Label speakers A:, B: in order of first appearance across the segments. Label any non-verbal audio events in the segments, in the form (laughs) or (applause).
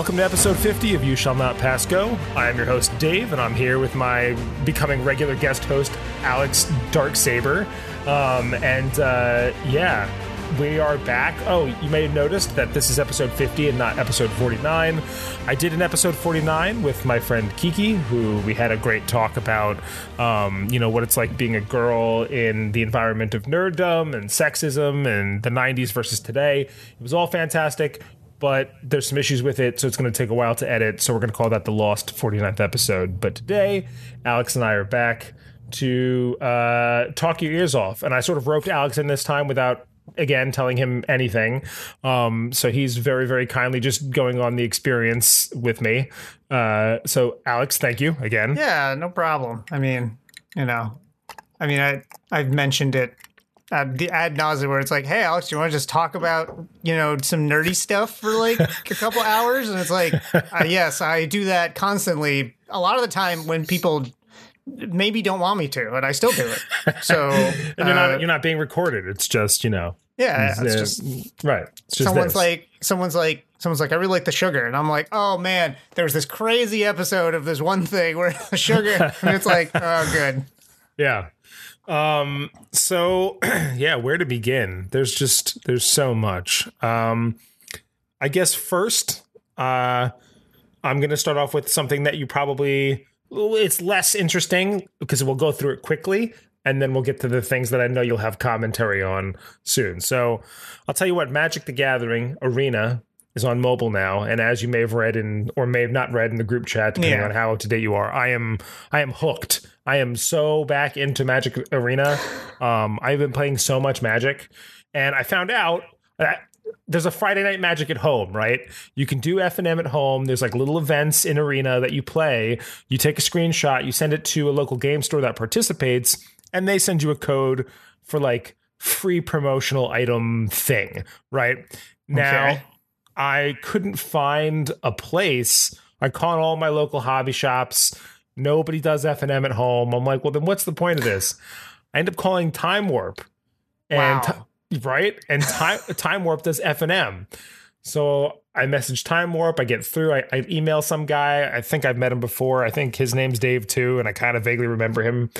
A: Welcome to episode 50 of You Shall Not Pass Go. I am your host, Dave, and I'm here with my becoming regular guest host, Alex Darksaber. Um, and uh, yeah, we are back. Oh, you may have noticed that this is episode 50 and not episode 49. I did an episode 49 with my friend Kiki, who we had a great talk about, um, you know, what it's like being a girl in the environment of nerddom and sexism and the 90s versus today. It was all fantastic. But there's some issues with it, so it's going to take a while to edit. So we're going to call that the lost 49th episode. But today, Alex and I are back to uh, talk your ears off. And I sort of roped Alex in this time without again telling him anything. Um, so he's very, very kindly just going on the experience with me. Uh, so Alex, thank you again.
B: Yeah, no problem. I mean, you know, I mean, I I've mentioned it the ad nausea where it's like, hey, Alex, do you want to just talk about you know some nerdy stuff for like a couple hours? And it's like, (laughs) uh, yes, I do that constantly. A lot of the time when people maybe don't want me to, and I still do it. So (laughs)
A: and you're
B: uh,
A: not you're not being recorded. It's just you know.
B: yeah, it's
A: uh,
B: just
A: right. It's just
B: someone's
A: this.
B: like someone's like someone's like I really like the sugar and I'm like oh man there was this crazy episode of this one thing where (laughs) the sugar and it's like oh good
A: Yeah. Um so (clears throat) yeah, where to begin? There's just there's so much. Um I guess first uh I'm going to start off with something that you probably it's less interesting because we'll go through it quickly and then we'll get to the things that I know you'll have commentary on soon. So, I'll tell you what Magic the Gathering Arena is on mobile now and as you may have read in or may have not read in the group chat depending
B: Yeah.
A: on how up to date you are, I am I am hooked. I am so back into Magic Arena. Um I've been playing so much Magic and I found out that there's a Friday night magic at home, right? You can do F and M at home. There's like little events in Arena that you play. You take a screenshot, you send it to a local game store that participates, and they send you a code for like free promotional item thing, right? Now,
B: Okay.
A: I couldn't find a place. I called all my local hobby shops. Nobody does F and M at home. I'm like, well, then what's the point of this? I end up calling Time Warp, and
B: Wow.
A: ti- right, and Time (laughs) Time Warp does F and M. So I message Time Warp. I get through. I, I email some guy. I think I've met him before. I think his name's Dave too, and I kind of vaguely remember him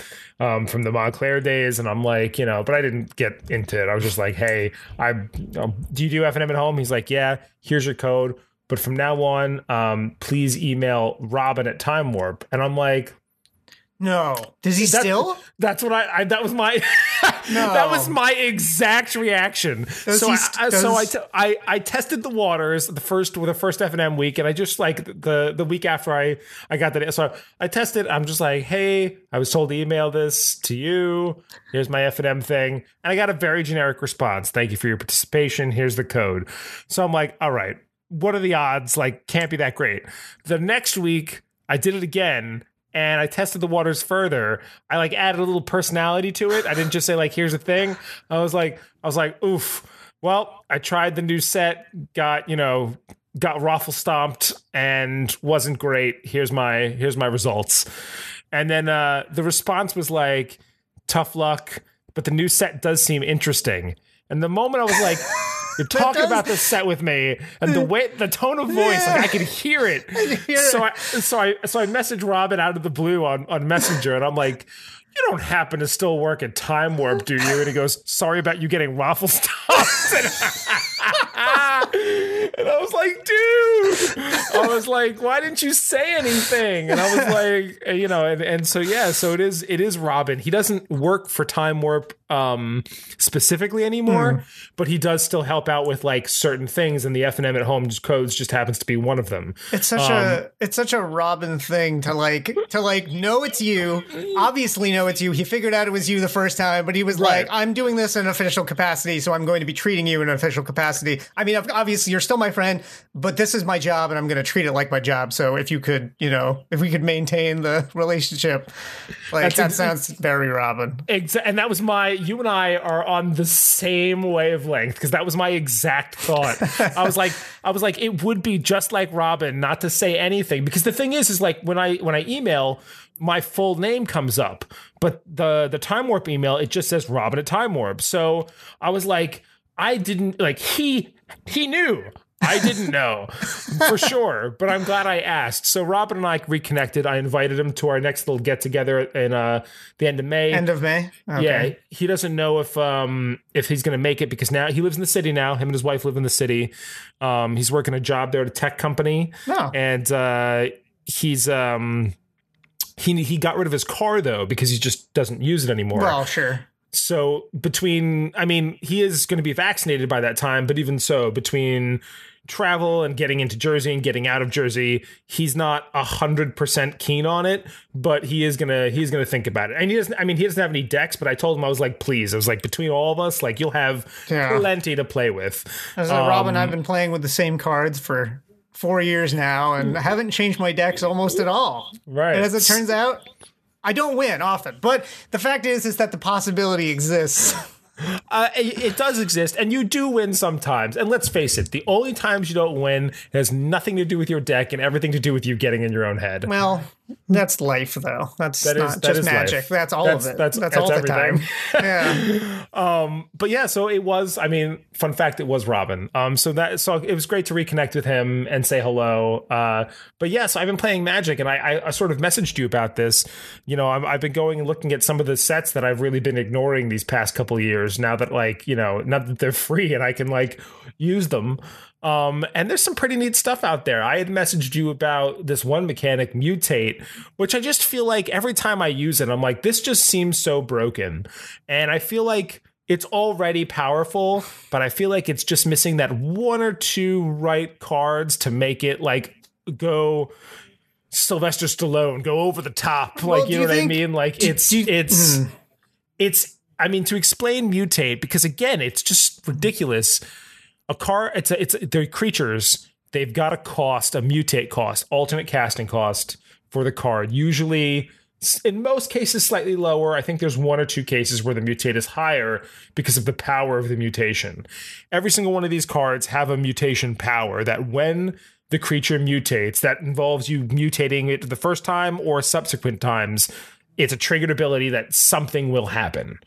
A: um, from the Montclair days. And I'm like, you know, but I didn't get into it. I was just like, hey, I um, do you do F and M at home? He's like, yeah. Here's your code. But from now on, um, please email Robin at Time Warp. And I'm like,
B: no does he
A: That-
B: still
A: that's what I, I that was my (laughs) that was my exact reaction.
B: Does
A: so I,
B: st-
A: I- so I,
B: does-
A: te- I I tested the waters the first with the first F and M week, and I just like the the week after I I got that. So I tested. I'm just like, hey, I was told to email this to you. Here's my F and M thing, and I got a very generic response. Thank you for your participation. Here's the code. So I'm like, all right, what are the odds? Like, can't be that great. The next week, I did it again and I tested the waters further. I like added a little personality to it. I didn't just say like, here's a thing. I was like, I was like, oof. Well, I tried the new set, got, you know, got raffle stomped and wasn't great. Here's my here's my results. And then uh the response was like, tough luck, but the new set does seem interesting. And the moment I was like, (laughs) you're talking about this set with me, and the way the tone of voice, like I could hear it. (laughs)
B: hear
A: so I so I so I messaged Robin out of the blue on on Messenger, and I'm like, "You don't happen to still work at Time Warp, do you?" And he goes, "Sorry about you getting stopped." (laughs) and I was like, "Dude," I was like, "Why didn't you say anything?" And I was like, uh, you know, and and so yeah, so it is it is Robin. He doesn't work for Time Warp um specifically anymore, but he does still help out with like certain things, and the F and M at home codes just happens to be one of them.
B: it's such
A: Um,
B: a it's such a robin thing to like to like know it's you obviously know it's you he figured out it was you the first time but he was
A: Right.
B: like i'm doing this in official capacity so i'm going to be treating you in an official capacity i mean obviously you're still my friend but this is my job and i'm going to treat it like my job so if you could you know if we could maintain the (laughs) relationship like
A: That's
B: that
A: ex-
B: sounds very robin
A: Exa- and that was my you and I are on the same wavelength because that was my exact thought. I was like (laughs) I was like it would be just like Robin not to say anything because the thing is is like when I when I email my full name comes up but the the time warp email it just says Robin at time warp. So I was like I didn't like he he knew I didn't know for sure, but I'm glad I asked. So Robin and I reconnected. I invited him to our next little get together in uh, the end of May.
B: End of May. Okay.
A: Yeah, he doesn't know if um if he's going to make it because now he lives in the city now. Him and his wife live in the city. Um, he's working a job there at a tech company,
B: Oh.
A: and uh, he's um he he got rid of his car though because he just doesn't use it anymore.
B: Well, sure.
A: So between, I mean, he is going to be vaccinated by that time, but even so, between travel and getting into Jersey and getting out of Jersey, he's not a hundred percent keen on it. But he is gonna, he's gonna think about it. And he doesn't. I mean, he doesn't have any decks. But I told him I was like, please, I was like, between all of us, like you'll have
B: Yeah.
A: plenty to play with.
B: As uh, Rob and
A: Um,
B: I've been playing with the same cards for four years now, and I haven't changed my decks almost at all.
A: Right.
B: And as it turns out, I don't win often. But the fact is, is that the possibility exists. (laughs)
A: Uh, it, it does exist, and you do win sometimes. And let's face it, the only times you don't win has nothing to do with your deck and everything to do with you getting in your own head.
B: well, that's life, though. That's
A: That is-
B: not
A: that
B: just magic.
A: life.
B: That's all
A: That's-
B: of it.
A: that's-
B: That's,
A: that's
B: all
A: everything.
B: the time. (laughs) Yeah.
A: but yeah, so it was. I mean, fun fact, it was Robin. Um, so that so it was great to reconnect with him and say hello. Uh, but yes, I've been playing Magic, and I, I, I sort of messaged you about this. You know, I'm, I've been going and looking at some of the sets that I've really been ignoring these past couple of Now that like you know, now that they're (laughs) free and I can like use them. Um, and there's some pretty neat stuff out there. I had messaged you about this one mechanic, Mutate, which I just feel like every time I use it, I'm like, this just seems so broken. And I feel like it's already powerful, but I feel like it's just missing that one or two right cards to make it like go Sylvester Stallone, go over the top.
B: Well,
A: like, you know what
B: think-
A: I mean? Like, it's,
B: do
A: it's,
B: Hmm.
A: it's, I mean, to explain mutate, because again, it's just ridiculous. A car, it's a, it's a, they're creatures. They've got a cost, a mutate cost, alternate casting cost for the card. Usually, in most cases, slightly lower. I think there's one or two cases where the mutate is higher because of the power of the mutation. Every single one of these cards have a mutation power that when the creature mutates, that involves you mutating it the first time or subsequent times, it's a triggered ability that something will happen.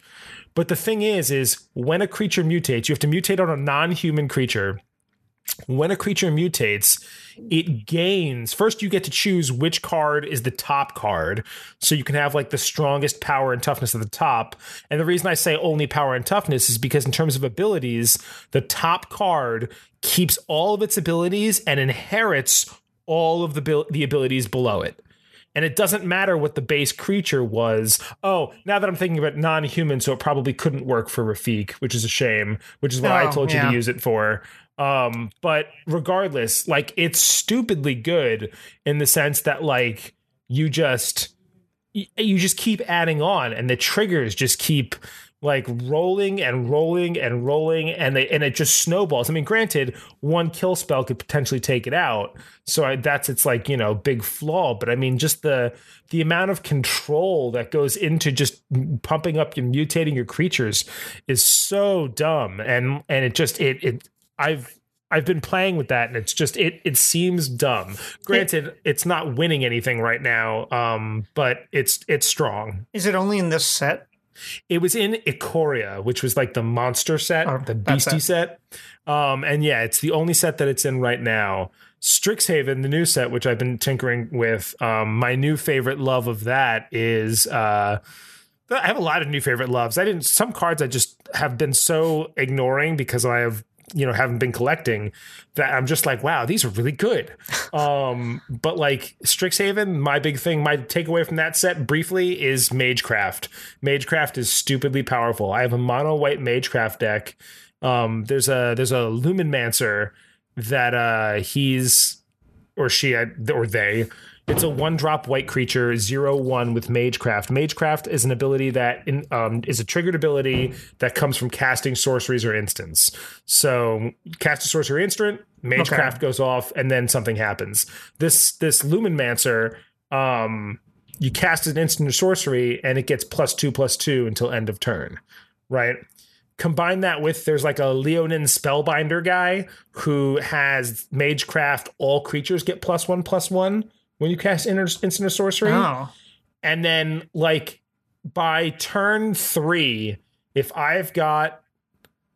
A: But the thing is, is when a creature mutates, you have to mutate on a non-human creature. When a creature mutates, it gains. First, you get to choose which card is the top card, so you can have like the strongest power and toughness at the top. And the reason I say only power and toughness is because in terms of abilities, the top card keeps all of its abilities and inherits all of the the abilities below it. And it doesn't matter what the base creature was. Oh, now that I'm thinking about non human, so it probably couldn't work for Rafik, which is a shame, which is what I
B: Oh,
A: told you to use it for. Um, but regardless, like it's stupidly good in the sense that like you just you just keep adding on and the triggers just keep like rolling and rolling and rolling and they and it just snowballs. I mean, granted, one kill spell could potentially take it out. So I, that's its like, you know, big flaw, but I mean just the the amount of control that goes into just pumping up and mutating your creatures is so dumb and and it just it it I've I've been playing with that and it's just it it seems dumb. Granted, it's not winning anything right now, um, but it's it's strong.
B: Is it only in this set?
A: It was in Ikoria, which was like the monster set,
B: Oh,
A: the beastie set. Um, and yeah, it's the only set that it's in right now. Strixhaven, the new set, which I've been tinkering with. Um, my new favorite love of that is uh I have a lot of new favorite loves. I didn't some cards I just have been so ignoring because I have you know haven't been collecting that I'm just like wow these are really good. (laughs) Um, but like Strixhaven, my big thing, my takeaway from that set briefly is Magecraft. Magecraft is stupidly powerful. I have a mono white Magecraft deck. Um, there's a there's a Lumenmancer that uh he's or she or they it's a one drop white creature zero one with magecraft magecraft is an ability that in, um, is a triggered ability that comes from casting sorceries or instants. So cast a sorcery instant magecraft goes off and then something happens. This this lumenmancer um you cast an instant or sorcery and it gets plus two plus two until end of turn right? Combine that with there's like a Leonin spellbinder guy who has magecraft all creatures get plus one plus one when you cast instant sorcery
B: Oh.
A: and then like by turn three if i've got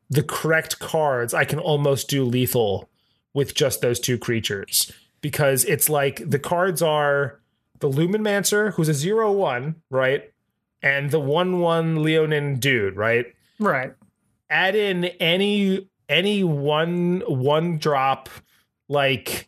A: the correct cards i can almost do lethal with just those two creatures because it's like the cards are the Lumen Mancer, who's a zero one, right? And the one one Leonin dude, right?
B: Right.
A: Add in any any one one drop like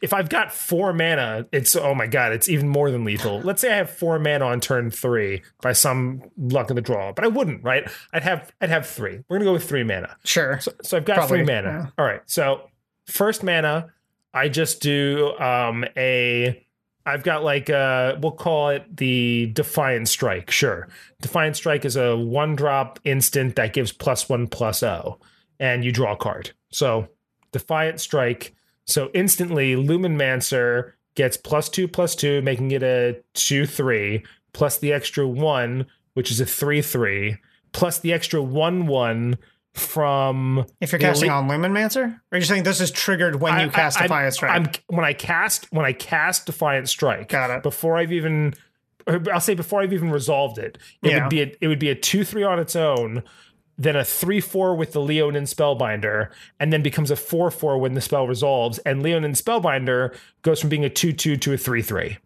A: if I've got four mana, it's oh my god, it's even more than lethal. (sighs) Let's say I have four mana on turn three by some luck of the draw, but I wouldn't, right? I'd have I'd have three. We're gonna go with three mana.
B: Sure.
A: So, so I've got
B: Probably,
A: three mana.
B: yeah.
A: All right. So first mana, I just do um a I've got like uh we'll call it the Defiant Strike. Sure. Defiant Strike is a one drop instant that gives plus one plus O. And you draw a card. So Defiant Strike. So instantly Lumen Mancer gets plus two plus two, making it a two three, plus the extra one, which is a three three, plus the extra one one from
B: If you're casting
A: elite-
B: on Lumen Mancer, or you're saying this is triggered when
A: I-
B: you cast
A: I-
B: Defiant Strike?
A: I'm when I cast when I cast Defiant Strike.
B: Got it.
A: Before I've even, I'll say before I've even resolved it, it
B: Yeah.
A: would be a, it would be a two three on its own, then a three four with the Leonin Spellbinder, and then becomes a four four when the spell resolves. And Leonin Spellbinder goes from being a two two to a three three.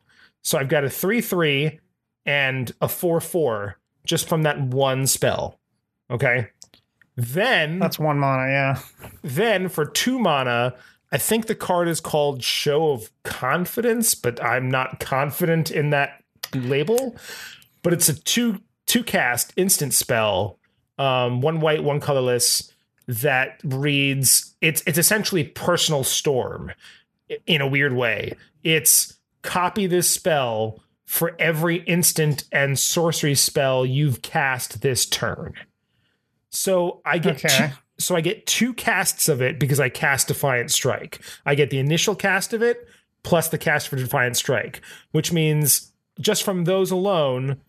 A: So I've got a three three and a four four just from that one spell. Okay. Then
B: That's one mana, yeah.
A: then for two mana, I think the card is called Show of Confidence, but I'm not confident in that label. But it's a two two cast instant spell, um, one white, one colorless that reads it's it's essentially personal storm in a weird way. It's copy this spell for every instant and sorcery spell you've cast this turn. So I get
B: Okay.
A: two, so I get two casts of it because I cast Defiant Strike. I get the initial cast of it plus the cast for Defiant Strike, which means just from those alone,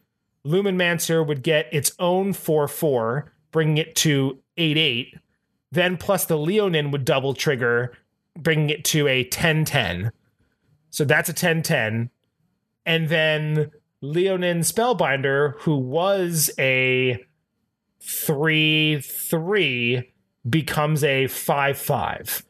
A: Lumen Mancer would get its own 4 4, bringing it to 8 8. Then plus the Leonin would double trigger, bringing it to a 10 10. So that's a 10 10. And then Leonin Spellbinder, who was a 3 3, becomes a 5 5.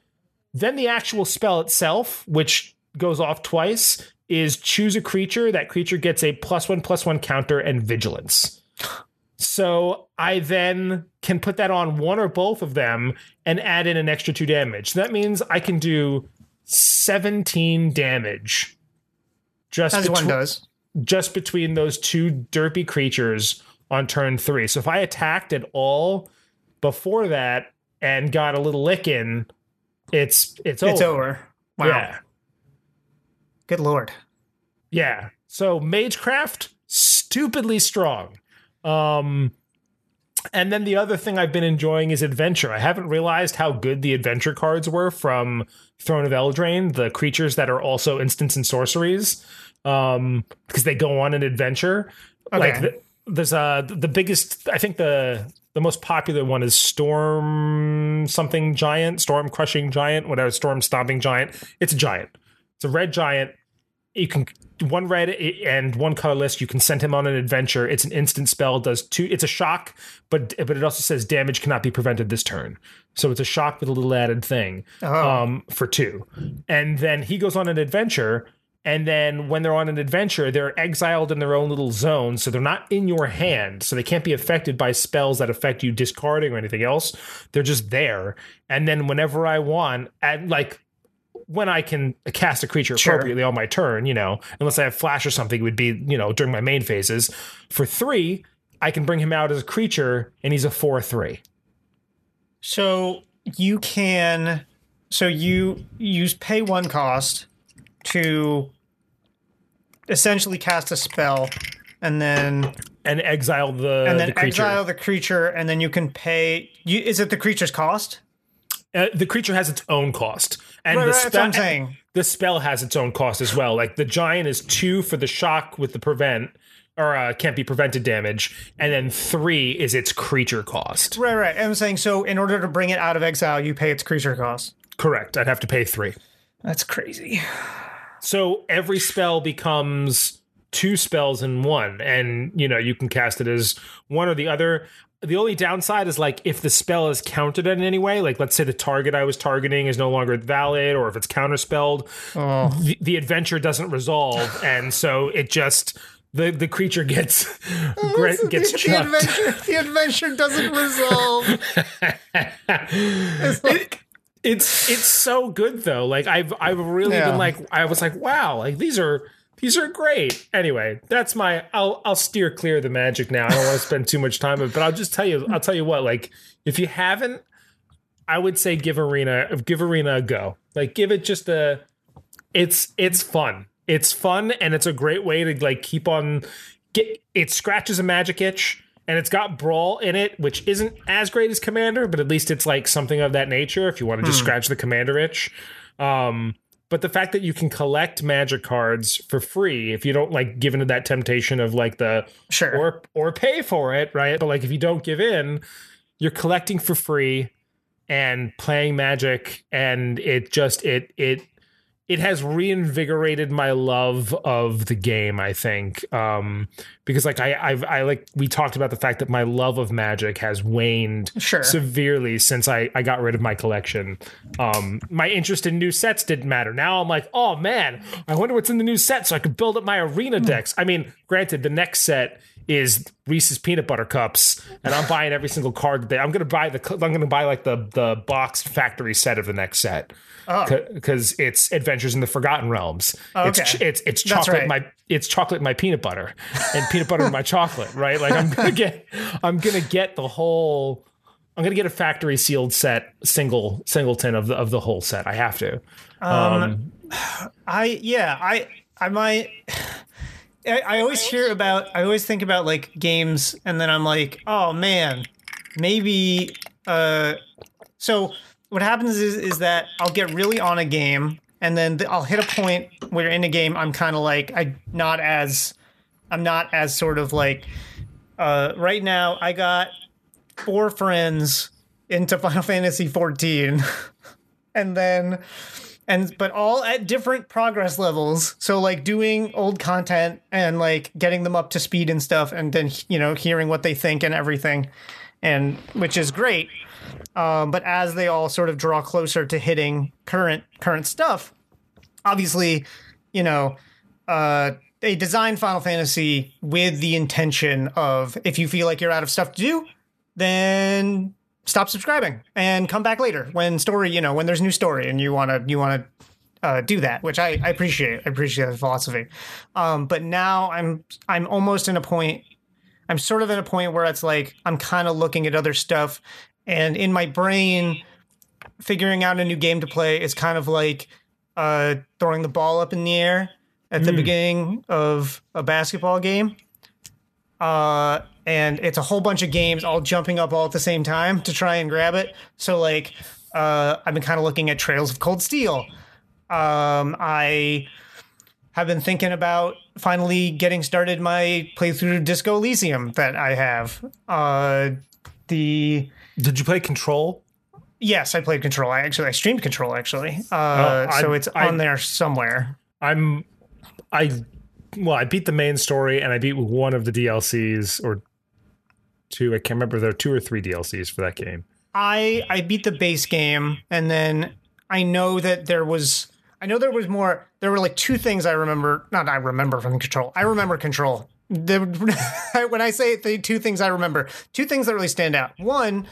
A: Then the actual spell itself, which goes off twice, is choose a creature. That creature gets a plus one plus one counter and vigilance. So I then can put that on one or both of them and add in an extra two damage. So that means I can do 17 damage just
B: As one does.
A: just between those two derpy creatures on turn three. So if I attacked at all before that and got a little lick in, it's it's over.
B: It's over. Wow.
A: Yeah.
B: Good lord.
A: Yeah. So Magecraft, stupidly strong. Um and then the other thing I've been enjoying is adventure. I haven't realized how good the adventure cards were from Throne of Eldraine, the creatures that are also instants and sorceries, um, because they go on an adventure. Like the, there's uh the biggest, I think the the most popular one is Storm something giant, Storm crushing giant, whatever, Storm stomping giant. It's a giant. It's a red giant. You can one red and one colorless. You can send him on an adventure. It's an instant spell. Does two. It's a shock, but but it also says damage cannot be prevented this turn. So it's a shock with a little added thing
B: Oh.
A: um, for two. And then he goes on an adventure. And then when they're on an adventure, they're exiled in their own little zone. So they're not in your hand. So they can't be affected by spells that affect you discarding or anything else. They're just there. And then whenever I want, at like when I can cast a creature
B: Sure.
A: appropriately on my turn, you know, unless I have flash or something, it would be, you know, during my main phases. For three, I can bring him out as a creature and he's a 4 3.
B: So you can so you use pay one cost to essentially cast a spell and then
A: And exile the,
B: and then
A: the creature.
B: exile the creature and then you can pay you is it the creature's cost?
A: Uh, the creature has its own cost. And
B: Right,
A: the
B: right, that's what
A: spell- the spell has its own cost as well. Like the giant is two for the shock with the prevent or uh, can't be prevented damage, and then three is its creature cost.
B: Right, right. I'm saying so in order to bring it out of exile, you pay its creature cost.
A: Correct. I'd have to pay three.
B: That's crazy.
A: So every spell becomes two spells in one, and you know you can cast it as one or the other. The only downside is like if the spell is countered in any way, like let's say the target I was targeting is no longer valid, or if it's counterspelled,
B: Oh.
A: the, the adventure doesn't resolve, and so it just the the creature gets (laughs) oh, gets
B: the, the
A: chucked.
B: adventure, the adventure doesn't resolve. It's (laughs) like,
A: it's it's so good though. Like I've I've really
B: Yeah.
A: been like I was like wow, like these are these are great. Anyway, that's my I'll I'll steer clear of the magic now. I don't want to spend too much time on it, but I'll just tell you I'll tell you what, like if you haven't, I would say give Arena of give Arena a go. Like give it just a it's it's fun. It's fun and it's a great way to like keep on get it scratches a magic itch and it's got brawl in it which isn't as great as commander but at least it's like something of that nature if you want to just scratch the commander itch um but the fact that you can collect magic cards for free if you don't like give into that temptation of like the
B: sure.
A: or or pay for it, right? But like if you don't give in, you're collecting for free and playing magic and it just it it it has reinvigorated my love of the game i think um because like i i've i like we talked about the fact that my love of magic has waned
B: Sure.
A: severely since i i got rid of my collection um my interest in new sets didn't matter now i'm like oh man i wonder what's in the new set so i could build up my arena decks i mean granted the next set is Reese's peanut butter cups, and I'm buying every single card that they. I'm gonna buy the. I'm gonna buy like the the boxed factory set of the next set because it's Adventures in the Forgotten Realms. It's
B: Okay.
A: ch- it's it's chocolate
B: right.
A: my it's chocolate my peanut butter and peanut butter my chocolate. Right, like I'm gonna get I'm gonna get the whole. I'm gonna get a factory sealed set, single singleton of the of the whole set. I have to. Um,
B: I yeah, I I might (sighs) I, I always hear about I always think about like games and then I'm like, oh man, maybe uh so what happens is is that I'll get really on a game and then th- I'll hit a point where in a game I'm kind of like I not as I'm not as sort of like uh right now I got four friends into (laughs) Final Fantasy 14 (laughs) and then and but all at different progress levels. So like doing old content and like getting them up to speed and stuff and then you know hearing what they think and everything and which is great um, but as they all sort of draw closer to hitting current current stuff obviously you know uh they designed final fantasy with the intention of if you feel like you're out of stuff to do then stop subscribing and come back later when story you know when there's new story and you want to you want to uh, do that which I, I appreciate. I appreciate the philosophy. Um, but now i'm i'm almost in a point i'm sort of in a point where it's like i'm kind of looking at other stuff and in my brain figuring out a new game to play is kind of like uh, throwing the ball up in the air at the beginning of a basketball game uh, and it's a whole bunch of games all jumping up all at the same time to try and grab it. So like, uh, I've been kind of looking at Trails of Cold Steel. Um, I have been thinking about finally getting started my playthrough of Disco Elysium that I have. Uh, the
A: did you play Control?
B: yes, I played Control. I actually I streamed Control actually. Uh,
A: Oh,
B: so it's
A: I-
B: on there somewhere.
A: I'm I well, I beat the main story and I beat one of the DLCs or two. I can't remember. There are two or three DLCs for that game.
B: I I beat the base game and then I know that there was I know there was more there were like two things I remember not I remember from control. I remember control. The, (laughs) when I say the two things I remember, two things that really stand out. One,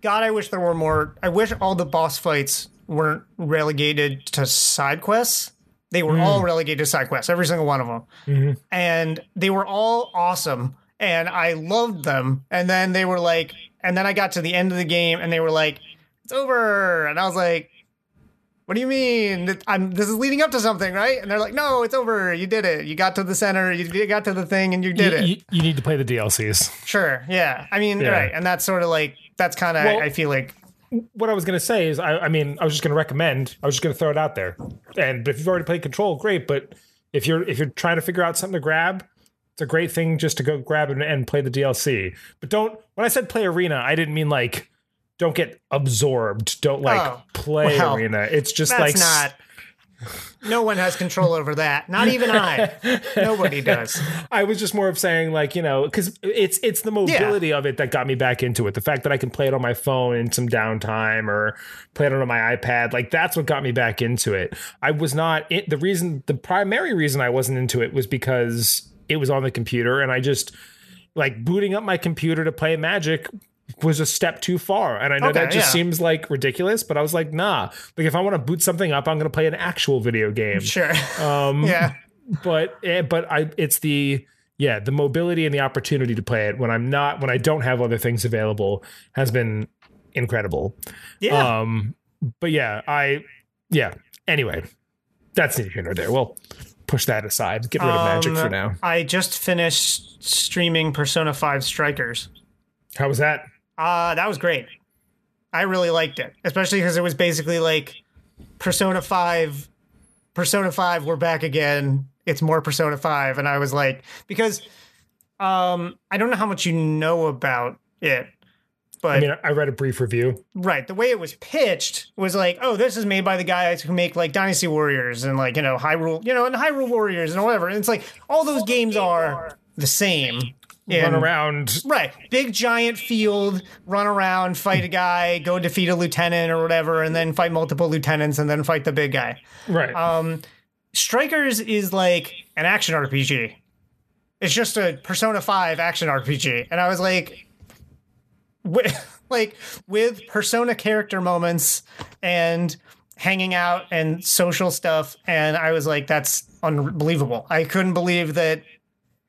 B: God, I wish there were more I wish all the boss fights weren't relegated to side quests. They were all mm. relegated to side quests, every single one of them. Mm-hmm. And they were all awesome. And I loved them. And then they were like, and then I got to the end of the game and they were like, it's over. And I was like, what do you mean? I'm this is leading up to something, right? And they're like, no, it's over. You did it. You got to the center. You got to the thing and you did
A: You,
B: it.
A: you, you need to play the DLCs.
B: sure. Yeah. I mean,
A: Yeah.
B: right. And that's sort of like, that's kind of,
A: Well-
B: I feel like,
A: What I was gonna say is, I, I mean, I was just gonna recommend. I was just gonna throw it out there. And but if you've already played Control, great. But if you're if you're trying to figure out something to grab, it's a great thing just to go grab and, and play the DLC. But don't. When I said play Arena, I didn't mean like don't get absorbed. Don't like
B: Oh,
A: play
B: well,
A: Arena. It's just
B: that's
A: like
B: not, no one has control over that. Not even (laughs) I. Nobody does.
A: I was just more of saying like you know because it's it's the mobility of it that got me back into it. The fact that I can play it on my phone in some downtime or play it on my iPad, like that's what got me back into it. I was not it, the reason. The primary reason I wasn't into it was because it was on the computer, and I just like booting up my computer to play Magic was a step too far. And I know
B: Okay,
A: that just
B: yeah.
A: seems like ridiculous, but I was like, nah. Like if I want to boot something up, I'm going to play an actual video game.
B: Sure.
A: Um, (laughs)
B: yeah.
A: but eh, but I it's the yeah the mobility and the opportunity to play it when I'm not when I don't have other things available has been incredible.
B: Yeah.
A: Um, but yeah, I yeah. Anyway, that's neither here nor there. We'll push that aside. Get rid of magic for
B: Um,
A: now.
B: I just finished streaming Persona 5 Strikers.
A: How was that?
B: Uh, that was great. I really liked it, especially because it was basically like Persona 5, Persona 5, we're back again. It's more Persona 5. And I was like, because um, I don't know how much you know about it, but
A: I mean, I read a brief review.
B: right, the way it was pitched was like, oh, this is made by the guys who make like Dynasty Warriors and like, you know, Hyrule, you know, and Hyrule Warriors and whatever. And it's like all those games are the same.
A: Run around.
B: Right. Big giant field, run around, fight a guy, go defeat a lieutenant or whatever, and then fight multiple lieutenants and then fight the big guy.
A: Right.
B: Um, Strikers is like an action RPG. It's just a Persona 5 action RPG. And I was like, with, (laughs) like with Persona character moments and hanging out and social stuff. And I was like, that's unbelievable. I couldn't believe that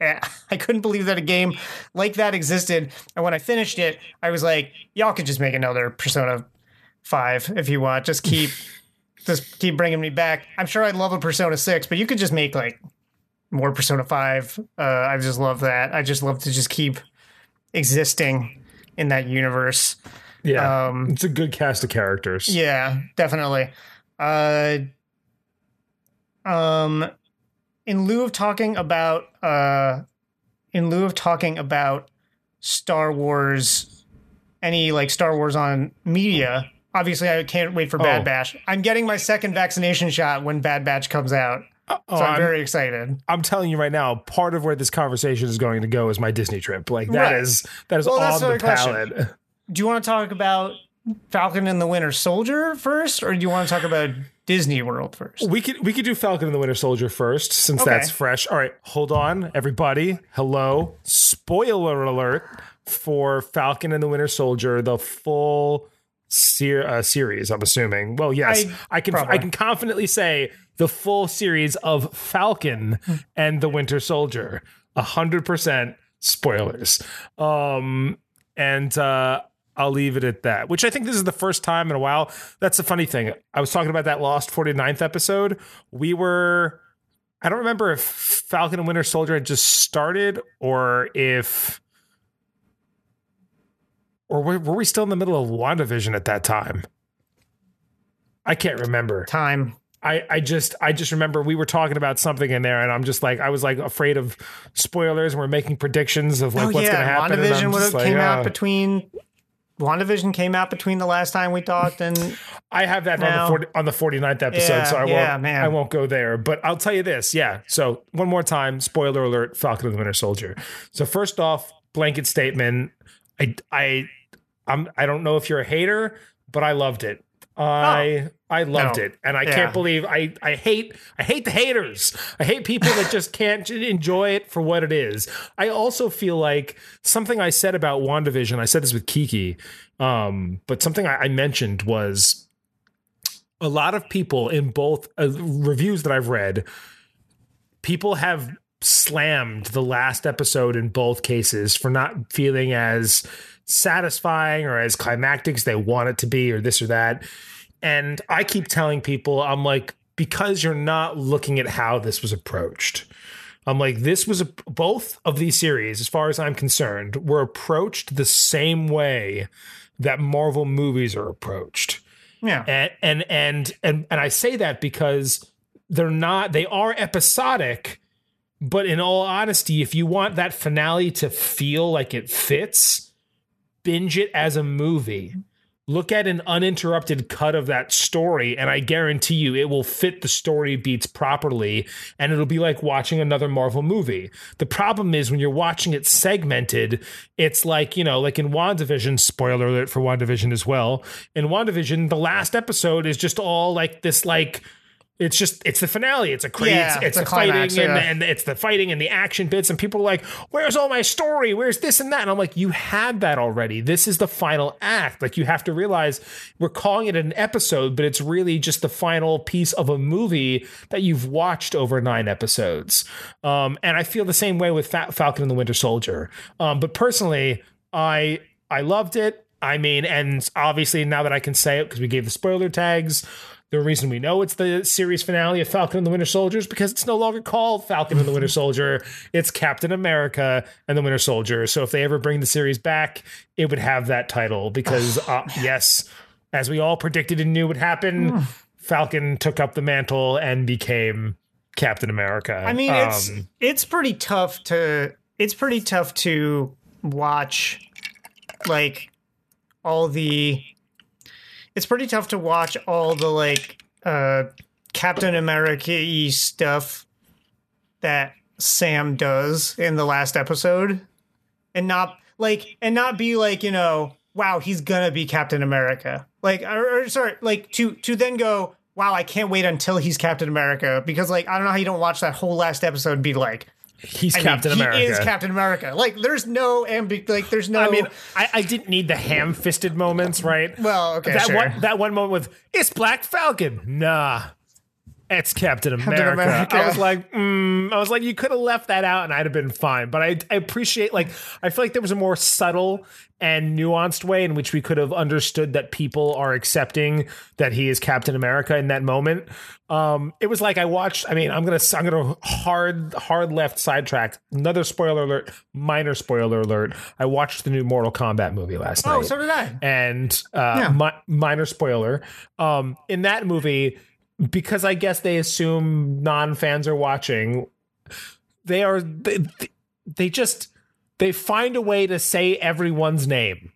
B: (laughs) I couldn't believe that a game like that existed. And when I finished it, I was like, y'all could just make another Persona 5 if you want. Just keep (laughs) just keep bringing me back. I'm sure I'd love a Persona 6, but you could just make like more Persona 5. Uh, I just love that. I just love to just keep existing in that universe.
A: yeah.
B: Um,
A: it's a good cast of characters.
B: yeah, definitely. Uh, um, in lieu of talking about, uh, in lieu of talking about Star Wars, any like Star Wars on media. Obviously, I can't wait for Bad
A: Oh.
B: Batch. I'm getting my second vaccination shot when Bad Batch comes out,
A: Oh,
B: so I'm,
A: I'm,
B: very excited.
A: I'm telling you right now, part of where this conversation is going to go is my Disney trip. Like that
B: Right.
A: is that is
B: Well,
A: on the
B: the question.
A: palette.
B: Do you want to talk about Falcon and the Winter Soldier first, or do you want to talk about Disney World first?
A: We could we could do Falcon and the Winter Soldier first, since
B: Okay.
A: that's fresh. All right, hold on, everybody. Hello. Spoiler alert for Falcon and the Winter Soldier, the full ser- uh, series. I'm assuming. Well, yes,
B: I-
A: I, can
B: probably.
A: I can confidently say the full series of Falcon and the Winter Soldier. A hundred percent spoilers. Um, and uh, I'll leave it at that. Which I think this is the first time in a while. That's the funny thing. I was talking about that Lost 49th episode. We were I don't remember if Falcon and Winter Soldier had just started or if or were, were we still in the middle of WandaVision at that time? I can't remember.
B: Time.
A: I, I just I just remember we were talking about something in there and I'm just like I was like afraid of spoilers and we're making predictions of like
B: oh
A: what's
B: yeah,
A: gonna happen. and I'm
B: WandaVision would have
A: like,
B: came out oh. between. WandaVision came out between the last time we talked and (laughs)
A: I have that
B: Now-
A: on the 40, on the 49th episode,
B: Yeah,
A: so I
B: yeah,
A: won't
B: man.
A: I won't go there. But I'll tell you this, yeah. So one more time, spoiler alert: Falcon and the Winter Soldier. So first off, blanket statement. I I I'm I don't know if you're a hater, but I loved it. I I loved
B: No.
A: it, and I
B: Yeah.
A: can't believe I I hate I hate the haters. I hate people that just can't enjoy it for what it is. I also feel like something I said about WandaVision. I said this with Kiki, um, but something I, I mentioned was a lot of people in both uh, reviews that I've read, people have slammed the last episode in both cases for not feeling as satisfying or as climactic as they want it to be, or this or that. And I keep telling people, I'm like, because you're not looking at how this was approached. I'm like, this was a, both of these series, as far as I'm concerned, were approached the same way that Marvel movies are approached
B: yeah,
A: and and and and and I say that because they're not they are episodic but in all honesty if you want that finale to feel like it fits binge it as a movie look at an uninterrupted cut of that story and I guarantee you it will fit the story beats properly and it'll be like watching another Marvel movie. The problem is when you're watching it segmented, it's like, you know, like in WandaVision, spoiler alert for WandaVision as well. In WandaVision, the last episode is just all like this like it's just it's the finale. It's a crazy.
B: Yeah,
A: it's, it's
B: the
A: the fighting
B: climax,
A: and,
B: yeah.
A: and it's the fighting and the action bits. And people are like, "Where's all my story? Where's this and that?" And I'm like, "You had that already. This is the final act. Like you have to realize we're calling it an episode, but it's really just the final piece of a movie that you've watched over nine episodes." Um, and I feel the same way with Fa- Falcon and the Winter Soldier. Um, but personally, I I loved it. I mean, and obviously now that I can say it because we gave the spoiler tags. The reason we know it's the series finale of Falcon and the Winter Soldier is because it's no longer called Falcon and the Winter Soldier. It's Captain America and the Winter Soldier. So if they ever bring the series back, it would have that title because, (sighs) uh, yes, as we all predicted and knew would happen, Falcon took up the mantle and became Captain America.
B: I mean, it's
A: Um,
B: it's pretty tough to it's pretty tough to watch like all the it's pretty tough to watch all the like uh Captain America stuff that Sam does in the last episode and not like and not be like, you know, wow, he's gonna be Captain America. Like or, or sorry, like to to then go, wow, I can't wait until he's Captain America because like I don't know how you don't watch that whole last episode and be like
A: he's
B: I mean,
A: Captain America.
B: He is Captain America. Like there's no ambi like there's no
A: I mean, I, I didn't need the ham-fisted moments, right?
B: Well, okay,
A: that
B: sure.
A: one that one moment with it's Black Falcon. Nah, it's Captain America.
B: America.
A: I was like, mm, I was like, you could have left that out, and I'd have been fine. But I, I appreciate, like, I feel like there was a more subtle and nuanced way in which we could have understood that people are accepting that he is Captain America in that moment. Um, it was like I watched. I mean, I'm gonna I'm gonna hard hard left sidetrack. Another spoiler alert, minor spoiler alert. I watched the new Mortal Kombat movie last night
B: Oh, so did I.
A: and uh, mi- minor spoiler um, in that movie because i guess they assume non-fans are watching they are they, they just they find a way to say everyone's name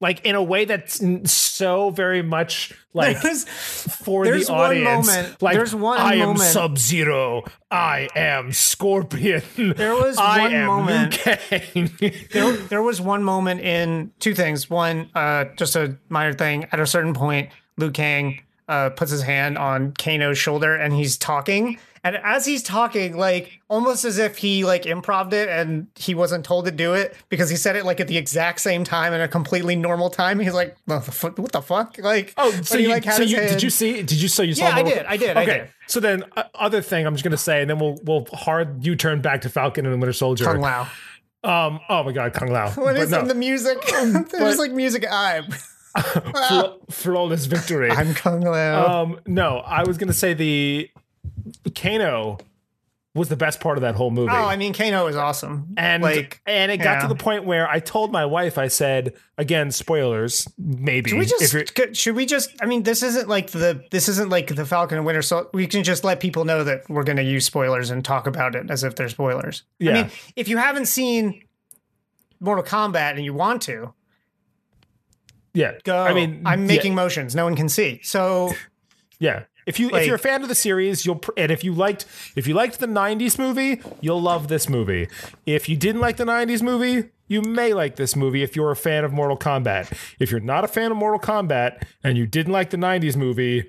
A: like in a way that's so very much (laughs) like
B: There's-
A: for
B: there's
A: the
B: one
A: audience
B: moment-
A: like
B: there's one
A: i am sub-zero i am scorpion
B: There was
A: I
B: one moment- (laughs) there, there was one moment in two things. One, uh, just a minor thing. At a certain point, Liu Kang uh, puts his hand on Kano's shoulder and he's talking. And as he's talking, like almost as if he like improved it and he wasn't told to do it because he said it like at the exact same time in a completely normal time. He's like, what the fuck? What the fuck? Like,
A: Oh, so
B: he,
A: you,
B: like,
A: so you did you see? Did you so you saw?
B: Yeah, I did, I did, I
A: Okay,
B: did.
A: so then uh, other thing I'm just gonna say, and then we'll we'll hard U turn back to Falcon and the Winter Soldier.
B: Kung Lao.
A: Um. Oh my God, Kung Lao. (laughs)
B: What
A: But
B: is
A: no,
B: in the music? (laughs) There's like music. I'm,
A: fla- (laughs) flawless victory.
B: I'm Kung Lao.
A: um. No, I was gonna say the Kano was the best part of that whole movie.
B: oh, I mean, Kano is awesome.
A: and
B: like,
A: and it got
B: yeah.
A: to the point where I told my wife, I said, again, spoilers, maybe.
B: Should we just? should we just? I mean, this isn't like the. This isn't like the Falcon and Winter Soldier. We can just let people know that we're going to use spoilers and talk about it as if they're spoilers. I mean, if you haven't seen Mortal Kombat and you want to
A: yeah.
B: go,
A: I mean,
B: I'm
A: yeah.
B: making motions. No one can see. So (laughs)
A: Yeah. If you if you're a fan of the series, you'll pr- and if you liked if you liked the '90s movie, you'll love this movie. If you didn't like the '90s movie, you may like this movie if you're a fan of Mortal Kombat. If you're not a fan of Mortal Kombat and you didn't like the '90s movie,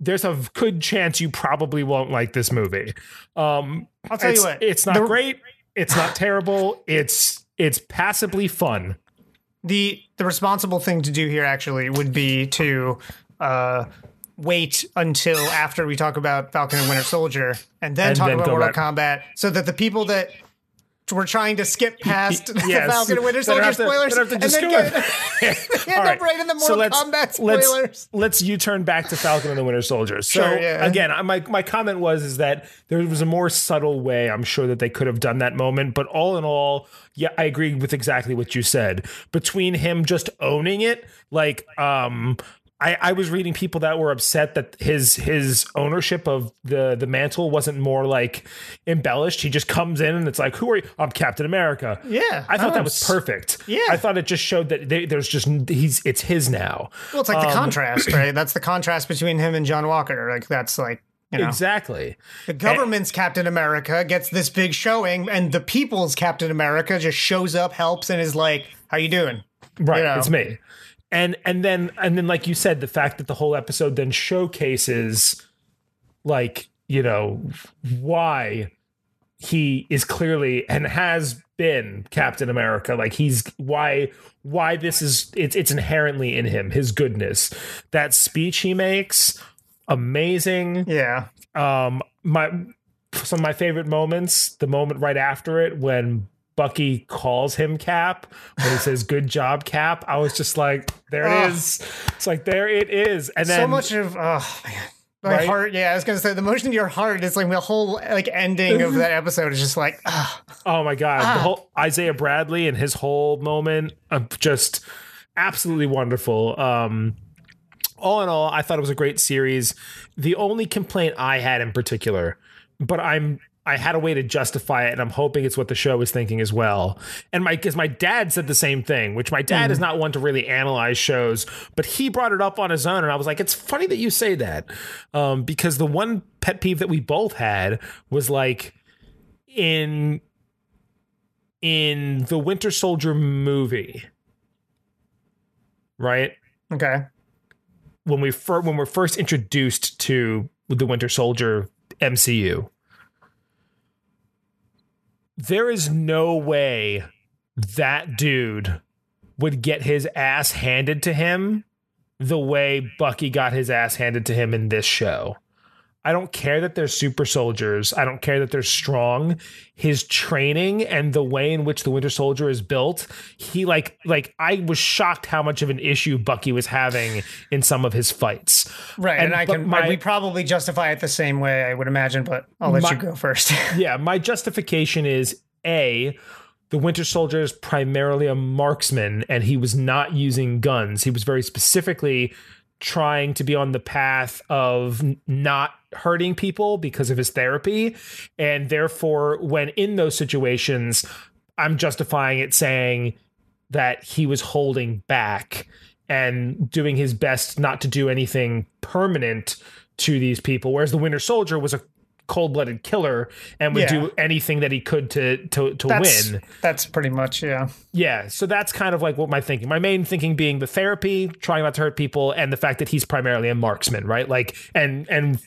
A: there's a good chance you probably won't like this movie. Um,
B: I'll tell you what,
A: it's not
B: the-
A: great. It's not terrible. It's it's passably fun.
B: The the responsible thing to do here actually would be to uh, wait until after we talk about Falcon and Winter Soldier and then
A: And
B: talk
A: then
B: about Mortal
A: back-
B: Kombat, so that the people that were trying to skip past (laughs) the Falcon and Winter Soldier spoilers
A: they don't have to
B: and then get, (laughs) end up right in the Mortal Kombat spoilers.
A: Let's, let's U-turn back to Falcon and the Winter Soldier. So
B: Sure, yeah.
A: again, my my comment was is that there was a more subtle way I'm sure that they could have done that moment, but all in all, yeah, I agree with exactly what you said. Between him just owning it, like um I, I was reading people that were upset that his his ownership of the the mantle wasn't more like embellished. He just comes in and it's like, "Who are you? I'm Captain America."
B: Yeah,
A: I thought that was perfect.
B: Yeah.
A: I thought it just showed that they, there's just he's it's his now.
B: Well, it's like the um, contrast, (clears throat) right? That's the contrast between him and John Walker. Like that's like you know,
A: Exactly.
B: the government's Captain America gets this big showing, and the people's Captain America just shows up, helps, and is like, "How you doing?"
A: Right,
B: You know?
A: it's me. And and then and then like you said, the fact that the whole episode then showcases like, you know, why he is clearly and has been Captain America. Like he's why why this is it's it's inherently in him, his goodness. That speech he makes, amazing.
B: Yeah,
A: Um my some of my favorite moments, the moment right after it when Bucky calls him Cap when he says "Good job, Cap." I was just like, "There it
B: Ugh.
A: is." It's like there it is, and then
B: so much of oh man. My
A: Right?
B: heart, yeah, I was gonna say the motion to your heart is like the whole like ending of that (laughs) episode is just like, ah,
A: oh my god,
B: Ah.
A: the whole Isaiah Bradley and his whole moment, uh, just absolutely wonderful. Um, all in all, I thought it was a great series. The only complaint I had in particular, but I'm I had a way to justify it, and I'm hoping it's what the show is thinking as well. And my because my dad said the same thing, which my dad is not one to really analyze shows, but he brought it up on his own, and I was like, it's funny that you say that, um, because the one pet peeve that we both had was like in in the Winter Soldier movie, right?
B: okay,
A: when we fir- when we're first introduced to the Winter Soldier MCU, there is no way that dude would get his ass handed to him the way Bucky got his ass handed to him in this show. I don't care that they're super soldiers. I don't care that they're strong. His training and the way in which the Winter Soldier is built, he like like I was shocked how much of an issue Bucky was having in some of his fights.
B: right, and,
A: And-
B: I can
A: my-
B: we probably justify it the same way, I would imagine, but I'll let
A: My-
B: you go first. (laughs)
A: yeah, my justification is A, the Winter Soldier is primarily a marksman and he was not using guns. He was very specifically trying to be on the path of not hurting people because of his therapy. And therefore, when in those situations, I'm justifying it saying that he was holding back and doing his best not to do anything permanent to these people. Whereas the Winter Soldier was a cold blooded killer and would
B: Yeah.
A: do anything that he could to to to
B: that's
A: win.
B: that's pretty much yeah.
A: Yeah, so that's kind of like what my thinking. My main thinking being the therapy, trying not to hurt people, and the fact that he's primarily a marksman, right? Like, and and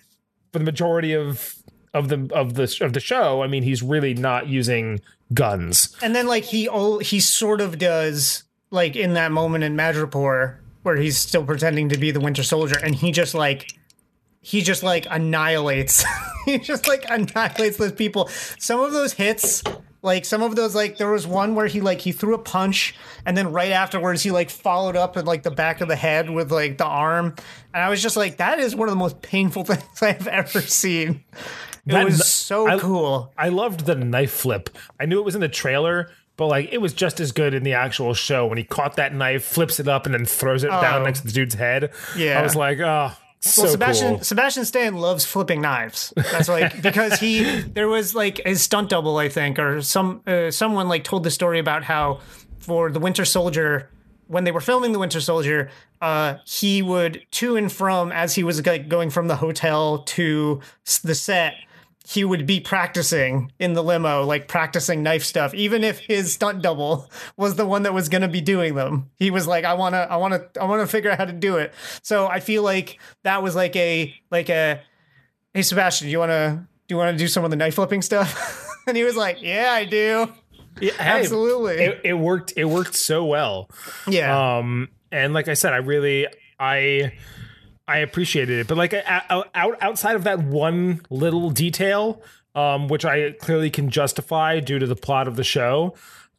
A: for the majority of of the of the of the show, I mean, he's really not using guns.
B: And then like he he sort of does like in that moment in Madripoor where he's still pretending to be the Winter Soldier and he just like he just like annihilates (laughs) he just like annihilates those people. Some of those hits like some of those like there was one where he like he threw a punch and then right afterwards he like followed up in like the back of the head with like the arm and I was just like that is one of the most painful (laughs) things I've ever seen. It
A: That-
B: was so
A: I-
B: cool.
A: I loved the knife flip. I knew it was in the trailer, but like it was just as good in the actual show when he caught that knife, flips it up, and then throws it oh. down
B: Oh.
A: next to the dude's head.
B: Yeah.
A: I was like, oh, so
B: Well, Sebastian
A: cool.
B: Sebastian Stan loves flipping knives. That's like (laughs) because he there was like his stunt double, I think, or some uh, someone like told the story about how for the Winter Soldier when they were filming the Winter Soldier, uh, he would to and from as he was like going from the hotel to the set. He would be practicing in the limo, like practicing knife stuff, even if his stunt double was the one that was going to be doing them. He was like, "I want to, I want to, I want to figure out how to do it." So I feel like that was like a, like a, "Hey Sebastian, do you want to, do you want to do some of the knife flipping stuff?" (laughs) and he was like, "Yeah, I do."
A: Yeah,
B: Absolutely.
A: It, it worked. It worked so well.
B: Yeah,
A: Um, and like I said, I really, I, I appreciated it. But like out, out outside of that one little detail, um, which I clearly can justify due to the plot of the show,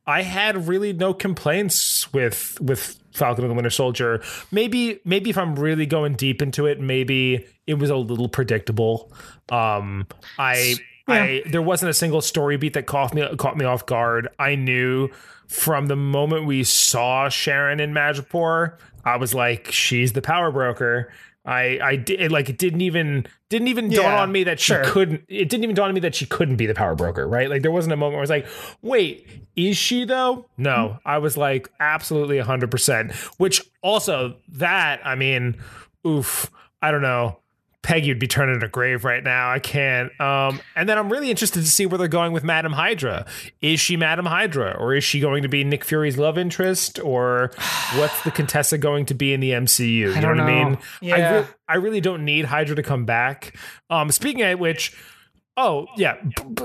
A: I had really no complaints with with Falcon and the Winter Soldier. Maybe maybe if I'm really going deep into it, maybe it was a little predictable. Um, I I there wasn't a single story beat that caught me caught me off guard. I knew from the moment we saw Sharon in Madripoor, I was like, she's the power broker. I I did like it didn't even didn't even dawn on me that she
B: sure.
A: couldn't it didn't even dawn on me that she couldn't be the power broker, right? Like there wasn't a moment where I was like, wait, is she though? No. I was like absolutely 100%. Which also that, I mean, oof, I don't know. Peggy would be turning in a grave right now. I can't. Um, and then I'm really interested to see where they're going with Madam Hydra. Is she Madam Hydra, or is she going to be Nick Fury's love interest, or (sighs) what's the Contessa going to be in the MCU? You know what I
B: know.
A: mean? I,
B: Yeah.
A: re- I really don't need Hydra to come back. Um, speaking of which. Oh yeah,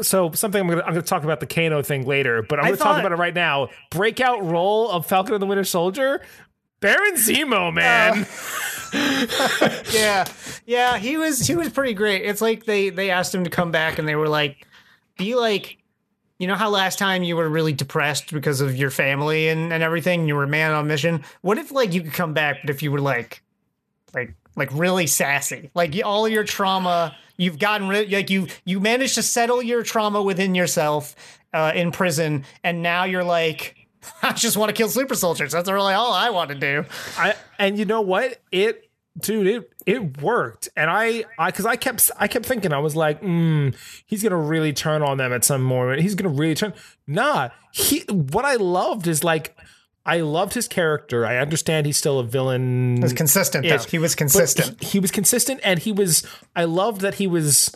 A: so something I'm gonna I'm gonna talk about the Kano thing later, but I'm
B: I
A: gonna talk about it right now. Breakout role of Falcon and the Winter Soldier, Baron Zemo, man. (laughs)
B: yeah, yeah, he was he was pretty great. It's like they they asked him to come back, and they were like, "Be like, you know how last time you were really depressed because of your family and and everything. You were a man on mission. What if like you could come back, but if you were like, like like really sassy, like all your trauma." You've gotten rid, like you you managed to settle your trauma within yourself uh, in prison, and now you're like, (laughs) I just want to kill super soldiers. That's really all I want to do.
A: I and you know what it dude it it worked and I I because I kept I kept thinking I was like mm, he's gonna really turn on them at some moment he's gonna really turn nah he what I loved is like I loved his character I understand he's still a villain
B: It was consistent. Though. He was consistent.
A: he, he was consistent and he was I loved that he was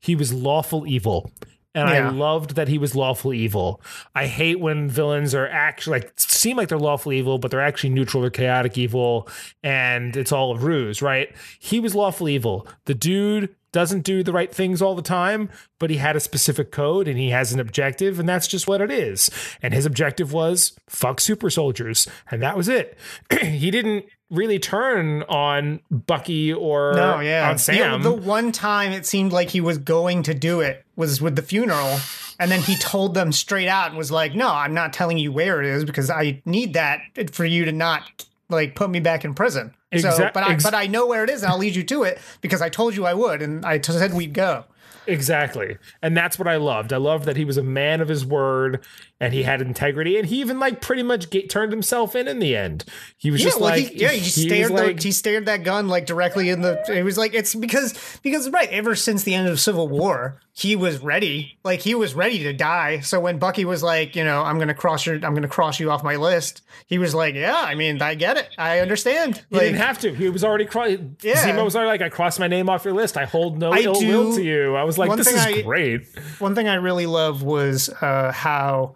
A: he was lawful evil. And
B: Yeah.
A: I loved that he was lawful evil. I hate when villains are actually like seem like they're lawful evil, but they're actually neutral or chaotic evil, and it's all a ruse, right? He was lawful evil. The dude doesn't do the right things all the time, but he had a specific code and he has an objective, and that's just what it is. And his objective was fuck super soldiers, and that was it. (clears throat) he didn't really turn on Bucky or
B: No, yeah.
A: on Sam.
B: The, the one time it seemed like he was going to do it was with the funeral. And then he told them straight out and was like, no, I'm not telling you where it is because I need that for you to not like put me back in prison. So,
A: Exact-
B: but I,
A: ex-
B: but I know where it is and I'll lead you to it because I told you I would. And I t- said we'd go.
A: Exactly. And that's what I loved. I loved that he was a man of his word and he had integrity and he even like pretty much get, turned himself in in the end. He was
B: Yeah,
A: just
B: well,
A: like
B: he, yeah, he,
A: was
B: stared
A: like-
B: he stared that gun like directly in the. It was like it's because because right ever since the end of Civil War, he was ready. Like he was ready to die. So when Bucky was like, you know, I'm gonna cross your, I'm gonna cross you off my list. He was like, yeah, I mean, I get it, I understand.
A: he
B: Like,
A: didn't have to. He was already cro-
B: Yeah.
A: Zemo was already like, I crossed my name off your list. I hold no
B: I
A: ill will to you. I was like, this is
B: I-
A: great.
B: one thing I really love was uh, how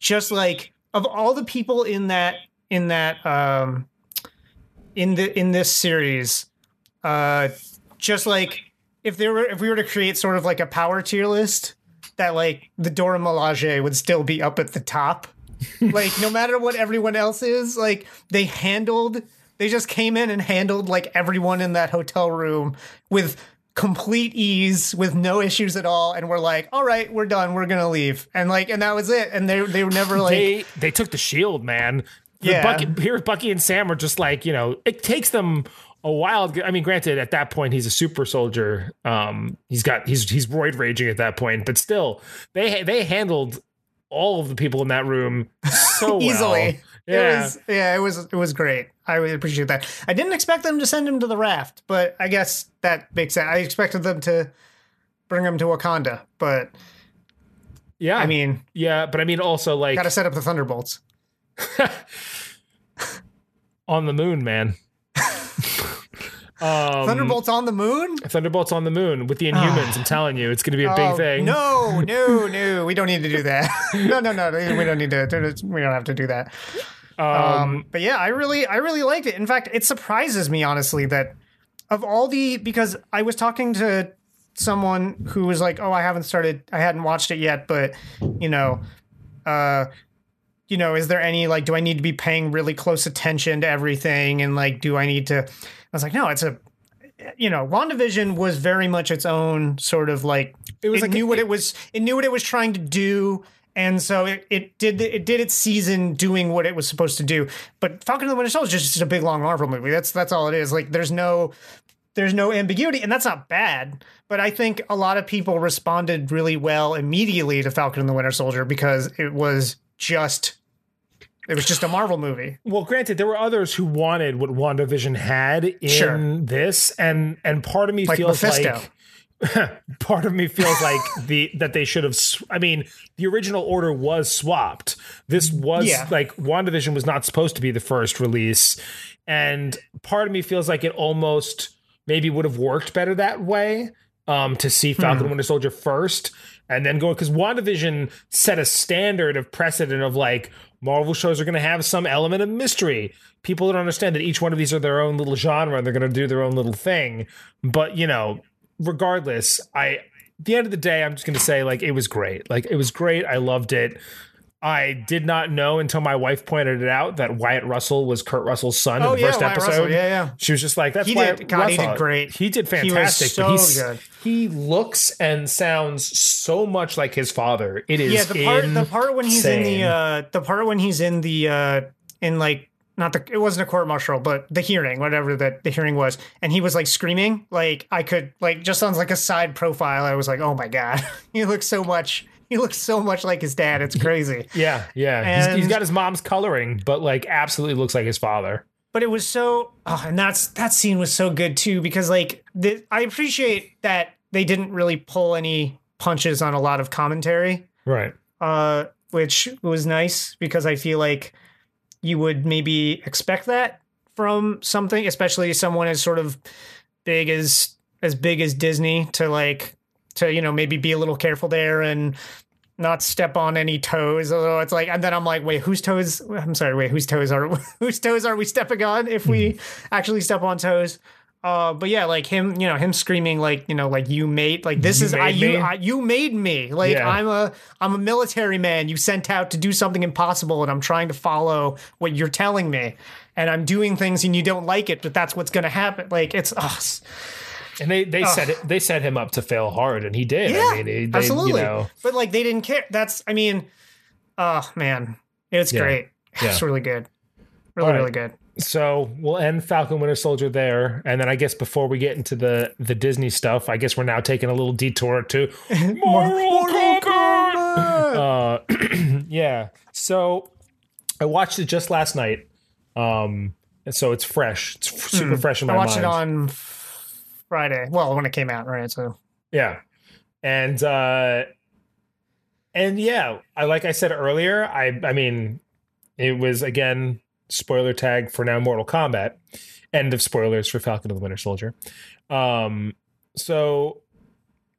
B: just like of all the people in that in that um in the in this series uh just like if there were if we were to create sort of like a power tier list that like the Dora Milaje would still be up at the top (laughs) like no matter what everyone else is like they handled they just came in and handled like everyone in that hotel room with complete ease with no issues at all and we're like all right we're done we're gonna leave and like and that was it and they they were never like
A: they they took the shield, man. The
B: Yeah.
A: Bucky, here, Bucky and Sam are just like you know. It takes them a while. I mean, granted, at that point he's a super soldier. Um, he's got he's he's roid raging at that point, but still, they they handled all of the people in that room so (laughs) well.
B: easily
A: Yeah.
B: it was yeah it was it was great i really appreciate that i didn't expect them to send him to the raft but i guess that makes sense i expected them to bring him to wakanda but
A: yeah.
B: i mean
A: yeah, but I mean also like
B: gotta set up the thunderbolts (laughs)
A: on the moon, man. (laughs) um,
B: thunderbolts on the moon
A: Thunderbolts on the moon with the Inhumans. I'm telling you, it's going to be a big
B: Oh,
A: thing.
B: No, (laughs) no, no. We don't need to do that. no, no, no. We don't need to. We don't have to do that.
A: Um,
B: Um, but yeah, I really, I really liked it. In fact, it surprises me honestly that of all the because I was talking to someone who was like, "Oh, I haven't started. I hadn't watched it yet, but you know, uh." You know, is there any like, do I need to be paying really close attention to everything? And like, do I need to? I was like, no, it's a, you know, WandaVision was very much its own sort of like
A: it was
B: it
A: like
B: knew what it was it knew what it was trying to do and so it, it did it did its season doing what it was supposed to do but falcon and the winter soldier is just a big long marvel movie that's that's all it is like there's no there's no ambiguity, and that's not bad. But I think a lot of people responded really well immediately to Falcon and the Winter Soldier because it was just it was just a Marvel movie.
A: Well, granted, there were others who wanted what WandaVision had in
B: Sure.
A: this, and and part of me
B: Like
A: feels
B: Mephisto.
A: like (laughs) part of me feels like the that they should have. sw- I mean, the original order was swapped. This was
B: Yeah.
A: like WandaVision was not supposed to be the first release, and part of me feels like it almost maybe would have worked better that way. Um, to see Falcon
B: Hmm.
A: Winter Soldier first, and then go because WandaVision set a standard of precedent of like Marvel shows are going to have some element of mystery. People don't understand that each one of these are their own little genre and they're going to do their own little thing. But you know, regardless, I at the end of the day, I'm just going to say like it was great. Like it was great. I loved it. I did not know until my wife pointed it out that Wyatt Russell was Kurt Russell's son
B: Oh
A: in the
B: yeah,
A: first
B: Wyatt
A: episode.
B: Russell. Yeah, yeah.
A: She was just like, "That's
B: He
A: Wyatt
B: did- God, he did great.
A: He did fantastic.
B: He was so
A: but he's,
B: good.
A: He looks and sounds so much like his father. It is
B: Yeah, the part the part when he's in the uh the part when he's in the uh in like not the it wasn't a court martial, but the hearing, whatever that the hearing was, and he was like screaming, like I could like just on like a side profile, I was like, oh my god, (laughs) he looks so much he looks so much like his dad. It's crazy. (laughs)
A: Yeah, yeah. He's, he's got his mom's coloring, but like absolutely looks like his father.
B: but it was so oh, and that's that scene was so good too because like the, i appreciate that they didn't really pull any punches on a lot of commentary
A: Right.
B: uh which was nice because i feel like you would maybe expect that from something especially someone as sort of big as as big as disney to like to you know maybe be a little careful there and not step on any toes. Although it's like, and then I'm like, wait, whose toes? I'm sorry, wait, whose toes are (laughs) whose toes are we stepping on if we hmm. actually step on toes? Uh, but yeah, like him, you know, him screaming like, you know, like you made, like this
A: You
B: is I you? I, you made me. Like
A: Yeah.
B: I'm a I'm a military man. You sent out to do something impossible, and I'm trying to follow what you're telling me, and I'm doing things, and you don't like it, but that's what's gonna happen. Like it's us.
A: And they they set it they set him up to fail hard, and he did.
B: Yeah,
A: I mean, they, they,
B: absolutely.
A: You know,
B: But like they didn't care. That's I mean, oh man, it's
A: Yeah.
B: great. (laughs)
A: Yeah.
B: It's really good. Really,
A: All right.
B: really good.
A: So we'll end Falcon Winter Soldier there, and then I guess before we get into the the Disney stuff, I guess we're now taking a little detour to (laughs) Kombat. Uh, (clears throat) yeah. So I watched it just last night. Um, and so it's fresh. It's f- super fresh in my
B: Hmm. I watched
A: mind.
B: it on Friday. Well, when it came out, right? So
A: Yeah. And uh and yeah, I like I said earlier, I I mean it was again spoiler tag for now Mortal Kombat. End of spoilers for Falcon and the Winter Soldier. Um so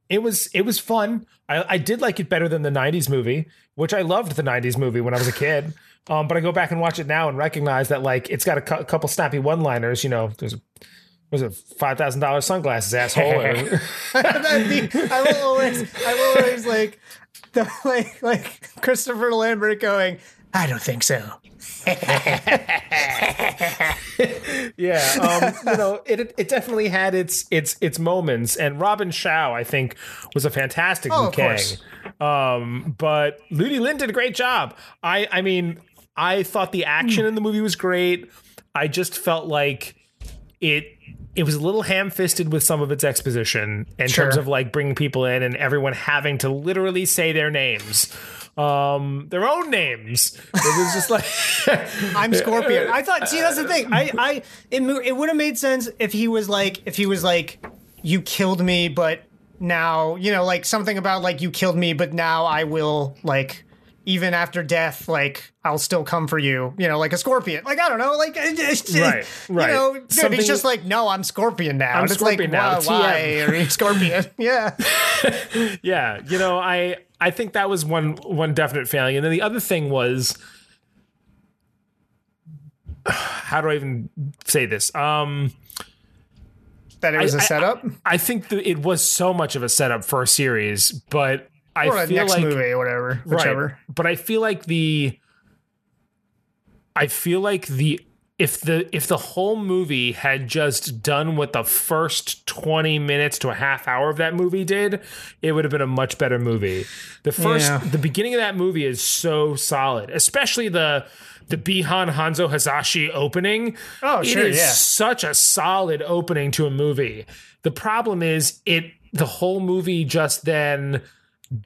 A: it was it was fun. I, I did like it better than the 90s movie, which I loved the 90s movie when I was a kid. Um, but I go back and watch it now and recognize that like it's got a cou- couple snappy one-liners. You know, there's a was it five thousand dollars sunglasses, asshole? (laughs) Or- (laughs)
B: I will always, I will always like, the, (laughs) like, like Christopher Lambert going. I don't think so. (laughs)
A: yeah, um, you know, it it definitely had its its its moments, and Robin Shou, I think, was a fantastic
B: Oh,
A: Liu Kang. Um, but Ludi Lin did a great job. I I mean, I thought the action in the movie was great. I just felt like it it was a little ham-fisted with some of its exposition in
B: Sure.
A: terms of like bringing people in and everyone having to literally say their names um their own names it was just like (laughs)
B: I'm Scorpion. I thought. See, that's the thing. I, I, it, it would have made sense if he was like, if he was like, you killed me, but now, you know, like something about like you killed me, but now I will like, even after death, like I'll still come for you. You know, like a scorpion. Like I don't know, like (laughs) it's-
A: Right, right.
B: You know, dude,
A: Something-
B: he's just like, no, I'm Scorpion now.
A: I'm
B: and it's
A: Scorpion
B: like,
A: now,
B: Why, why are you (laughs) Scorpion? yeah.
A: yeah you know i i think that was one one definite failing. And then the other thing was (sighs) how do i even say this? Um
B: That it was a
A: I-
B: setup?
A: I think that it was so much of a setup for a series but i
B: or a
A: feel like
B: movie or whatever,
A: Right. But I feel like the I feel like the if the if the whole movie had just done what the first 20 minutes to a half hour of that movie did, it would have been a much better movie. The first
B: Yeah.
A: the beginning of that movie is so solid, especially the the Bihan Hanzo Hasashi opening.
B: Oh, sure,
A: is
B: yeah.
A: such a solid opening to a movie. The problem is it the whole movie just then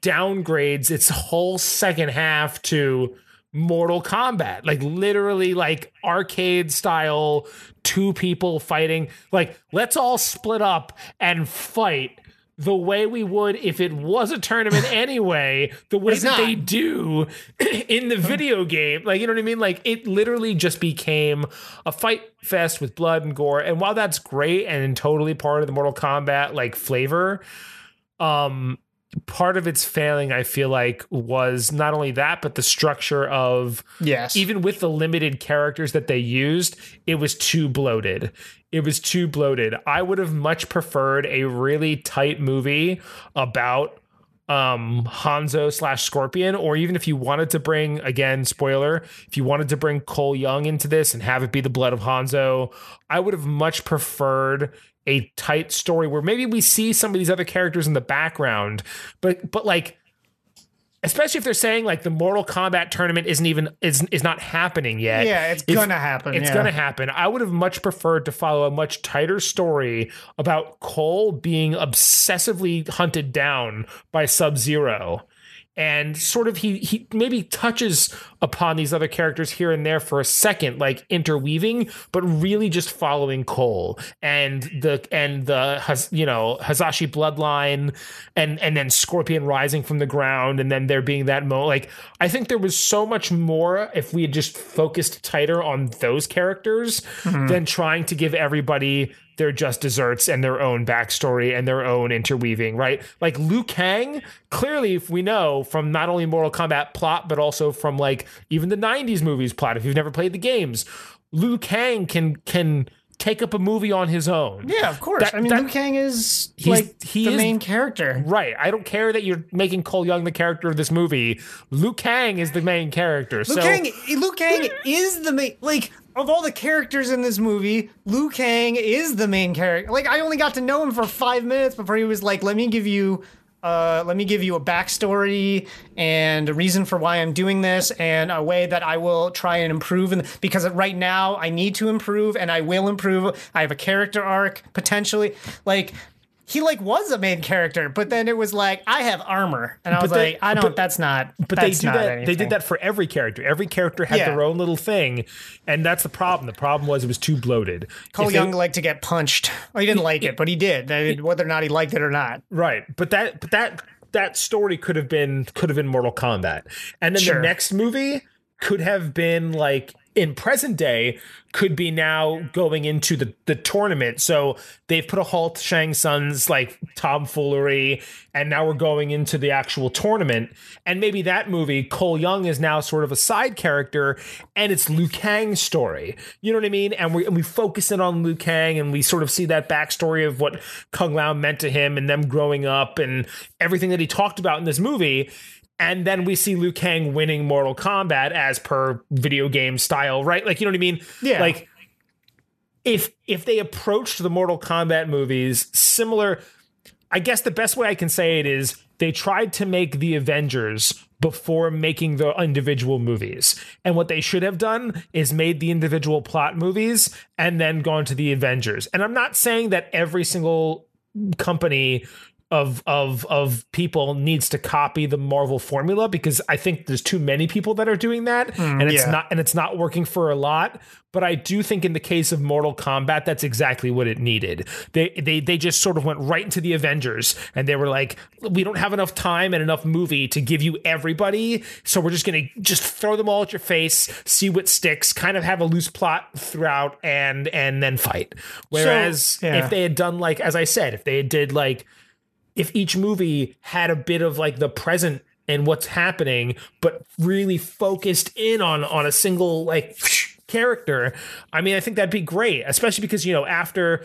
A: downgrades its whole second half to Mortal Kombat. Like literally like arcade style two people fighting. Like let's all split up and fight the way we would if it was a tournament (laughs) anyway, the way
B: It's
A: that they do (clears throat) in the video game. Like, you know what I mean? Like, it literally just became a fight fest with blood and gore. And while that's great and totally part of the Mortal Kombat like flavor, um, part of its failing, I feel like, was not only that, but the structure of
B: Yes.
A: even with the limited characters that they used, it was too bloated. It was too bloated. I would have much preferred a really tight movie about um Hanzo slash Scorpion, or even if you wanted to bring again, spoiler, if you wanted to bring Cole Young into this and have it be the blood of Hanzo, I would have much preferred a tight story where maybe we see some of these other characters in the background, but but like especially if they're saying like the Mortal Kombat tournament isn't even is is not happening yet.
B: yeah, it's gonna happen.
A: It's
B: yeah.
A: gonna happen. I would have much preferred to follow a much tighter story about Cole being obsessively hunted down by Sub Zero. And sort of he he maybe touches upon these other characters here and there for a second, like interweaving, but really just following Cole and the and the you know Hasashi bloodline, and and then Scorpion rising from the ground, and then there being that moment. Like I think there was so much more if we had just focused tighter on those characters mm-hmm. than trying to give everybody their just desserts and their own backstory and their own interweaving, right? Like Liu Kang, clearly, if we know from not only Mortal Kombat plot, but also from like even the 90s movies plot, if you've never played the games, Liu Kang can can take up a movie on his own.
B: Yeah, of course.
A: That-
B: I mean,
A: that-
B: Liu Kang is
A: He's-
B: like
A: he
B: the
A: is-
B: main character.
A: Right. I don't care that you're making Cole Young the character of this movie. Liu Kang is the main character.
B: Liu
A: so
B: Kang, Liu Kang (laughs) is the main like of all the characters in this movie. Liu Kang is the main character. Like I only got to know him for five minutes before he was like, "Let me give you." Uh, let me give you a backstory and a reason for why I'm doing this, and a way that I will try and improve. And because right now I need to improve, and I will improve. I have a character arc potentially. Like he like was a main character, but then it was like I have armor, and I was
A: they-
B: like, I don't.
A: but-
B: that's not.
A: But
B: that's
A: they do
B: not
A: that. They did that for every character. Every character had
B: Yeah.
A: their own little thing, and that's the problem. The problem was it was too bloated.
B: Cole
A: If they-
B: Young liked to get punched. Well, he didn't like it, but he did. I mean, whether or not he liked it or not.
A: right? But that, but that, that story could have been could have been Mortal Kombat, and then
B: Sure.
A: the next movie could have been like in present day could be now going into the the tournament. So they've put a halt to Shang Tsung's like tomfoolery, and now we're going into the actual tournament. And maybe that movie, Cole Young is now sort of a side character, and it's Liu Kang's story. You know what I mean? And we and we focus in on Liu Kang, and we sort of see that backstory of what Kung Lao meant to him, and them growing up, and everything that he talked about in this movie. And then we see Liu Kang winning Mortal Kombat as per video game style, right? Like, you know what I mean?
B: Yeah.
A: Like, if if they approached the Mortal Kombat movies similar, I guess the best way I can say it is they tried to make the Avengers before making the individual movies. And what they should have done is made the individual plot movies and then gone to the Avengers. And I'm not saying that every single company of of of people needs to copy the Marvel formula because I think there's too many people that are doing that hmm, and it's
B: yeah.
A: not and it's not working for a lot but I do think in the case of Mortal Kombat that's exactly what it needed. They they they just sort of went right into the Avengers and they were like we don't have enough time and enough movie to give you everybody so we're just going to just throw them all at your face, see what sticks, kind of have a loose plot throughout and and then fight. Whereas
B: yeah.
A: if they had done like as I said, if they did like if each movie had a bit of like the present and what's happening, but really focused in on on a single like (sniffs) character, I mean, I think that'd be great, especially because you know after,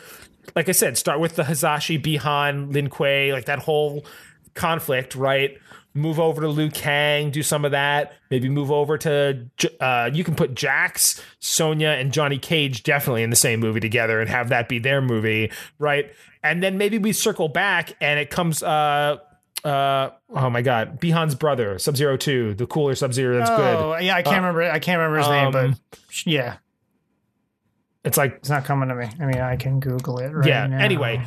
A: like I said, start with the Hasashi, Bihan, Lin Kuei, like that whole conflict, right? Move over to Liu Kang, do some of that. Maybe move over to uh, you can put Jax, Sonya, and Johnny Cage definitely in the same movie together and have that be their movie, right? And then maybe we circle back and it comes. Uh, uh, oh my god, Bihan's brother, Sub Zero Two, the cooler Sub Zero that's good.
B: Oh yeah, I can't
A: Uh,
B: remember. I can't remember his name,
A: um,
B: but yeah,
A: It's like
B: it's not coming to me. I mean, I can Google it right
A: yeah.
B: now.
A: Anyway,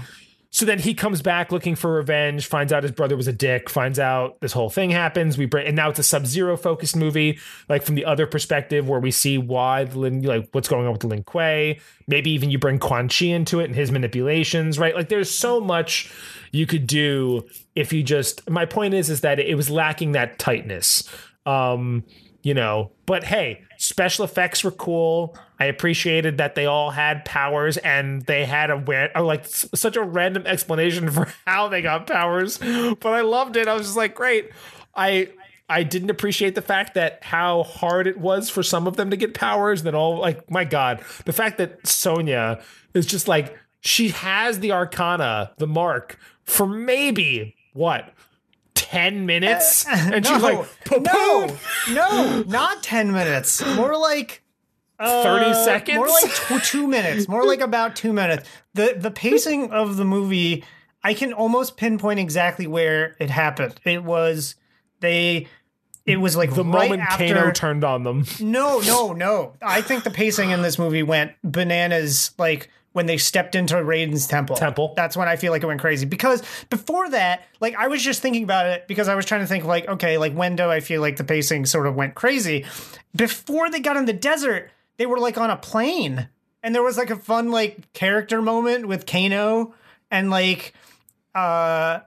A: so then he comes back looking for revenge, finds out his brother was a dick, finds out this whole thing happens. We bring, and now it's a Sub Zero focused movie, like from the other perspective, where we see why the Lin, like what's going on with Lin Kuei. Maybe even you bring Quan Chi into it and his manipulations, right? Like there's so much you could do if you just. My point is, is that it was lacking that tightness. Um, you know, but hey, special effects were cool. I appreciated that they all had powers and they had a like such a random explanation (laughs) for how they got powers. But I loved it. I was just like, great. I I didn't appreciate the fact that how hard it was for some of them to get powers. That all like, my God, the fact that Sonya is just like she has the Arcana, the mark for maybe what. 10 minutes (laughs) and she's like
B: no, no, not ten minutes. More like
A: 30
B: uh,
A: seconds
B: More like tw- two minutes. More like about two minutes. The the pacing of the movie, I can almost pinpoint exactly where it happened. It was they. It was like
A: the
B: right
A: moment
B: after.
A: Kano turned on them.
B: No, no, no. I think the pacing in this movie went bananas like when they stepped into Raiden's temple.
A: Temple.
B: That's when I feel like it went crazy. Because before that, like I was just thinking about it because I was trying to think like, okay, like when do I feel like the pacing sort of went crazy? Before they got in the desert, they were like on a plane. And there was like a fun like character moment with Kano and like uh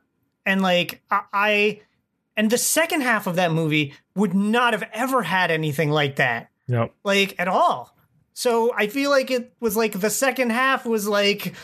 B: and like I, I and the second half of that movie would not have ever had anything like that
A: Yep.
B: like at all. So I feel like it was like the second half was like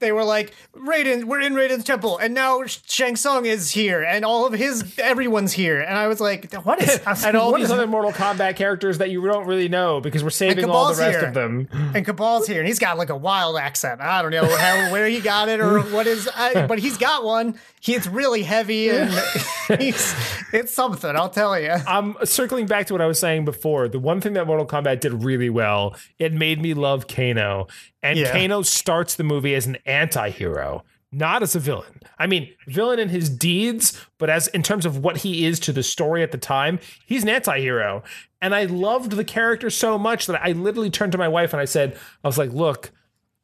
B: they were like Raiden, we're in Raiden's temple, and now Shang Tsung is here, and all of his everyone's here, and I was like, what is (laughs)
A: And all these
B: is-
A: other Mortal Kombat characters that you don't really know because we're saving all the rest
B: here.
A: of them.
B: and Kabal's here, and he's got like a wild accent. I don't know how, where he got it or (laughs) what is, I, but he's got one. He, it's really heavy, and (laughs) he's it's something. I'll tell you.
A: I'm circling back to what I was saying before. The one thing that Mortal Kombat did really well, it made me love Kano. And
B: Yeah.
A: Kano starts the movie as an anti-hero, not as a villain. I mean, villain in his deeds, but as in terms of what he is to the story at the time, he's an anti-hero. And I loved the character so much that I literally turned to my wife and I said, I was like, look,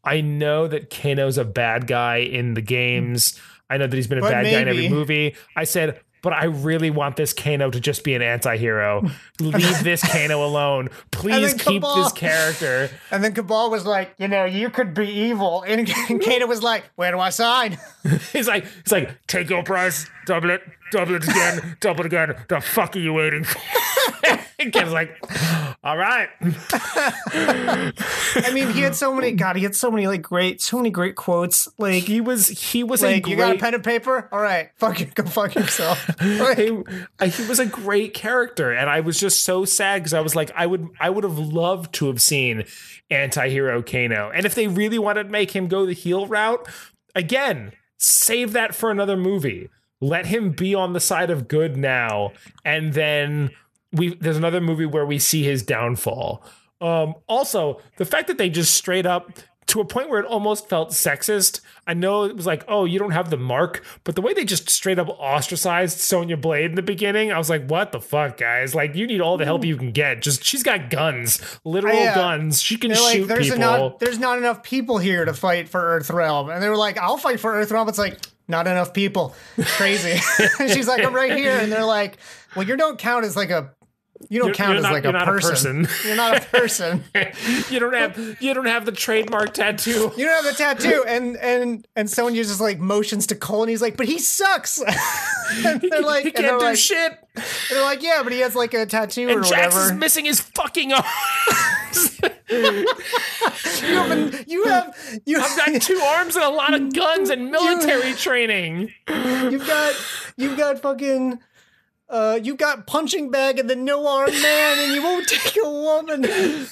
A: I know that Kano's a bad guy in the games. I know that he's been a
B: But
A: bad guy in every movie. I said, but I really want this Kano to just be an anti-hero. Leave this Kano alone. (laughs) Please keep
B: Kabal-
A: this character. (laughs)
B: And then Kabal was like, you know, you could be evil, and, and (laughs) Kano was like, where do I sign?
A: He's like, he's like, take your price, double it, double it again, (laughs) double it again. The fuck are you waiting for? (laughs) and Ken's like, all right. (laughs)
B: I mean, he had so many. God, he had so many like great, so many great quotes. Like,
A: He was he was a
B: like
A: great
B: you got a pen and paper? All right, fuck you, go fuck yourself. Like,
A: he, uh, he was a great character and i was just so sad because i was like i would i would have loved to have seen anti-hero kano and if they really wanted to make him go the heel route again save that for another movie let him be on the side of good now and then we there's another movie where we see his downfall um also the fact that they just straight up to a point where it almost felt sexist. I know it was like, oh, you don't have the mark, but the way they just straight up ostracized Sonya Blade in the beginning, I was like, what the fuck, guys? Like, you need all the help you can get. Just she's got guns, literal
B: Yeah.
A: guns. She can
B: they're like,
A: shoot
B: there's
A: people.
B: not, there's not enough people here to fight for Earthrealm, and they were like, I'll fight for Earthrealm. It's like not enough people. Crazy. (laughs) (laughs) she's like, I'm right here, and they're like, well, you don't count as like a. You don't
A: You're-
B: count
A: you're
B: as
A: not-
B: like a
A: not a
B: person.
A: person. (laughs)
B: You're not a person. (laughs)
A: you don't have you don't have the trademark tattoo. (laughs)
B: You don't have the tattoo, and and and someone just like motions to Cole, and he's like, "But he sucks." and they're like,
A: he can't do
B: like,
A: shit.
B: They're like, "Yeah, but he has like a tattoo or
A: And Jax
B: whatever."
A: is missing his fucking arms.
B: you have, you have, you
A: I've got two arms and a lot of guns and military training.
B: You've got you've got fucking uh you've got punching bag and the no arm man and you won't (laughs) take a woman.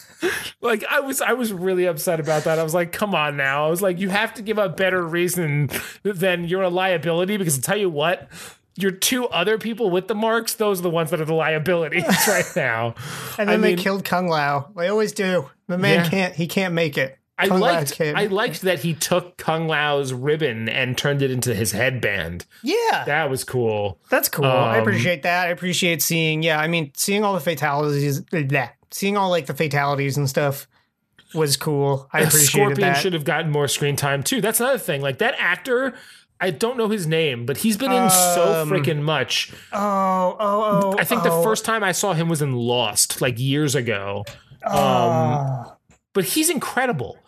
A: like I was I was really upset about that. I was like, come on now. I was like, you have to give a better reason than you're a liability because I'll tell you what, your two other people with the marks, those are the ones that are the liabilities (laughs) right now.
B: And then
A: I
B: they
A: mean-
B: killed Kung Lao. They always do. The man
A: Yeah.
B: can't. He can't make it.
A: I
B: Kung
A: liked I liked that he took Kung Lao's ribbon and turned it into his headband.
B: yeah,
A: That was cool.
B: that's cool. I
A: Um,
B: appreciate that. I appreciate seeing. Yeah, I mean, seeing all the fatalities. That seeing all like the fatalities and stuff was cool. I appreciated
A: Scorpion
B: that.
A: should have gotten more screen time too. That's another thing. Like that actor, I don't know his name, but he's been in so
B: Um,
A: freaking much.
B: oh, oh, oh.
A: I think the
B: oh,
A: first time I saw him was in Lost, like years ago.
B: oh.
A: But he's incredible.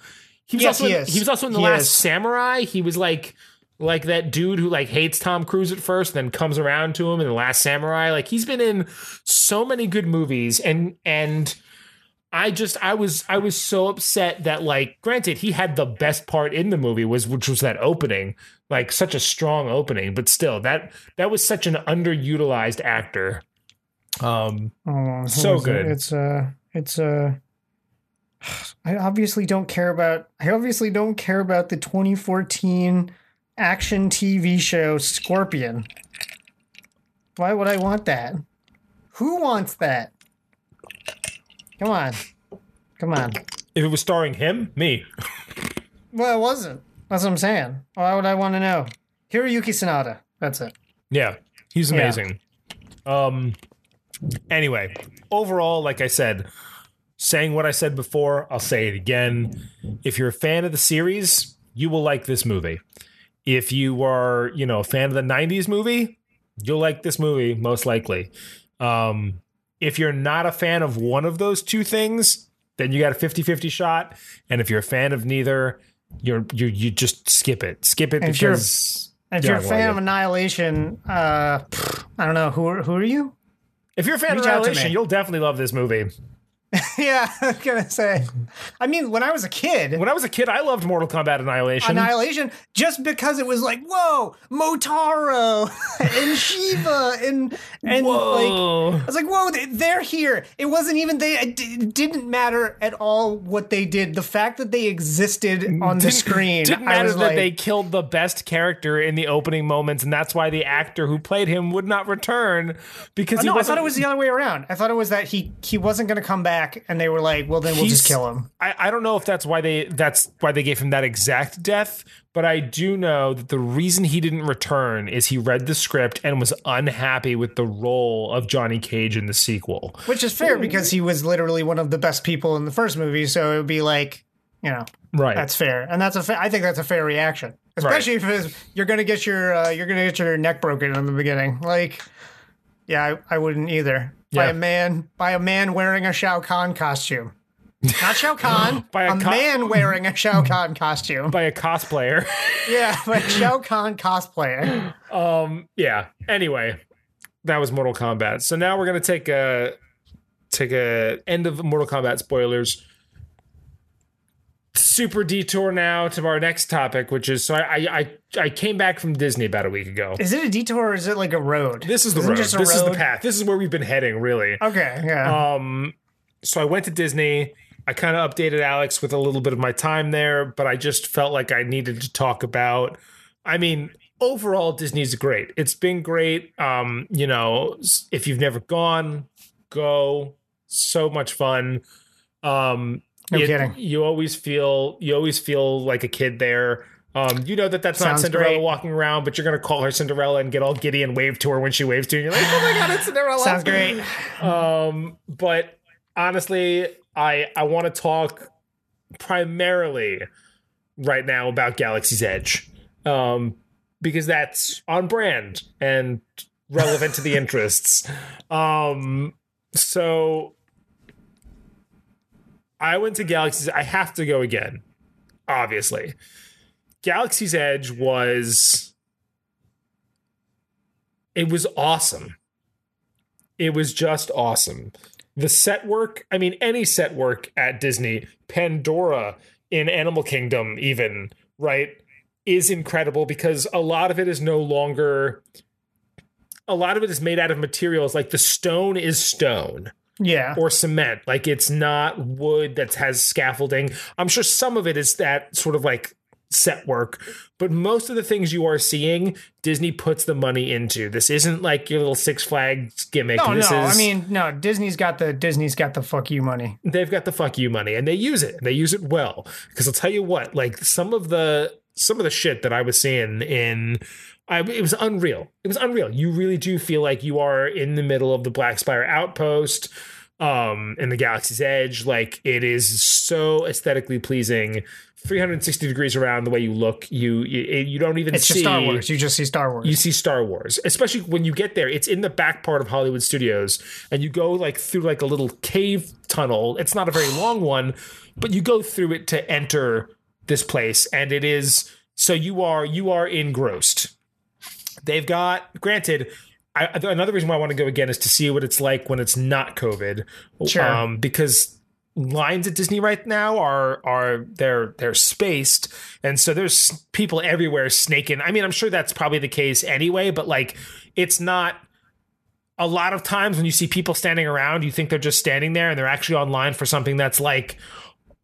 A: He was
B: Yes,
A: also
B: he
A: in, he was also in the
B: He
A: Last
B: is.
A: Samurai. He was like like that dude who like hates Tom Cruise at first, then comes around to him in the Last Samurai. Like he's been in so many good movies, and and I just I was I was so upset that like granted he had the best part in the movie was which was that opening like such a strong opening, but still that that was such an underutilized actor. Um,
B: Oh,
A: So
B: is it?
A: good.
B: It's uh it's uh (sighs) I obviously don't care about I obviously don't care about the 2014 action TV show Scorpion. Why would I want that? Who wants that? Come on. Come on.
A: if it was starring him, me.
B: Well, it wasn't. That's what I'm saying. Why would I want to know? Hiroyuki Sanada. That's it.
A: Yeah, he's
B: Yeah.
A: amazing. Um anyway, overall like I said, saying what I said before, I'll say it again. If you're a fan of the series, you will like this movie. If you are, you know, a fan of the 90s movie, you'll like this movie most likely. Um if you're not a fan of one of those two things, then you got a 50-50 shot, and if you're a fan of neither, you're you you just skip it. Skip it
B: And if you're-
A: because
B: if you're a fan of Annihilation, uh, I don't know who are, who are you?
A: if you're a fan
B: Reach
A: of Annihilation, you'll definitely love this movie. (laughs)
B: yeah, (laughs) I was gonna say. I mean, when I was a kid,
A: When I was a kid, I loved Mortal Kombat Annihilation.
B: Annihilation, just because it was like, whoa, Motaro (laughs) and Sheeva and and like. I was like, whoa, they- they're here. It wasn't even they. It didn't matter at all what they did. The fact that they existed on the screen,
A: Didn't
B: I
A: matter that
B: like,
A: they killed the best character in the opening moments, and that's why the actor who played him would not return because uh, he
B: no, I thought it was the other way around. I thought it was that he he wasn't going to come back, and they were like, well, then we'll just kill him.
A: I, I don't know if that's why they that's why they gave him that exact death, but I do know that the reason he didn't return is he read the script and was unhappy with the role of Johnny Cage in the sequel.
B: Which is fair because he was literally one of the best people in the first movie, so it would be like, you know,
A: Right.
B: that's fair, and that's a fa- I think that's a fair reaction, especially if it's, you're gonna get your uh, you're gonna get your neck broken in the beginning. Like, yeah, I, I wouldn't either. By
A: Yeah.
B: a man, by a man wearing a Shao Kahn costume, not Shao (laughs) Kahn,
A: By a
B: a,
A: co-
B: man wearing a Shao Kahn costume.
A: by a cosplayer. (laughs)
B: yeah, by a Shao Kahn cosplayer.
A: Um. Yeah. Anyway, that was Mortal Kombat. So now we're gonna take a take a end of Mortal Kombat spoilers. Super detour now to our next topic, which is so I I I, came back from Disney about a week ago.
B: Is it a detour or is it like a road?
A: This is the
B: Isn't
A: road. This is the path. This is where we've been heading, really.
B: Okay, yeah.
A: Um, so I went to Disney. I kind of updated Alex with a little bit of my time there, but I just felt like I needed to talk about. I mean, overall, Disney's great. It's been great. Um, you know, if you've never gone, go. So much fun. Um,
B: No
A: it-
B: kidding.
A: You always feel you always feel like a kid there. Um, you know that that's not Cinderella
B: great.
A: walking around, but you're gonna call her Cinderella and get all giddy and wave to her when she waves to you. And you're like, oh my god, it's Cinderella.
B: Sounds great. (laughs)
A: Um, but honestly, I I want to talk primarily right now about Galaxy's Edge, um, because that's on brand and relevant to the interests. Um, so I went to Galaxy's. I have to go again, obviously. Galaxy's Edge was it was awesome. It was just awesome. The set work, I mean, any set work at Disney, Pandora in Animal Kingdom, even, right, is incredible because a lot of it is no longer, a lot of it is made out of materials like the stone is stone,
B: Yeah.
A: or cement. Like it's not wood that has scaffolding. I'm sure some of it is that sort of like set work, but most of the things you are seeing, Disney puts the money into. This isn't like your little Six Flags gimmick.
B: No,
A: this
B: no.
A: is,
B: I mean, no. Disney's got the Disney's got the fuck you money.
A: they've got the fuck you money and they use it. and They use it well. Because I'll tell you what, like some of the some of the shit that I was seeing in I, it was unreal. It was unreal. You really do feel like you are in the middle of the Black Spire outpost um in the Galaxy's Edge. Like it is so aesthetically pleasing. 360 degrees around the way you look. You you, you don't even
B: It's
A: see
B: Star Wars. You just see Star Wars.
A: you see Star Wars, especially when you get there. It's in the back part of Hollywood Studios, and you go like through like a little cave tunnel. It's not a very (sighs) long one, but you go through it to enter this place, and it is so you are you are engrossed. They've got granted. I, another reason why I want to go again is to see what it's like when it's not COVID,
B: Sure.
A: um, because lines at Disney right now are are they're they're spaced, and so there's people everywhere snaking. I mean, I'm sure that's probably the case anyway, but like it's not. A lot of times when you see people standing around, you think they're just standing there, and they're actually online for something that's like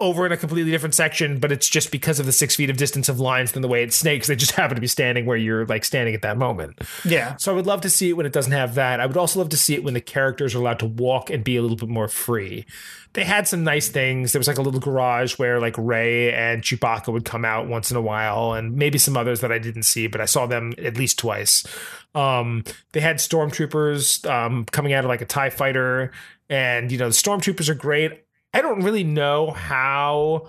A: over in a completely different section, but it's just because of the six feet of distance of lines than the way it snakes. They just (laughs) happen to be standing where you're like standing at that moment.
B: yeah.
A: So I would love to see it when it doesn't have that. I would also love to see it when the characters are allowed to walk and be a little bit more free. They had some nice things. There was like a little garage where like Rey and Chewbacca would come out once in a while, and maybe some others that I didn't see, but I saw them at least twice. Um, they had stormtroopers um, coming out of like a Tie fighter, and you know the stormtroopers are great. I don't really know how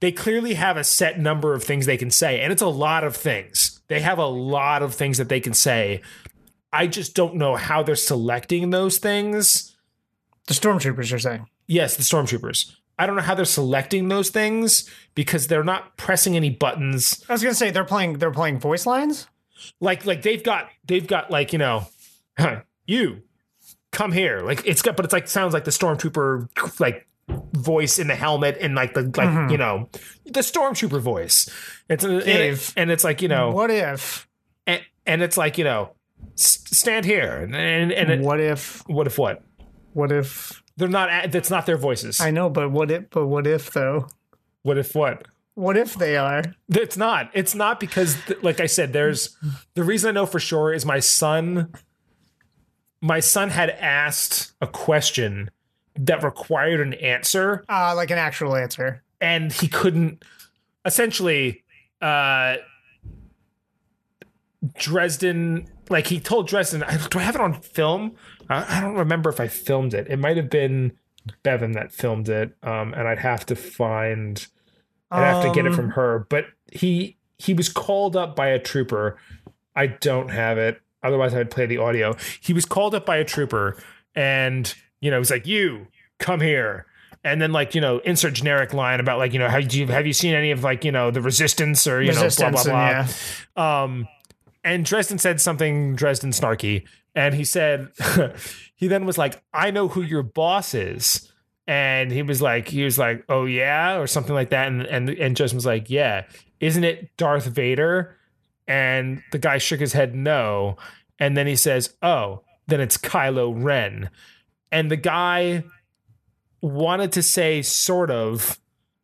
A: they clearly have a set number of things they can say, and it's a lot of things. They have a lot of things that they can say. I just don't know how they're selecting those things.
B: The stormtroopers are saying.
A: Yes, the stormtroopers. I don't know how they're selecting those things because they're not pressing any buttons.
B: I was gonna say they're playing. They're playing voice lines.
A: Like like they've got they've got like you know, (laughs) you come here. Like it's got but it's like sounds like the stormtrooper like voice in the helmet and like the like mm-hmm. you know the stormtrooper voice. It's uh, and, it-
B: Dave.
A: and it's like you know
B: What if?
A: and, and it's like you know stand here and and, and it,
B: What if?
A: what if what
B: What if?
A: they're not that's not their voices
B: I know, but what if? But what if though?
A: what if what
B: What if they are?
A: it's not it's not because like i said there's the reason i know for sure is my son my son had asked a question that required an answer.
B: Uh, like an actual answer.
A: and he couldn't essentially uh Dresden like he told Dresden do I have it on film? I, I don't remember if I filmed it. It might have been Bevan that filmed it um and I'd have to find I'd have to get it
B: Um,
A: from her. But he he was called up by a trooper. I don't have it otherwise I'd play the audio. He was called up by a trooper and you know he's like you come here. And then like you know insert generic line about like you know have you have you seen any of like you know the resistance or you
B: Resistance
A: know blah
B: and
A: blah. blah um and Dresden said something Dresden snarky and he said (laughs) he then was like I know who your boss is. And he was like he was like oh yeah? or something like that. And and and Dresden was like yeah. Isn't it Darth Vader and the guy shook his head no. And then he says oh then it's Kylo Ren. And the guy wanted to say sort of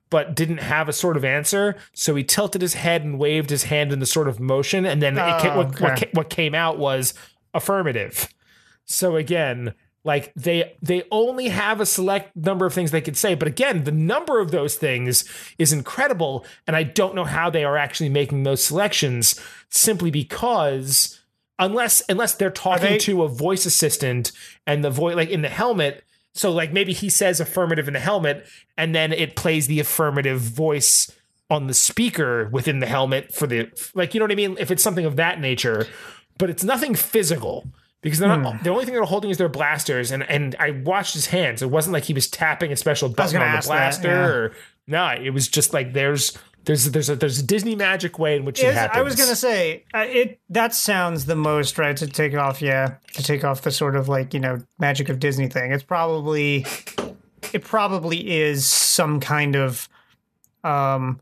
A: but didn't have a sort of answer. So he tilted his head and waved his hand in the sort of motion. And then
B: Oh,
A: what, what, oh,
B: okay.
A: ca- what came out was affirmative. So again like they they only have a select number of things they could say but again the number of those things is incredible and i don't know how they are actually making those selections simply because unless unless they're talking
B: they-
A: to a voice assistant and the voice like in the helmet so like maybe he says affirmative in the helmet and then it plays the affirmative voice on the speaker within the helmet for the like you know what I mean? If it's something of that nature but it's nothing physical because they're not
B: Hmm.
A: the only thing they're holding is their blasters and and I watched his hands it wasn't like he was tapping a special button on the
B: that,
A: blaster
B: yeah.
A: or no it was just like there's there's there's a there's a Disney magic way in which it
B: Is-
A: happens
B: I was gonna say uh, it. That sounds the most right to take off. Yeah, to take off the sort of like you know magic of Disney thing. It's probably, it probably is some kind of, um,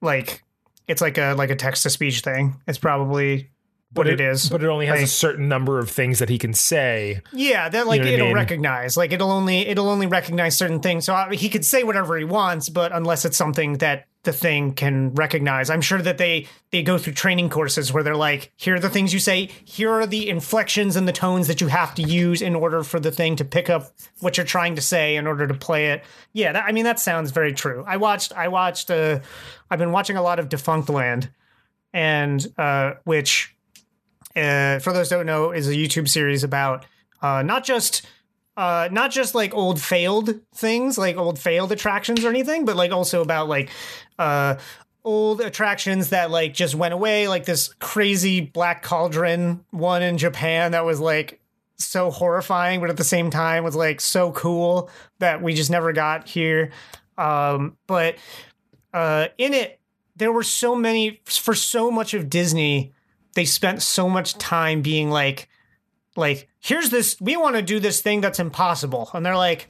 B: like it's like a like a text to speech thing. It's probably what it is.
A: but it only has a certain number of things that he can say.
B: Yeah, that like
A: know
B: it'll
A: mean?
B: recognize. Like it'll only it'll only recognize certain things. So I, he could say whatever he wants, but unless it's something that the thing can recognize, I'm sure that they they go through training courses where they're like, here are the things you say, here are the inflections and the tones that you have to use in order for the thing to pick up what you're trying to say in order to play it. Yeah, that, I mean that sounds very true. I watched I watched uh I've been watching a lot of Defunctland and uh which uh, for those don't know, is a YouTube series about uh, not just uh, not just like old failed things, like old failed attractions or anything, but like also about like uh, old attractions that like just went away, like this crazy Black Cauldron one in Japan that was like so horrifying, but at the same time was like so cool that we just never got here. Um, but uh, in it, there were so many for so much of Disney they spent so much time being like like here's this we want to do this thing that's impossible. And they're like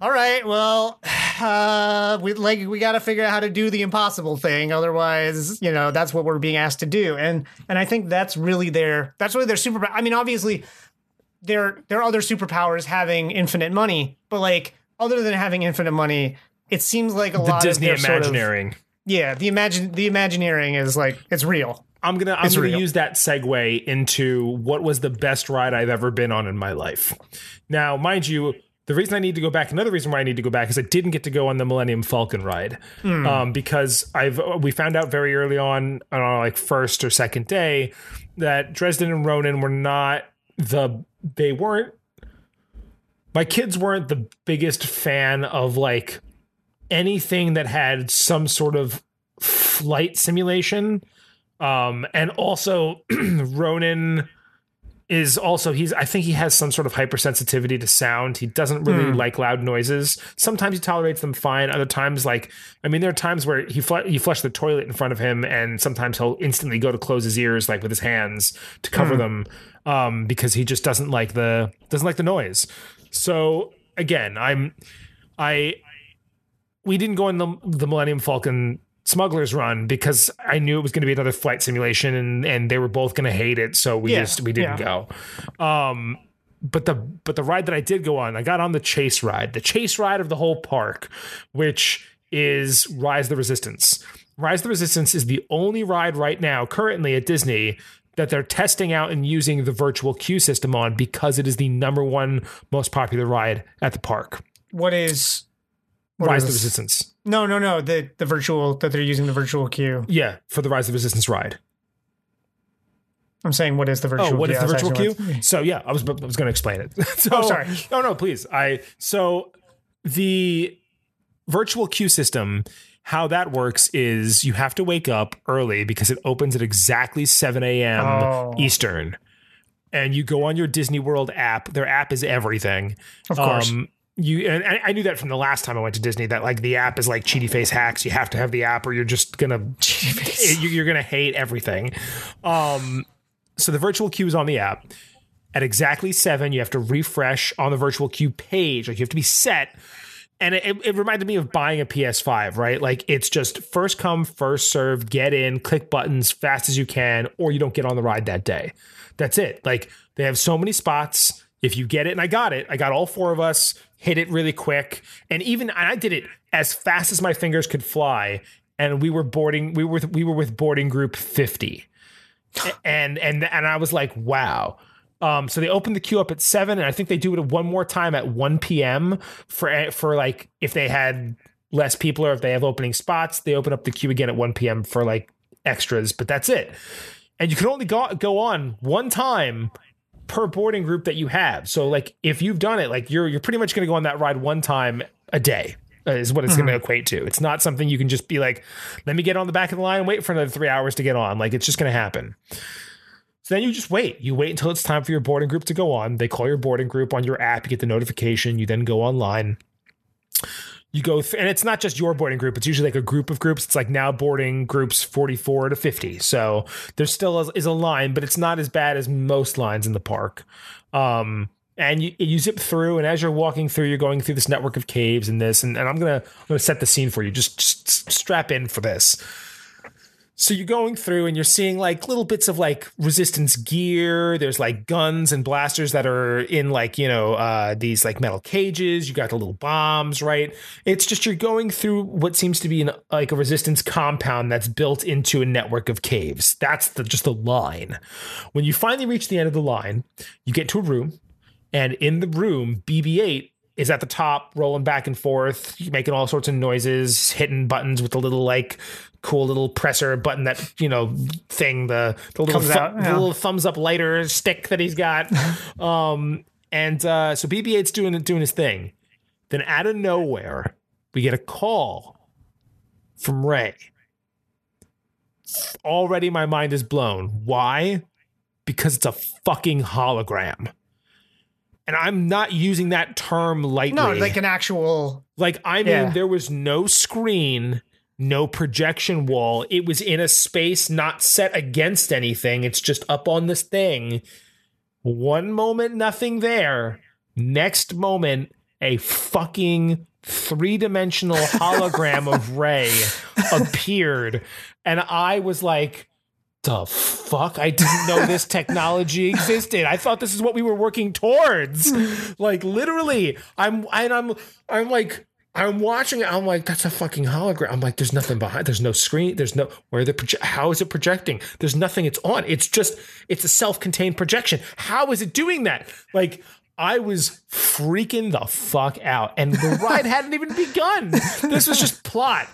B: all right well (sighs) uh we like we got to figure out how to do the impossible thing otherwise you know that's what we're being asked to do. And and i think that's really their that's really their super i mean obviously their their other superpowers having infinite money but like other than having infinite money it seems like a
A: The
B: lot
A: Disney
B: of their sort of- yeah the imagine the imagineering is like it's real
A: I'm gonna I'm
B: It's
A: gonna
B: real.
A: use that segue into what was the best ride I've ever been on in my life. Now, mind you, the reason I need to go back, another reason why I need to go back is I didn't get to go on the Millennium Falcon ride
B: Hmm.
A: um, because I've we found out very early on on our like first or second day that Dresden and Ronan were not the they weren't my kids weren't the biggest fan of like anything that had some sort of flight simulation um and also (clears throat) ronan is also he's i think he has some sort of hypersensitivity to sound. He doesn't really like loud noises. Sometimes he tolerates them fine. Other times like i mean there are times where he fl- you flush the toilet in front of him and sometimes he'll instantly go to close his ears like with his hands to cover them um because he just doesn't like the doesn't like the noise. So again i'm i we didn't go in the, the Millennium Falcon smugglers run because I knew it was going to be another flight simulation and and they were both going to hate it so we
B: Yeah,
A: just we didn't go. Um but the but the ride that I did go on I got on the chase ride the chase ride of the whole park which is Rise of the Resistance. Rise of the Resistance is the only ride right now currently at Disney that they're testing out and using the virtual queue system on because it is the number one most popular ride at the park.
B: What is what
A: Rise
B: is-
A: the Resistance
B: No, no, no. The the virtual that they're using the virtual queue.
A: Yeah, for the Rise of Resistance ride.
B: I'm saying what is the virtual
A: Oh, what
B: queue?
A: is the virtual queue? So yeah, I was I was going to explain it. (laughs) so,
B: Oh, sorry.
A: No, no, please. I so the virtual queue system. How that works is you have to wake up early because it opens at exactly 7 a.m.
B: Oh.
A: Eastern. And you go on your Disney World app. Their app is everything.
B: Of course.
A: Um, you and I knew that from the last time I went to Disney that like the app is like cheaty face hacks. You have to have the app or you're just gonna (laughs) you- you're gonna hate everything. Um, so the virtual queue is on the app at exactly seven. You have to refresh on the virtual queue page. Like you have to be set. And it, it reminded me of buying a PS5, right? Like it's just first come, first served, get in, click buttons fast as you can, or you don't get on the ride that day. That's it. Like they have so many spots. If you get it, and I got it, I got all four of us, hit it really quick. And even I did it as fast as my fingers could fly. And we were boarding, we were we were with boarding group 50 and and and I was like, wow. Um, so they opened the queue up at seven, and I think they do it one more time at one p.m. for for like if they had less people or if they have opening spots, they open up the queue again at one p.m. for like extras. But that's it, and you can only go go on one time per boarding group that you have. So like if you've done it, like you're you're pretty much going to go on that ride one time a day. uh, Is what it's going to equate to. It's not something you can just be like, let me get on the back of the line and wait for another three hours to get on. Like it's just going to happen. So then you just wait. You wait until it's time for your boarding group to go on. They call your boarding group on your app. You get the notification. You then go online. You go, th- and it's not just your boarding group. It's usually like a group of groups. It's like now boarding groups 44 to 50. So there still is, is a line, but it's not as bad as most lines in the park. Um, and you, you zip through, and as you're walking through, you're going through this network of caves and this. And, and I'm gonna I'm gonna set the scene for you. Just, just strap in for this. So you're going through and you're seeing like little bits of like resistance gear. There's like guns and blasters that are in like, you know, uh, these like metal cages. You got the little bombs, right? It's just you're going through what seems to be an, like a resistance compound that's built into a network of caves. That's the, just the line. When you finally reach the end of the line, you get to a room, and in the room, BB 8 is at the top, rolling back and forth, making all sorts of noises, hitting buttons with the little like cool little presser button that you know thing the the little, thu-
B: out, yeah.
A: little thumbs up lighter stick that he's got. (laughs) um, and uh, so BB-8's doing doing his thing. Then out of nowhere, we get a call from Rey. Already, my mind is blown. Why? Because it's a fucking hologram. And I'm not using that term lightly.
B: No, like an actual.
A: Like, I mean,
B: Yeah.
A: there was no screen, no projection wall. It was in a space not set against anything. It's just up on this thing. One moment, nothing there. Next moment, a fucking three dimensional hologram of (laughs) Rey appeared. And I was like, the fuck? I didn't know this technology existed. I thought this is what we were working towards. like literally, I'm and I'm I'm like I'm watching it. I'm like, that's a fucking hologram. I'm like, there's nothing behind. There's no screen. There's no where the proje- how is it projecting? There's nothing. It's on. It's just it's a self-contained projection. How is it doing that? Like. I was freaking the fuck out, and the (laughs) ride hadn't even begun. This was just plot.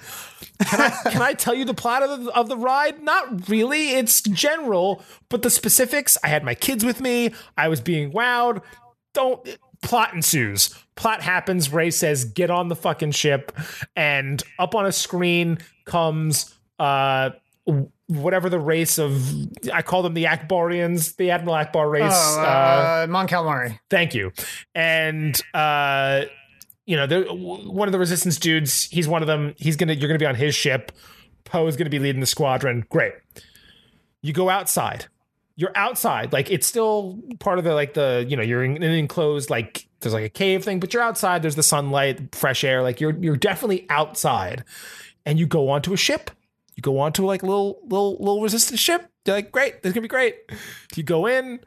A: Can I can I tell you the plot of the, of the ride? Not really. It's general, but the specifics. I had my kids with me. I was being wowed. Don't plot ensues. Plot happens. Rey says, "Get on the fucking ship," and up on a screen comes uh whatever the race of I call them the Ackbarians, the Admiral Ackbar race.
B: Oh, uh, Mon Calamari.
A: Thank you. And uh, you know, one of the resistance dudes, he's one of them. He's gonna, you're gonna be on his ship. Poe is gonna be leading the squadron. Great. You go outside. You're outside. Like it's still part of the like the you know you're in an enclosed like there's like a cave thing, but you're outside. There's the sunlight, fresh air. Like you're you're definitely outside. And you go onto a ship. You go onto like a little little little resistance ship. You're like, great, this is gonna be great. You go in,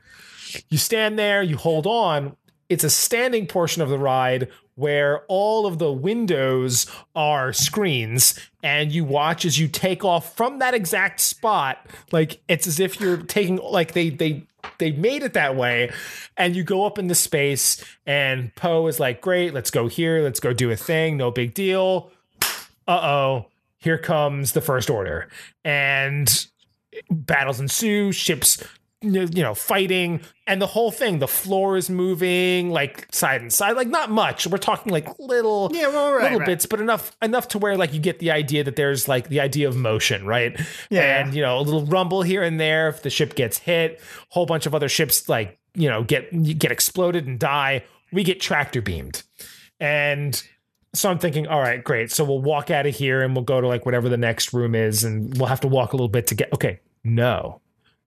A: you stand there, you hold on. It's a standing portion of the ride where all of the windows are screens and you watch as you take off from that exact spot. Like it's as if you're taking like they they they made it that way. And you go up into space and Poe is like great let's go here let's go do a thing no big deal. Uh-oh here comes the first order. And battles ensue ships you know fighting and the whole thing the floor is moving like side and side like not much we're talking like little
B: Yeah, well, right,
A: little
B: right.
A: bits but enough enough to where like you get the idea that there's like the idea of motion right
B: Yeah.
A: and you know a little rumble here and there if the ship gets hit whole bunch of other ships like you know get get exploded and die we get tractor beamed and so I'm thinking, all right, great. So we'll walk out of here and we'll go to like whatever the next room is, and we'll have to walk a little bit to get. Okay, no,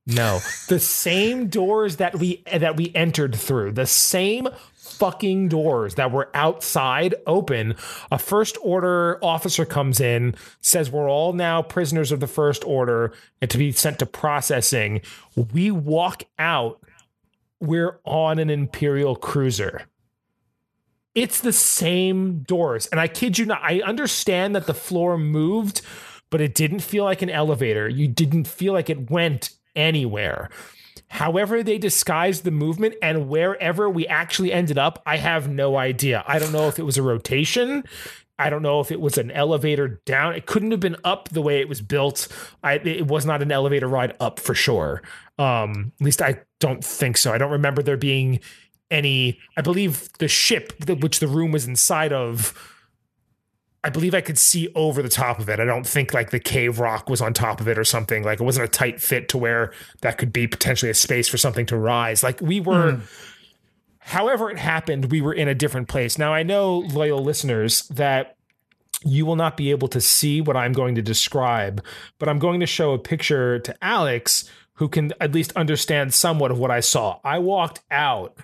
A: no, the same doors that we that we entered through, the same fucking doors that were outside open. A first order officer comes in, says we're all now prisoners of the first order and to be sent to processing. We walk out. We're on an imperial cruiser. It's the same doors. And I kid you not, I understand that the floor moved, but it didn't feel like an elevator. You didn't feel like it went anywhere. However, they disguised the movement and wherever we actually ended up, I have no idea. I don't know if it was a rotation. I don't know if it was an elevator down. It couldn't have been up the way it was built. I, it was not an elevator ride up for sure. Um, at least I don't think so. I don't remember there being any. I believe the ship, which the room was inside of, I believe I could see over the top of it. I don't think like the cave rock was on top of it or something. Like it wasn't a tight fit to where that could be potentially a space for something to rise. Like we were, hmm. however it happened, we were in a different place. Now I know loyal listeners that you will not be able to see what I'm going to describe, but I'm going to show a picture to Alex who can at least understand somewhat of what I saw. I walked out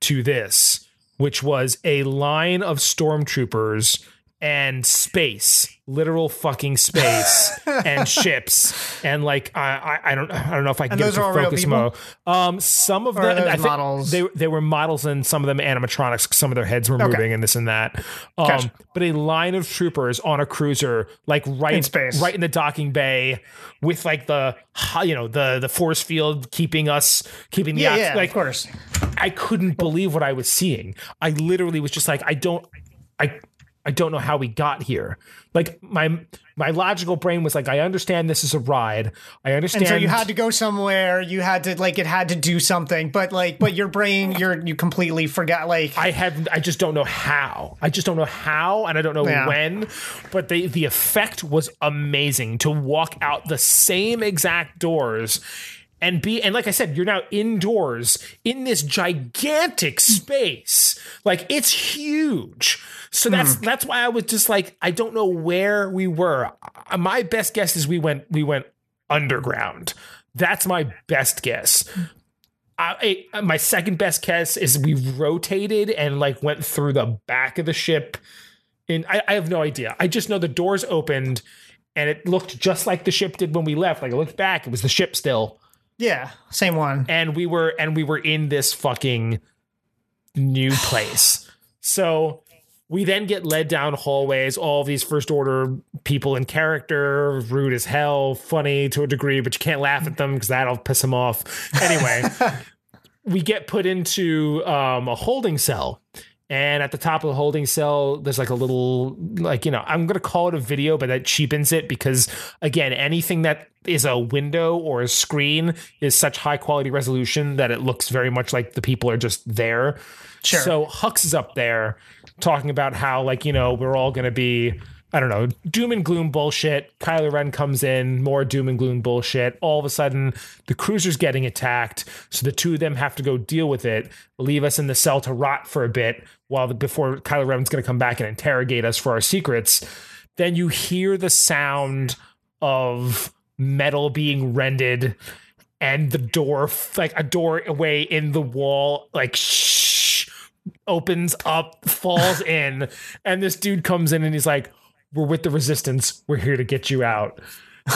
A: to this, which was a line of stormtroopers and space, literal fucking space, (laughs) and ships, and like I, I, I don't I don't know if I can
B: And
A: get it to focus mode. Um, some of
B: Or
A: them I think
B: models?
A: They they were models, and some of them animatronics. Some of their heads were
B: Okay.
A: moving, and this and that. Um,
B: Gotcha.
A: but a line of troopers on a cruiser, like right
B: In space.
A: right in the docking bay, with like the you know the the force field keeping us keeping the
B: Yeah,
A: ox-
B: yeah,
A: like
B: of course.
A: I couldn't believe what I was seeing. I literally was just like, I don't, I, I don't know how we got here. Like my my logical brain was like, I understand this is a ride. I understand.
B: And so you had to go somewhere. You had to like it had to do something, but like, but your brain, you're you completely forgot. Like,
A: I have I just don't know how. I just don't know how and I don't know
B: Yeah.
A: when. But the the effect was amazing to walk out the same exact doors and be and like I said, you're now indoors in this gigantic space. Like it's huge. So that's that's why I was just like, I don't know where we were. Uh, My best guess is we went we went underground. That's my best guess. I, I- my second best guess is we rotated and like went through the back of the ship. And I, I have no idea. I just know the doors opened and it looked just like the ship did when we left. Like I looked back, it was the ship still,
B: yeah, same one.
A: and we were and we were in this fucking new place. (laughs) So we then get led down hallways, all these first order people in character, rude as hell, funny to a degree, but you can't laugh at them because that'll piss them off. Anyway, (laughs) we get put into um, a holding cell. And at the top of the holding cell, there's like a little, like, you know, I'm going to call it a video, but that cheapens it because, again, anything that is a window or a screen is such high quality resolution that it looks very much like the people are just there.
B: Sure.
A: So Hux is up there talking about how, like, you know, we're all going to be, I don't know, doom and gloom bullshit. Kylo Ren comes in, more doom and gloom bullshit. All of a sudden, the cruiser's getting attacked. So the two of them have to go deal with it, leave us in the cell to rot for a bit while the, before Kylo Ren's going to come back and interrogate us for our secrets. Then you hear the sound of metal being rended and the door like a doorway in the wall like shh opens up falls in and this dude comes in and he's like we're with the resistance. We're here to get you out.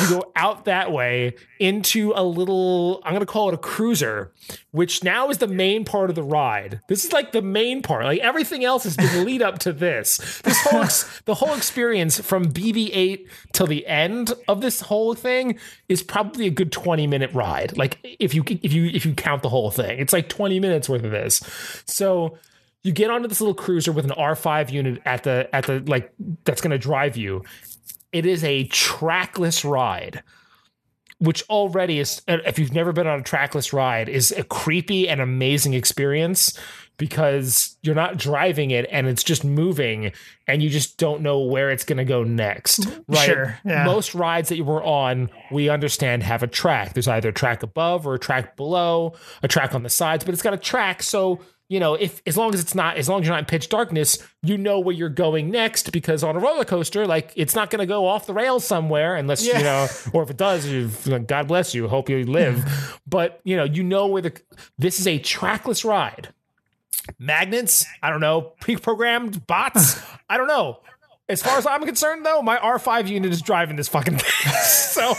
A: You go (laughs) out that way into a little i'm going to call it a cruiser which now is the main part of the ride. This is like the main part. Like everything else has been lead up to this. This whole ex- (laughs) the whole experience from bb8 till the end of this whole thing is probably a good 20 minute ride. Like if you if you if you count the whole thing it's like 20 minutes worth of this. So you get onto this little cruiser with an R5 unit at the at the like that's going to drive you. It is a trackless ride, which already is if you've never been on a trackless ride is a creepy and amazing experience because you're not driving it and it's just moving and you just don't know where it's going to go next. Mm-hmm. Right?
B: Sure, yeah.
A: Most rides that you were on, we understand have a track. There's either a track above or a track below, a track on the sides, but it's got a track so you know, if as long as it's not, as long as you're not in pitch darkness, you know where you're going next. Because on a roller coaster, like it's not going to go off the rails somewhere unless you know, or if it does, you God bless you, hope you live. (laughs) but you know, you know where the this is a trackless ride. Magnets, I don't know, pre-programmed bots, (laughs) I don't know. As far as I'm concerned, though, my R5 unit is driving this fucking thing. (laughs) so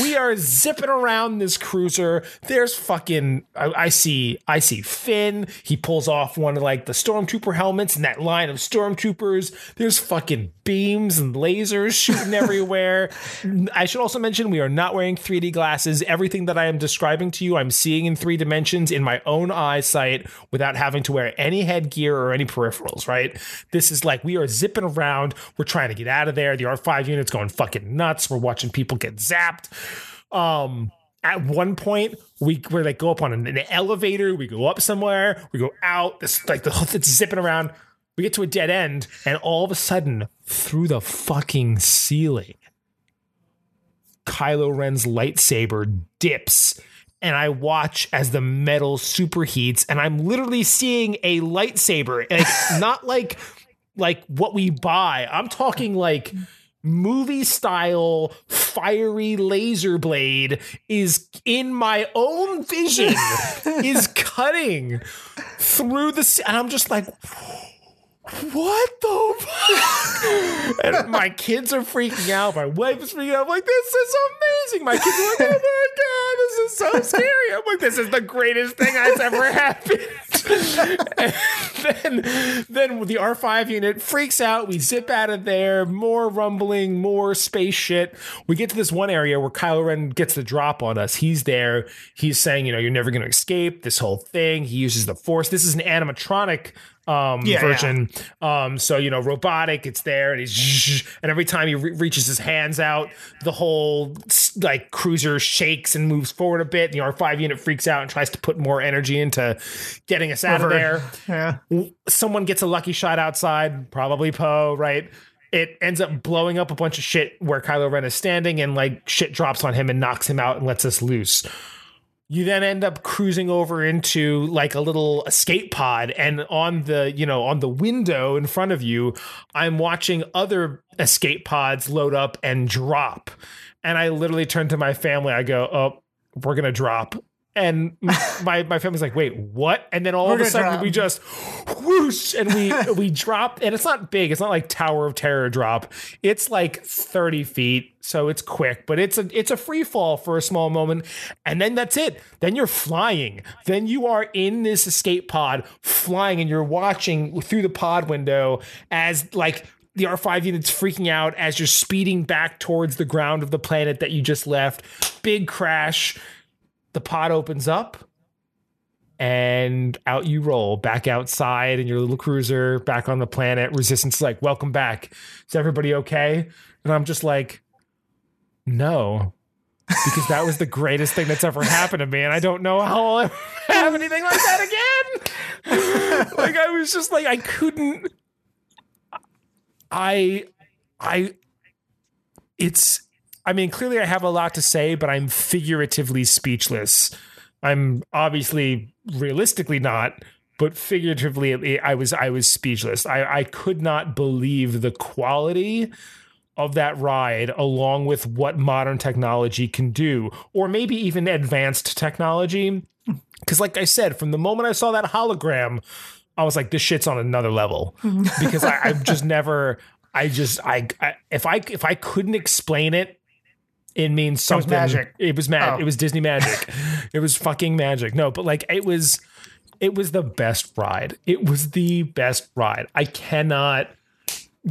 A: we are zipping around this cruiser. There's fucking I, I see I see Finn. He pulls off one of like the stormtrooper helmets and that line of stormtroopers. There's fucking beams and lasers shooting (laughs) everywhere. I should also mention we are not wearing 3D glasses. Everything that I am describing to you, I'm seeing in three dimensions in my own eyesight without having to wear any headgear or any peripherals, right? This is like we are zipping around. We're trying to get out of there. The R5 unit's going fucking nuts. We're watching people get zapped. Um, at one point, we where they go up on an, an elevator, we go up somewhere, we go out. This like the whole thing's zipping around. We get to a dead end, and all of a sudden, through the fucking ceiling, Kylo Ren's lightsaber dips. And I watch as the metal superheats, and I'm literally seeing a lightsaber, like (laughs) not like like what we buy. I'm talking like movie style fiery laser blade is in my own vision (laughs) is cutting through the and I'm just like what the fuck? and my kids are freaking out. My wife is freaking out. I'm like, this is amazing. My kids are like, oh my God, this is so scary. I'm like, this is the greatest thing that's ever happened. then, then the R5 unit freaks out. We zip out of there. More rumbling, more space shit. We get to this one area where Kylo Ren gets the drop on us. He's there. He's saying, you know, you're never going to escape this whole thing. He uses the Force. This is an animatronic um
B: Yeah,
A: version um so you know robotic it's there and he's and every time he re- reaches his hands out the whole like cruiser shakes and moves forward a bit the r5 unit freaks out and tries to put more energy into getting us out of there
B: Yeah.
A: someone gets a lucky shot outside, probably Poe, right? It ends up blowing up a bunch of shit where Kylo Ren is standing, and like shit drops on him and knocks him out and lets us loose. You then end up cruising over into like a little escape pod, and on the you know on the window in front of you, I'm watching other escape pods load up and drop. And I literally turn to my family. I go, "Oh, we're gonna drop." And my my family's like, "Wait, what?" And then all
B: We're
A: of a sudden
B: drop.
A: we just whoosh and we (laughs) we drop and it's not big it's not like tower of terror drop it's like 30 feet so it's quick but it's a it's a free fall for a small moment and then that's it then you're flying then you are in this escape pod flying and you're watching through the pod window as like the R5 unit's freaking out as you're speeding back towards the ground of the planet that you just left. Big crash. The pod opens up and out you roll back outside in your little cruiser back on the planet resistance is like welcome back. Is everybody okay? And i'm just like no because that was the greatest thing that's ever happened to me and i don't know how i'll ever have anything like that again. (laughs) Like i was just like i couldn't i i it's i mean clearly i have a lot to say but i'm figuratively speechless I'm obviously realistically not, but figuratively I was I was speechless. I, I could not believe the quality of that ride along with what modern technology can do, or maybe even advanced technology. Because like I said, from the moment I saw that hologram, I was like, this shit's on another level. Mm-hmm. because I, I've just (laughs) never I just I, I if I if I couldn't explain it it means something.
B: magic.
A: It was mad.
B: Oh.
A: It was Disney magic. (laughs) it was fucking magic. No, but like it was, it was the best ride. It was the best ride. I cannot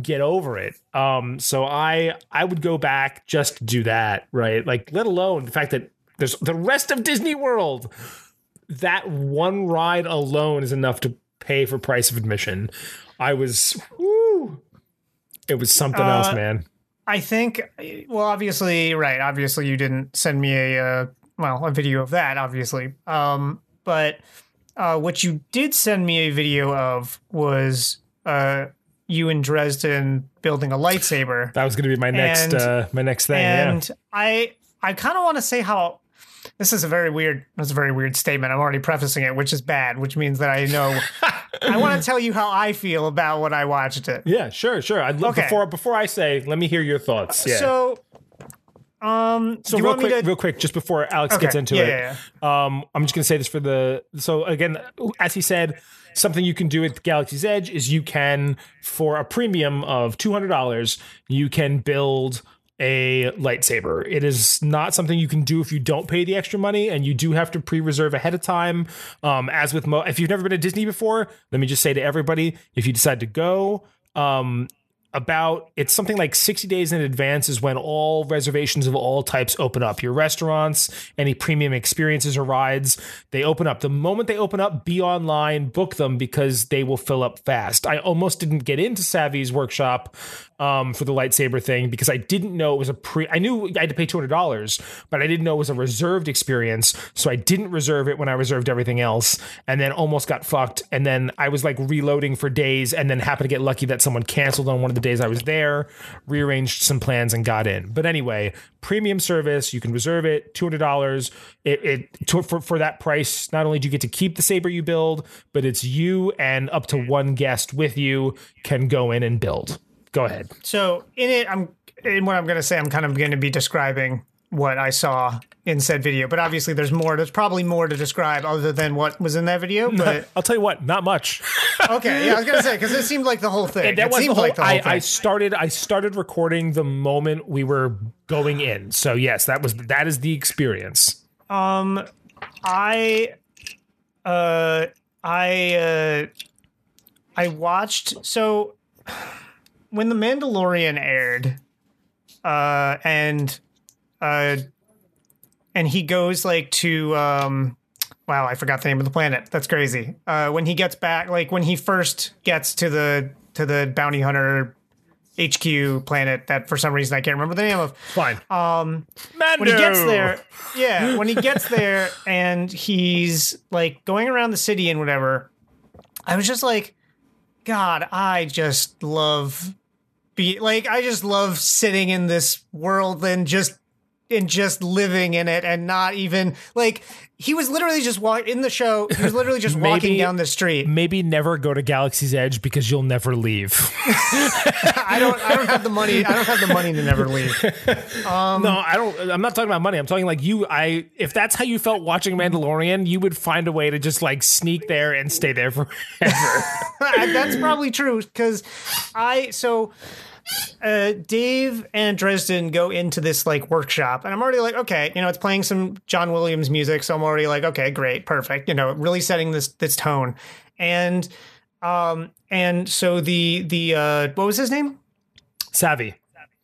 A: get over it. Um, so I I would go back just to do that. Right, like let alone the fact that there's the rest of Disney World. That one ride alone is enough to pay for price of admission. I was, whoo, it was something else,
B: Uh,
A: man.
B: I think, well, obviously, right. Obviously, you didn't send me a, uh, well, a video of that, obviously. Um, but uh, what you did send me a video of was uh, you in Dresden building a lightsaber.
A: That was going to be my next
B: And-
A: uh, my next thing. yeah.
B: and I, I kind of want to say how this is a very weird. That's a very weird statement. I'm already prefacing it, which is bad, which means that I know. (laughs) I want to tell you how I feel about when I watched it.
A: Yeah, sure, sure. I'd love
B: Okay.
A: before before I say, let me hear your thoughts. Yeah. So,
B: um, so
A: real quick,
B: to?
A: real quick, just before Alex
B: Okay,
A: gets into
B: yeah,
A: it,
B: yeah,
A: um, I'm just gonna say this for the. So again, as he said, something you can do at Galaxy's Edge is you can, for a premium of two hundred dollars, you can build a lightsaber. It is not something you can do if you don't pay the extra money, and you do have to pre-reserve ahead of time. Um, as with mo, if you've never been to Disney before, let me just say to everybody: if you decide to go, um, about it's something like 60 days in advance is when all reservations of all types open up your restaurants any premium experiences or rides they open up the moment they open up be online book them because they will fill up fast i almost didn't get into Savi's workshop um, for the lightsaber thing because i didn't know it was a pre i knew i had to pay $200 but i didn't know it was a reserved experience. So i didn't reserve it when i reserved everything else and then almost got fucked. And then i was like reloading for days and then happened to get lucky that someone canceled on one of the days i was there rearranged some plans and got in. But anyway premium service you can reserve it $200 it, it to, for, for that price not only do you get to keep the saber you build but it's you and up to one guest with you can go in and build go ahead
B: So in it, I'm in what I'm going to say. I'm kind of going to be describing what I saw in said video. But obviously, there's more. There's probably more to describe other than what was in that video. But
A: I'll tell you what, not much. (laughs)
B: okay, yeah, I was gonna say because it seemed like the whole thing.
A: that
B: it
A: was the
B: seemed
A: whole,
B: like the whole
A: I,
B: thing.
A: I started I started recording the moment we were going in. So yes, that was that is the experience.
B: Um, I, uh, I, uh, I watched. So when the Mandalorian aired, uh, and, uh, and he goes like to, um, wow, I forgot the name of the planet. That's crazy. Uh, when he gets back, like when he first gets to the to the bounty hunter HQ planet that for some reason I can't remember the name of
A: Fine.
B: um
A: Mando.
B: when he gets there yeah (laughs) when he gets there and he's like going around the city and whatever i was just like god i just love be like i just love sitting in this world and just and just living in it and not even like he was literally just walking in the show he was literally just (laughs) walking down the street
A: Maybe never go to Galaxy's Edge because you'll never leave. (laughs)
B: i don't i don't have the money i don't have the money to never leave Um,
A: no, I don't. I'm not talking about money. I'm talking like you. I if that's how you felt watching Mandalorian, you would find a way to just like sneak there and stay there forever. (laughs)
B: that's probably true because I so uh, Dave and Dresden go into this like workshop, and I'm already like, okay, you know, it's playing some John Williams music, so I'm already like, okay, great, perfect, you know, really setting this this tone, and um, and so the the uh, what was his name?
A: Savi.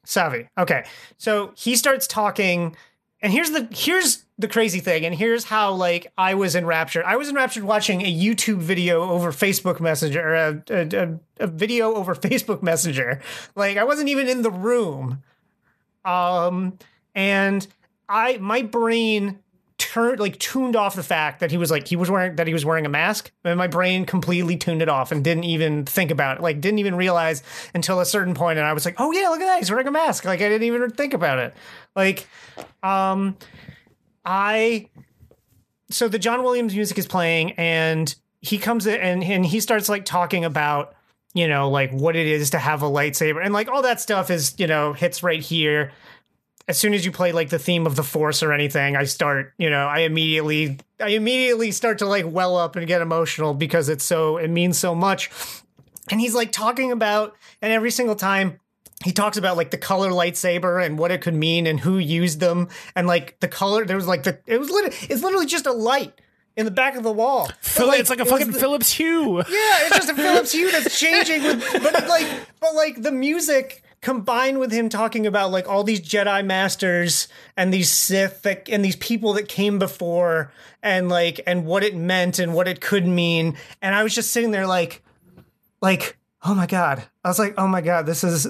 B: Savi. Okay. So he starts talking and here's the here's the crazy thing and here's how like I was enraptured. I was enraptured watching a YouTube video over Facebook Messenger a, a, a, a video over Facebook Messenger. Like I wasn't even in the room. Um and I my brain turned like tuned off the fact that he was like he was wearing that he was wearing a mask and my brain completely tuned it off and didn't even think about it like didn't even realize until a certain point and i was like oh yeah look at that he's wearing a mask like i didn't even think about it like um i so the john williams music is playing and he comes in and, and he starts like talking about you know like what it is to have a lightsaber and like all that stuff is you know hits right here. As soon as you play like the theme of the force or anything i start you know i immediately i immediately start to like well up and get emotional because it's so it means so much. And he's like talking about and every single time he talks about like the color lightsaber and what it could mean and who used them and like the color there was like the it was literally it's literally just a light in the back of the wall
A: Phil- it's like a fucking
B: the-
A: Philips Hue.
B: yeah, it's just a Philips Hue that's (laughs) changing with but it, like but like the music combined with him talking about like all these Jedi masters and these Sith that, and these people that came before and like and what it meant and what it could mean and I was just sitting there like like oh my god. I was like oh my god, this is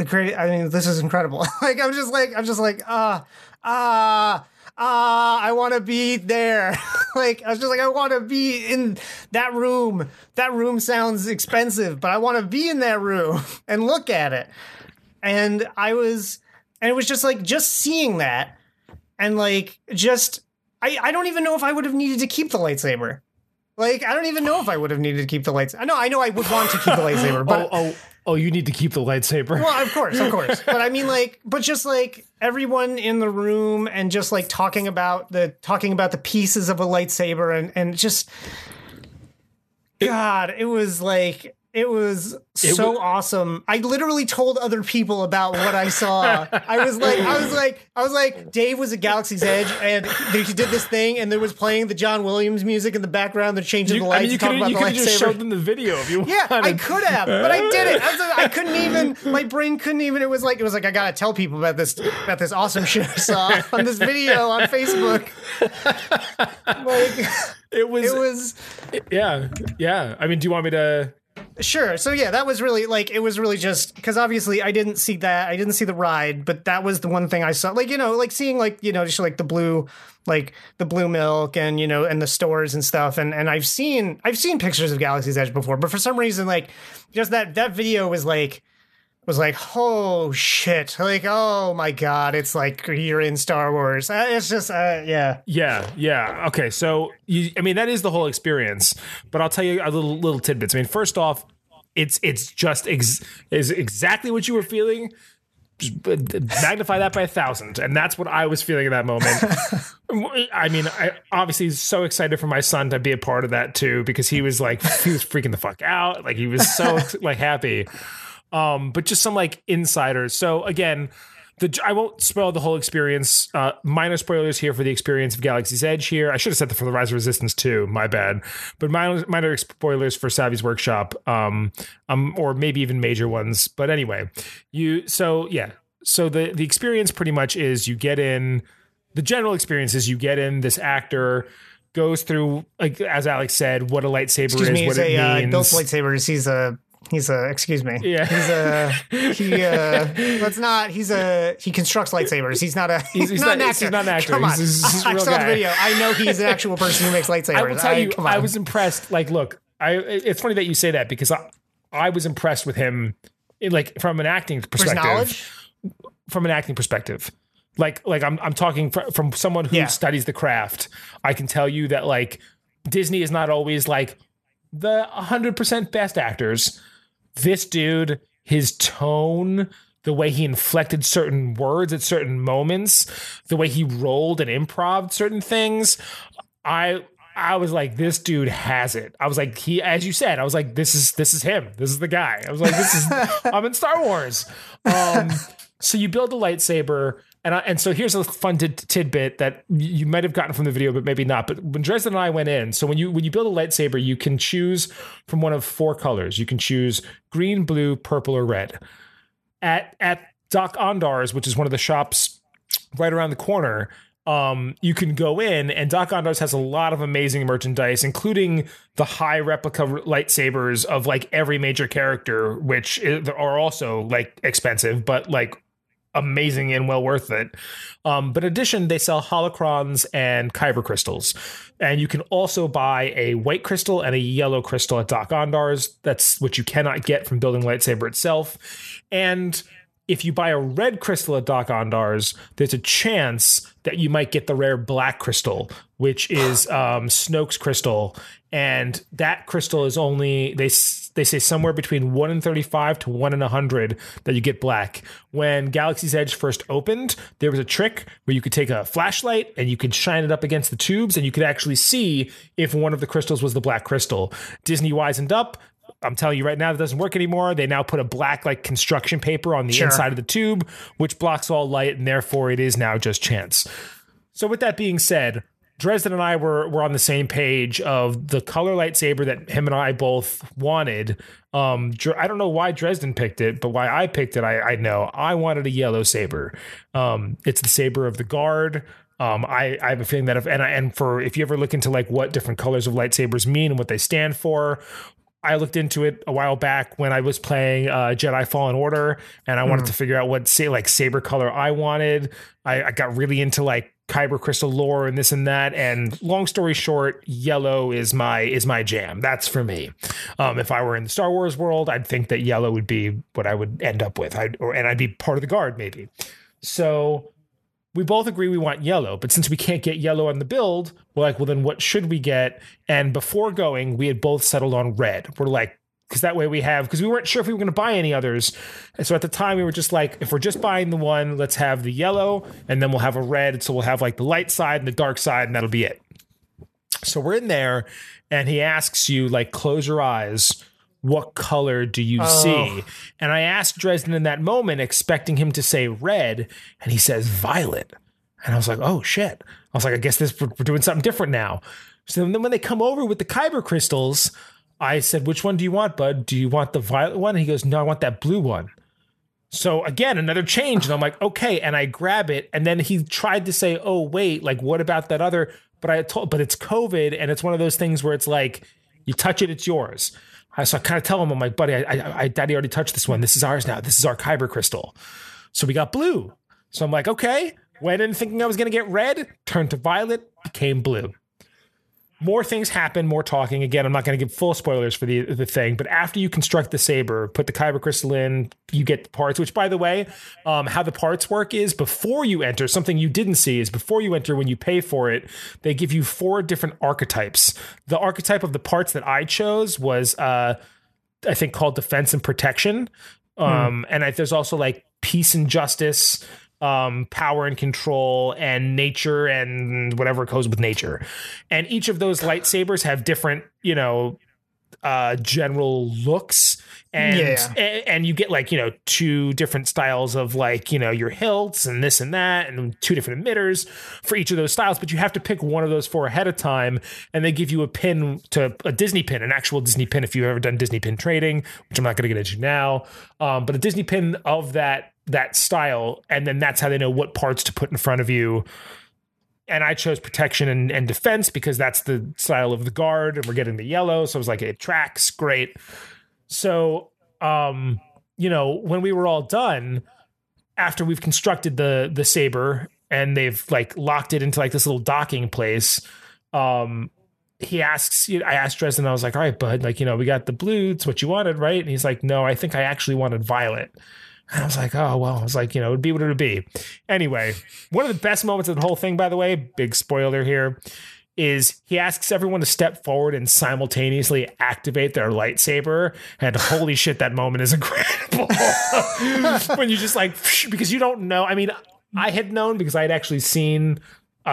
B: the great I mean this is incredible. (laughs) like I'm just like I'm just like ah ah ah I want to be there. (laughs) like I was just like I want to be in that room. That room sounds expensive, but I want to be in that room (laughs) and look at it. And I was and it was just like just seeing that and like just I I don't even know if I would have needed to keep the lightsaber. Like I don't even know if I would have needed to keep the lightsaber. I know I know I would want to keep the lightsaber, but
A: Oh, oh, oh! You need to keep the lightsaber.
B: well, of course, of course. (laughs) But I mean, like, but just like everyone in the room and just like talking about the talking about the pieces of a lightsaber and and just, God, it was like it was so
A: wa-
B: awesome. I literally told other people about what I saw. I was like, I was like, I was like, Dave was at Galaxy's Edge and he did this thing and there was playing the John Williams music in the background. They're changing
A: You-
B: the
A: I
B: lights.
A: mean, you could
B: about
A: you
B: the
A: could have just showed them the video if you (laughs)
B: Yeah, I could have, but I didn't. I, was like, I (laughs) couldn't even. My brain couldn't even. It was like it was like I gotta tell people about this about this awesome shit I saw on this video on Facebook. (laughs) like
A: It was,
B: it was
A: yeah, yeah. I mean, do you want me to?
B: Sure. So yeah, that was really like it was really just because obviously I didn't see that. I didn't see the ride, but that was the one thing I saw. Like you know, like seeing like you know just like the blue. Like the blue milk and you know and the stores and stuff and and I've seen I've seen pictures of Galaxy's Edge before but for some reason like just that that video was like was like, oh shit, like oh my god, it's like you're in Star Wars. Uh, It's just, uh, yeah,
A: Yeah, yeah. Okay, so you, I mean that is the whole experience, but I'll tell you a little little tidbits. I mean, first off, it's it's just ex- is exactly what you were feeling. magnify that by a thousand. And that's what I was feeling in that moment. (laughs) I mean, I obviously so excited for my son to be a part of that too, because he was like, he was freaking the fuck out. Like he was so (laughs) like happy. Um, but just some like insiders. So again, the I won't spoil the whole experience. Uh, minor spoilers here for the experience of Galaxy's Edge. Here, I should have said that for the Rise of Resistance too. My bad. But minor, minor spoilers for Savi's Workshop, um, um, or maybe even major ones. But anyway, you. So yeah. So the the experience pretty much is you get in. The general experience is you get in. This actor goes through, like as Alex said, what a lightsaber
B: Excuse
A: is,
B: me,
A: what it
B: a uh,
A: means.
B: built lightsabers. He's a he's a excuse me.
A: Yeah.
B: he's a he. Uh, (laughs) let's not. He's a he constructs lightsabers. He's not a he's,
A: he's
B: not,
A: not-
B: an
A: he's
B: actor.
A: not an actor.
B: Come on,
A: He's- he's a
B: I saw
A: guy.
B: the video. I know he's an actual person who makes lightsabers.
A: I will tell you,
B: come on.
A: I was impressed. Like, look, I it's funny that you say that because I, I was impressed with him, in, like from an acting perspective.
B: knowledge.
A: From an acting perspective, like like I'm I'm talking fr- from someone who
B: Yeah.
A: studies the craft. I can tell you that like Disney is not always like the 100% best actors. This dude, his tone, the way he inflected certain words at certain moments, the way he rolled and improv certain things, I I was like, this dude has it. I was like, he, as you said, I was like, this is this is him. This is the guy. I was like, this is (laughs) I'm in Star Wars. Um, so you build a lightsaber, and I, and so here's a fun tid- tidbit that you might have gotten from the video, but maybe not. But when Dresden and I went in, so when you when you build a lightsaber, you can choose from one of four colors. You can choose green, blue, purple, or red. At at Dok-Ondar's, which is one of the shops right around the corner, um, you can go in, and Dok-Ondar's has a lot of amazing merchandise, including the high replica lightsabers of like every major character, which are also like expensive, but like amazing and well worth it. Um, but in addition, they sell holocrons and kyber crystals, and you can also buy a white crystal and a yellow crystal at Dok-Ondar's. That's what you cannot get from building lightsaber itself, and if you buy a red crystal at Dok-Ondar's, there's a chance that you might get the rare black crystal, which is (sighs) um, Snoke's crystal, and that crystal is only they they say somewhere between one and thirty five to one and hundred that you get black. When Galaxy's Edge first opened, there was a trick where you could take a flashlight and you could shine it up against the tubes, and you could actually see if one of the crystals was the black crystal. Disney wisened up. I'm telling you right now, that doesn't work anymore. They now put a black like construction paper on the
B: Sure.
A: inside of the tube, which blocks all light, and therefore it is now just chance. So with that being said, Dresden and I were were on the same page of the color lightsaber that him and I both wanted. Um, I don't know why Dresden picked it, but why I picked it, I, I know. I wanted a yellow saber. Um, it's the saber of the guard. Um, I, I have a feeling that if and I, and for if you ever look into like what different colors of lightsabers mean and what they stand for, I looked into it a while back when I was playing uh, Jedi Fallen Order, and I wanted to figure out what say like saber color I wanted. I, I got really into like kyber crystal lore and this and that. And long story short, yellow is my is my jam. That's for me. Um, if I were in the Star Wars world, I'd think that yellow would be what I would end up with. I'd, or and I'd be part of the guard maybe. So we both agree we want yellow, but since we can't get yellow on the build, we're like, well, then what should we get? And before going, we had both settled on red. We're like, because that way we have, because we weren't sure if we were going to buy any others. And so at the time, we were just like, if we're just buying the one, let's have the yellow, and then we'll have a red. So we'll have like the light side and the dark side, and that'll be it. So we're in there, and he asks you, like, close your eyes. What color do you oh. see? And I asked Dresden in that moment, expecting him to say red, and he says violet. And I was like, oh shit. I was like, I guess this we're we're doing something different now. So then when they come over with the kyber crystals, I said, which one do you want, bud? Do you want the violet one? And he goes, no, I want that blue one. So again, another change. And I'm like, okay. And I grab it. And then he tried to say, oh, wait, like, what about that other? But I told, but it's COVID. And it's one of those things where it's like, you touch it, it's yours. I so I kind of tell him, I'm like, buddy, I, I, I, daddy already touched this one. This is ours now. This is our kyber crystal. So we got blue. So I'm like, okay. Went in thinking I was going to get red, turned to violet, became blue more things happen, more talking. Again, I'm not going to give full spoilers for the the thing, but after you construct the saber, put the kyber crystal in, you get the parts. Which, by the way, um, how the parts work is before you enter. Something you didn't see is before you enter, when you pay for it, they give you four different archetypes. The archetype of the parts that I chose was, uh, I think, called defense and protection. Um, and I, there's also like peace and justice, um, power and control, and nature and whatever goes with nature. And each of those lightsabers have different, you know, uh general looks and
B: Yeah.
A: a- and you get like you know two different styles of like you know your hilts and this and that and two different emitters for each of those styles but you have to pick one of those four ahead of time and they give you a pin to a disney pin an actual disney pin if you've ever done disney pin trading which i'm not going to get into now um, but a disney pin of that that style and then that's how they know what parts to put in front of you and I chose protection and, and defense because that's the style of the guard, and we're getting the yellow. So I was like, it tracks great. So, um, you know, when we were all done, after we've constructed the the saber and they've like locked it into like this little docking place, um, he asks, you. I asked Dresden, I was like, all right, bud, like, you know, we got the blue, it's what you wanted, right? And he's like, no, I think I actually wanted violet. And I was like, oh, well, I was like, you know, it would be what it would be. Anyway, one of the best moments of the whole thing, by the way, big spoiler here, is he asks everyone to step forward and simultaneously activate their lightsaber. And holy shit, that moment is (laughs) incredible. (laughs) when you just like, (laughs) because you don't know. I mean, I had known because I had actually seen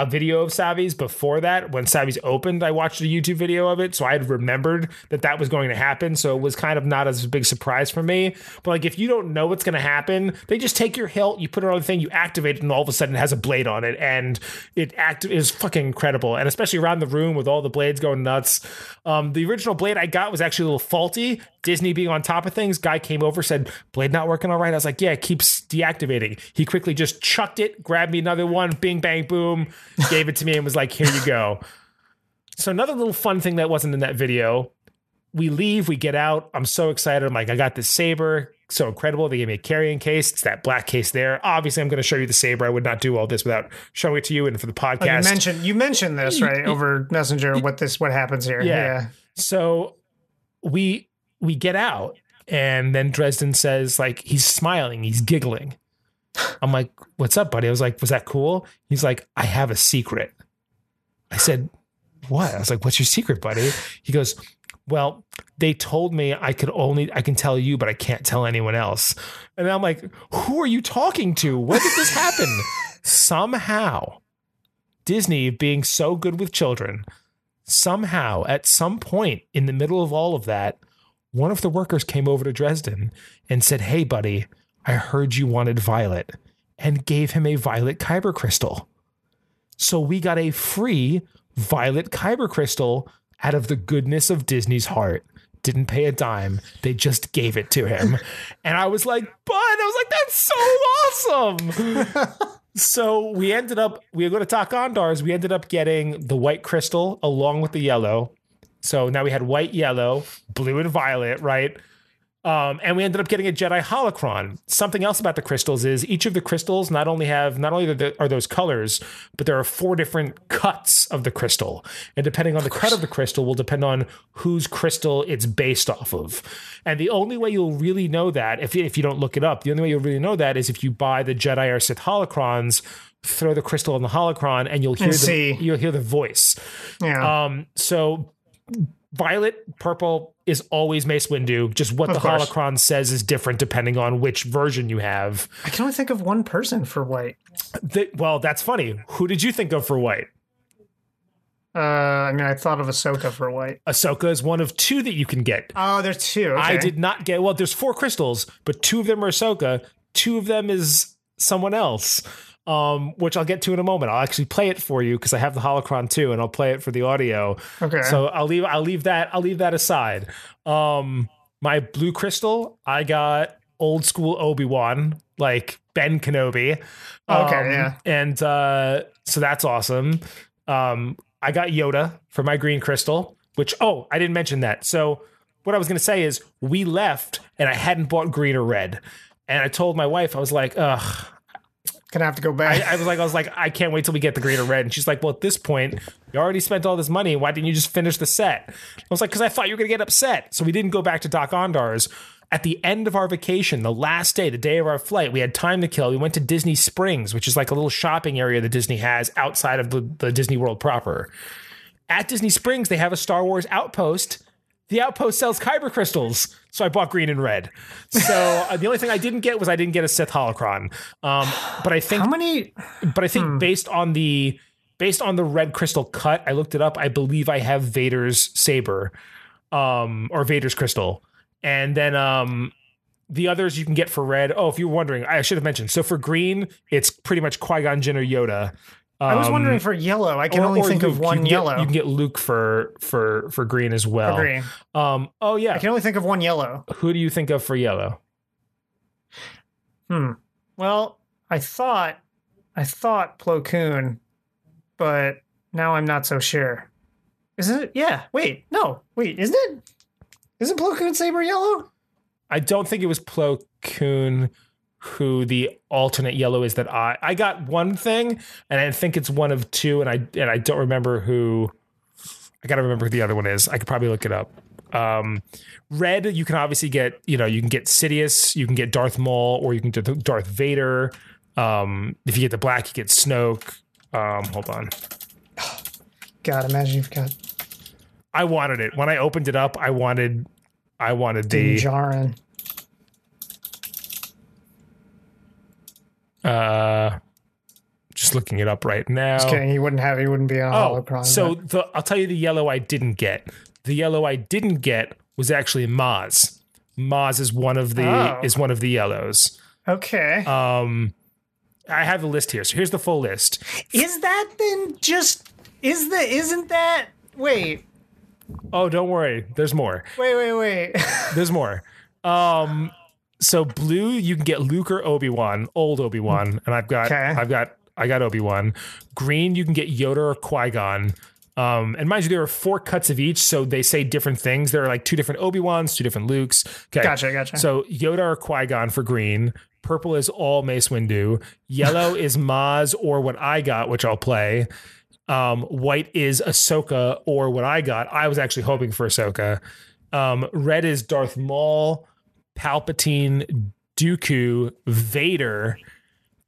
A: a video of Savi's before that. When Savi's opened, I watched a YouTube video of it. So I had remembered that that was going to happen. So it was kind of not as big surprise for me. But like, if you don't know what's going to happen, they just take your hilt, you put it on the thing, you activate it, and all of a sudden it has a blade on it. And it act is fucking incredible. And especially around the room with all the blades going nuts. Um, the original blade I got was actually a little faulty. Disney being on top of things, guy came over, said, Blade not working all right. I was like, yeah, it keeps deactivating. He quickly just chucked it, grabbed me another one, bing, bang, boom, gave it to me, and was like, here you go. So, another little fun thing that wasn't in that video we leave, we get out. I'm so excited. I'm like, I got this saber. So incredible. They gave me a carrying case. It's that black case there. Obviously, I'm going to show you the saber. I would not do all this without showing it to you and for the
B: Oh, you
A: podcast.
B: mentioned you mentioned this right over Messenger. What this what happens here?
A: Yeah.
B: Yeah.
A: So we we get out and then Dresden says like he's smiling, he's giggling. I'm like, "What's up, buddy?" I was like, "Was that cool?" He's like, "I have a secret." I said, "What?" I was like, "What's your secret, buddy?" He goes, "Well, they told me I could only I can tell you, but I can't tell anyone else." And I'm like, "Who are you talking to? When did this happen?" (laughs) Somehow, Disney being so good with children, somehow at some point in the middle of all of that, one of the workers came over to Dresden and said, Hey, buddy, I heard you wanted violet, and gave him a violet kyber crystal. So we got a free violet kyber crystal out of the goodness of Disney's heart. Didn't pay a dime. They just gave it to him. (laughs) and I was like, Bud, I was like, that's so awesome. (laughs) so we ended up, we were going to Dok-Ondars. We ended up getting the white crystal along with the yellow. So now we had white, yellow, blue, and violet, right? Um, and we ended up getting a Jedi holocron. Something else about the crystals is each of the crystals not only have not only are, those colors, but there are four different cuts of the crystal, and depending on the cut of the crystal will depend on whose crystal it's based off of. And the only way you'll really know that, if if you don't look it up, the only way you'll really know that is if you buy the Jedi or Sith holocrons, throw the crystal on the holocron, and you'll hear
B: And
A: the
B: see.
A: you'll hear the voice.
B: Yeah.
A: Um, so violet, purple is always Mace Windu. Just what the
B: course.
A: holocron says is different depending on which version you have.
B: I can only think of one person for white.
A: The- well, that's funny. Who did you think of for white?
B: Uh, I mean, I thought of Ahsoka for white.
A: Ahsoka is one of two that you can get.
B: Oh, there's two. Okay.
A: I did not get. Well, there's four crystals, but two of them are Ahsoka. Two of them is someone else. Um, which I'll get to in a moment. I'll actually play it for you because I have the holocron too, and I'll play it for the audio.
B: Okay.
A: So I'll leave I'll leave that I'll leave that aside. Um my blue crystal, I got old school Obi-Wan, like Ben Kenobi.
B: Okay,
A: Um,
B: yeah.
A: And uh so that's awesome. Um I got Yoda for my green crystal, which oh, I didn't mention that. So what I was going to say is we left and I hadn't bought green or red. And I told my wife I was like, "Ugh,
B: Gonna have to go back.
A: I was like, I was like, I can't wait till we get the green or red. And she's like, Well, at this point, you already spent all this money. Why didn't you just finish the set? I was like, Because I thought you were gonna get upset. So we didn't go back to Dok-Ondars. At the end of our vacation, the last day, the day of our flight, we had time to kill. We went to Disney Springs, which is like a little shopping area that Disney has outside of the, the Disney World proper. At Disney Springs, they have a Star Wars outpost the outpost sells kyber crystals. So i bought green and red. So uh, the only thing i didn't get was i didn't get a sith holocron. Um, but i think
B: How many?
A: but i think based on the based on the red crystal cut i looked it up i believe i have vader's saber um, or vader's crystal. And then um, the others you can get for red. Oh if you're wondering i should have mentioned. So for green it's pretty much qui-gon jinn or yoda
B: I was
A: Um,
B: wondering for yellow. I can
A: or-
B: only
A: or
B: think of one
A: you
B: yellow.
A: Get, you can get Luke for for for green as well.
B: Agree.
A: Um. Oh yeah.
B: I can only think of one yellow.
A: Who do you think of for yellow?
B: Hmm. Well, I thought, I thought Plo Koon, but now I'm not so sure. Isn't it? Yeah. Wait. No. Wait. Isn't it? Isn't Plo Koon saber yellow?
A: I don't think it was Plo Koon who the alternate yellow is that I I got one thing and I think it's one of two and I and I don't remember who I gotta remember who the other one is. I could probably look it up. Um, red, you can obviously get, you know, you can get Sidious, you can get Darth Maul, or you can get Darth Vader. Um, if you get the black, you get Snoke. Um, hold on.
B: God, imagine you've got
A: I wanted it when I opened it up. I wanted, I wanted
B: Din
A: the
B: Djarin.
A: Uh, just looking it up right now.
B: Just kidding. He wouldn't have. He wouldn't be on
A: Oh,
B: holocron.
A: so the I'll tell you the yellow I didn't get. The yellow I didn't get was actually Maz. Maz is one of the
B: Oh.
A: is one of the yellows.
B: okay.
A: Um, I have the list here. So here's the full list.
B: is that then just? Is the? Isn't that? Wait.
A: Oh, don't worry. There's more.
B: Wait. Wait. Wait.
A: There's more. (laughs) Um, so blue, you can get Luke or Obi Wan, old Obi Wan, and I've got,
B: Okay.
A: I've got, I got Obi Wan. Green, you can get Yoda or Qui Gon. Um, and mind you, there are four cuts of each, so they say different things. There are like two different Obi Wans, two different Lukes. Okay,
B: Gotcha. Gotcha.
A: So Yoda or Qui Gon for green. Purple is all Mace Windu. Yellow (laughs) is Maz or what I got, which I'll play. Um, white is Ahsoka or what I got. I was actually hoping for Ahsoka. Um, red is Darth Maul, Palpatine, Dooku, Vader,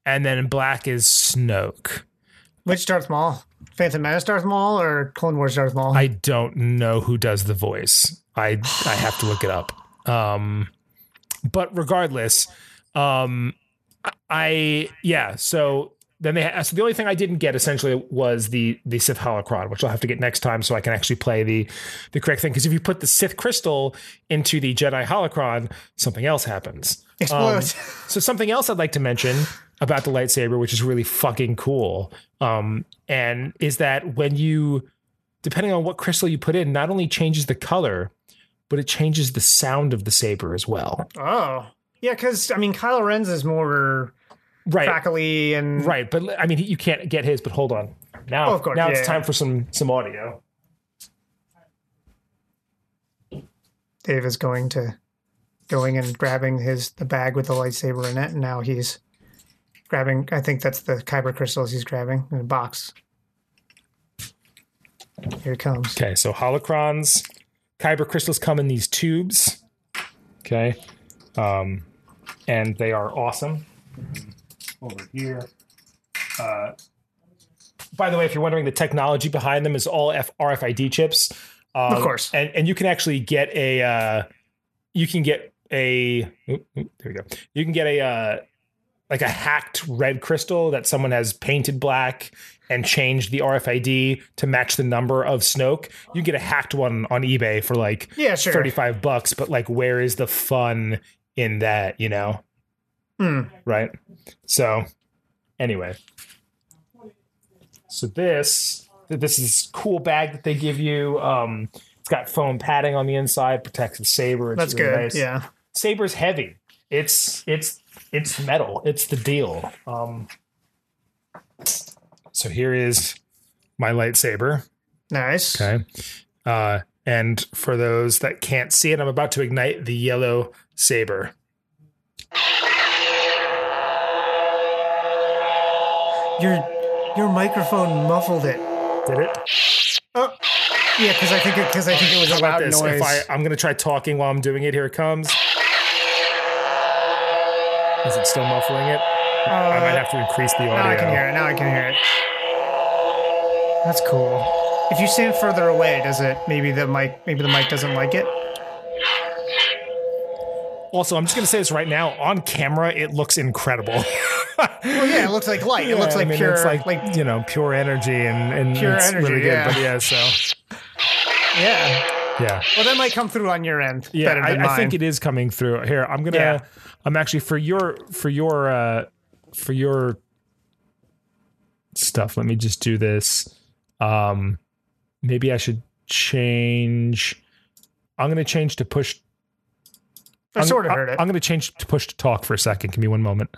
A: and then black is Snoke.
B: Which Darth Maul? Phantom Menace Darth Maul or Clone Wars Darth Maul?
A: I don't know who does the voice. I I have to look it up. Um, but regardless, um, I yeah. So then they ha- so the only thing I didn't get essentially was the the Sith holocron, which I'll have to get next time so I can actually play the the correct thing. Because if you put the Sith crystal into the Jedi holocron, something else happens.
B: Explodes.
A: So something else I'd like to mention about the lightsaber, which is really fucking cool, um, and is that when you, depending on what crystal you put in, not only changes the color, but it changes the sound of the saber as well.
B: oh. Yeah, because I mean, Kylo Ren's is more
A: Right,
B: crackly and
A: right. But I mean, you can't get his. But hold on, now,
B: Oh, of course,
A: now
B: yeah,
A: it's
B: yeah.
A: time for some some audio.
B: Dave is going to going and grabbing his the bag with the lightsaber in it, and now he's grabbing. I think that's the kyber crystals he's grabbing in a box. Here it comes.
A: Okay, so holocrons, kyber crystals come in these tubes. Okay, um, and they are awesome. Over here. Uh, by the way, if you're wondering, the technology behind them is all F- RFID chips. Um,
B: Of course.
A: and and you can actually get a uh, you can get a oop, oop, there we go. You can get a uh, like a hacked red crystal that someone has painted black and changed the RFID to match the number of Snoke. You can get a hacked one on eBay for like
B: Yeah, sure.
A: 35 bucks, but like where is the fun in that, you know?
B: Hmm.
A: Right? So, anyway. So this this is cool bag that they give you. Um it's got foam padding on the inside, protects the saber. It's
B: That's
A: really
B: good.
A: nice.
B: Yeah.
A: Saber's heavy. It's it's it's metal. It's the deal. Um so here is my lightsaber.
B: Nice.
A: Okay. Uh, and for those that can't see it, I'm about to ignite the yellow saber.
B: Your your microphone muffled it.
A: Did it?
B: Oh, yeah, because I think it because I think it was
A: How
B: a
A: about
B: loud
A: this?
B: noise.
A: If I, I'm going to try talking while I'm doing it. Here it comes. Is it still muffling it? I might have to increase the audio.
B: now I can hear it. Now I can hear it. That's cool. if you stand further away, does it maybe the mic maybe the mic doesn't like it?
A: Also, I'm just going to say this right now. On camera, it looks incredible. (laughs)
B: Well, yeah, it looks like light. it looks
A: Yeah,
B: like
A: I mean,
B: pure
A: it's like,
B: like
A: you know pure energy and, and
B: Pure
A: it's
B: energy,
A: really good.
B: yeah.
A: But yeah, so
B: yeah.
A: yeah,
B: Well, that might come through on your end
A: yeah.
B: better than
A: I. I think it is coming through here. I'm gonna.
B: Yeah.
A: I'm actually for your for your uh for your stuff. Let me just do this. Um, maybe I should change. I'm gonna change to push.
B: I
A: I'm-
B: sort of heard it.
A: I'm gonna change to push to talk for a second. Give me one moment.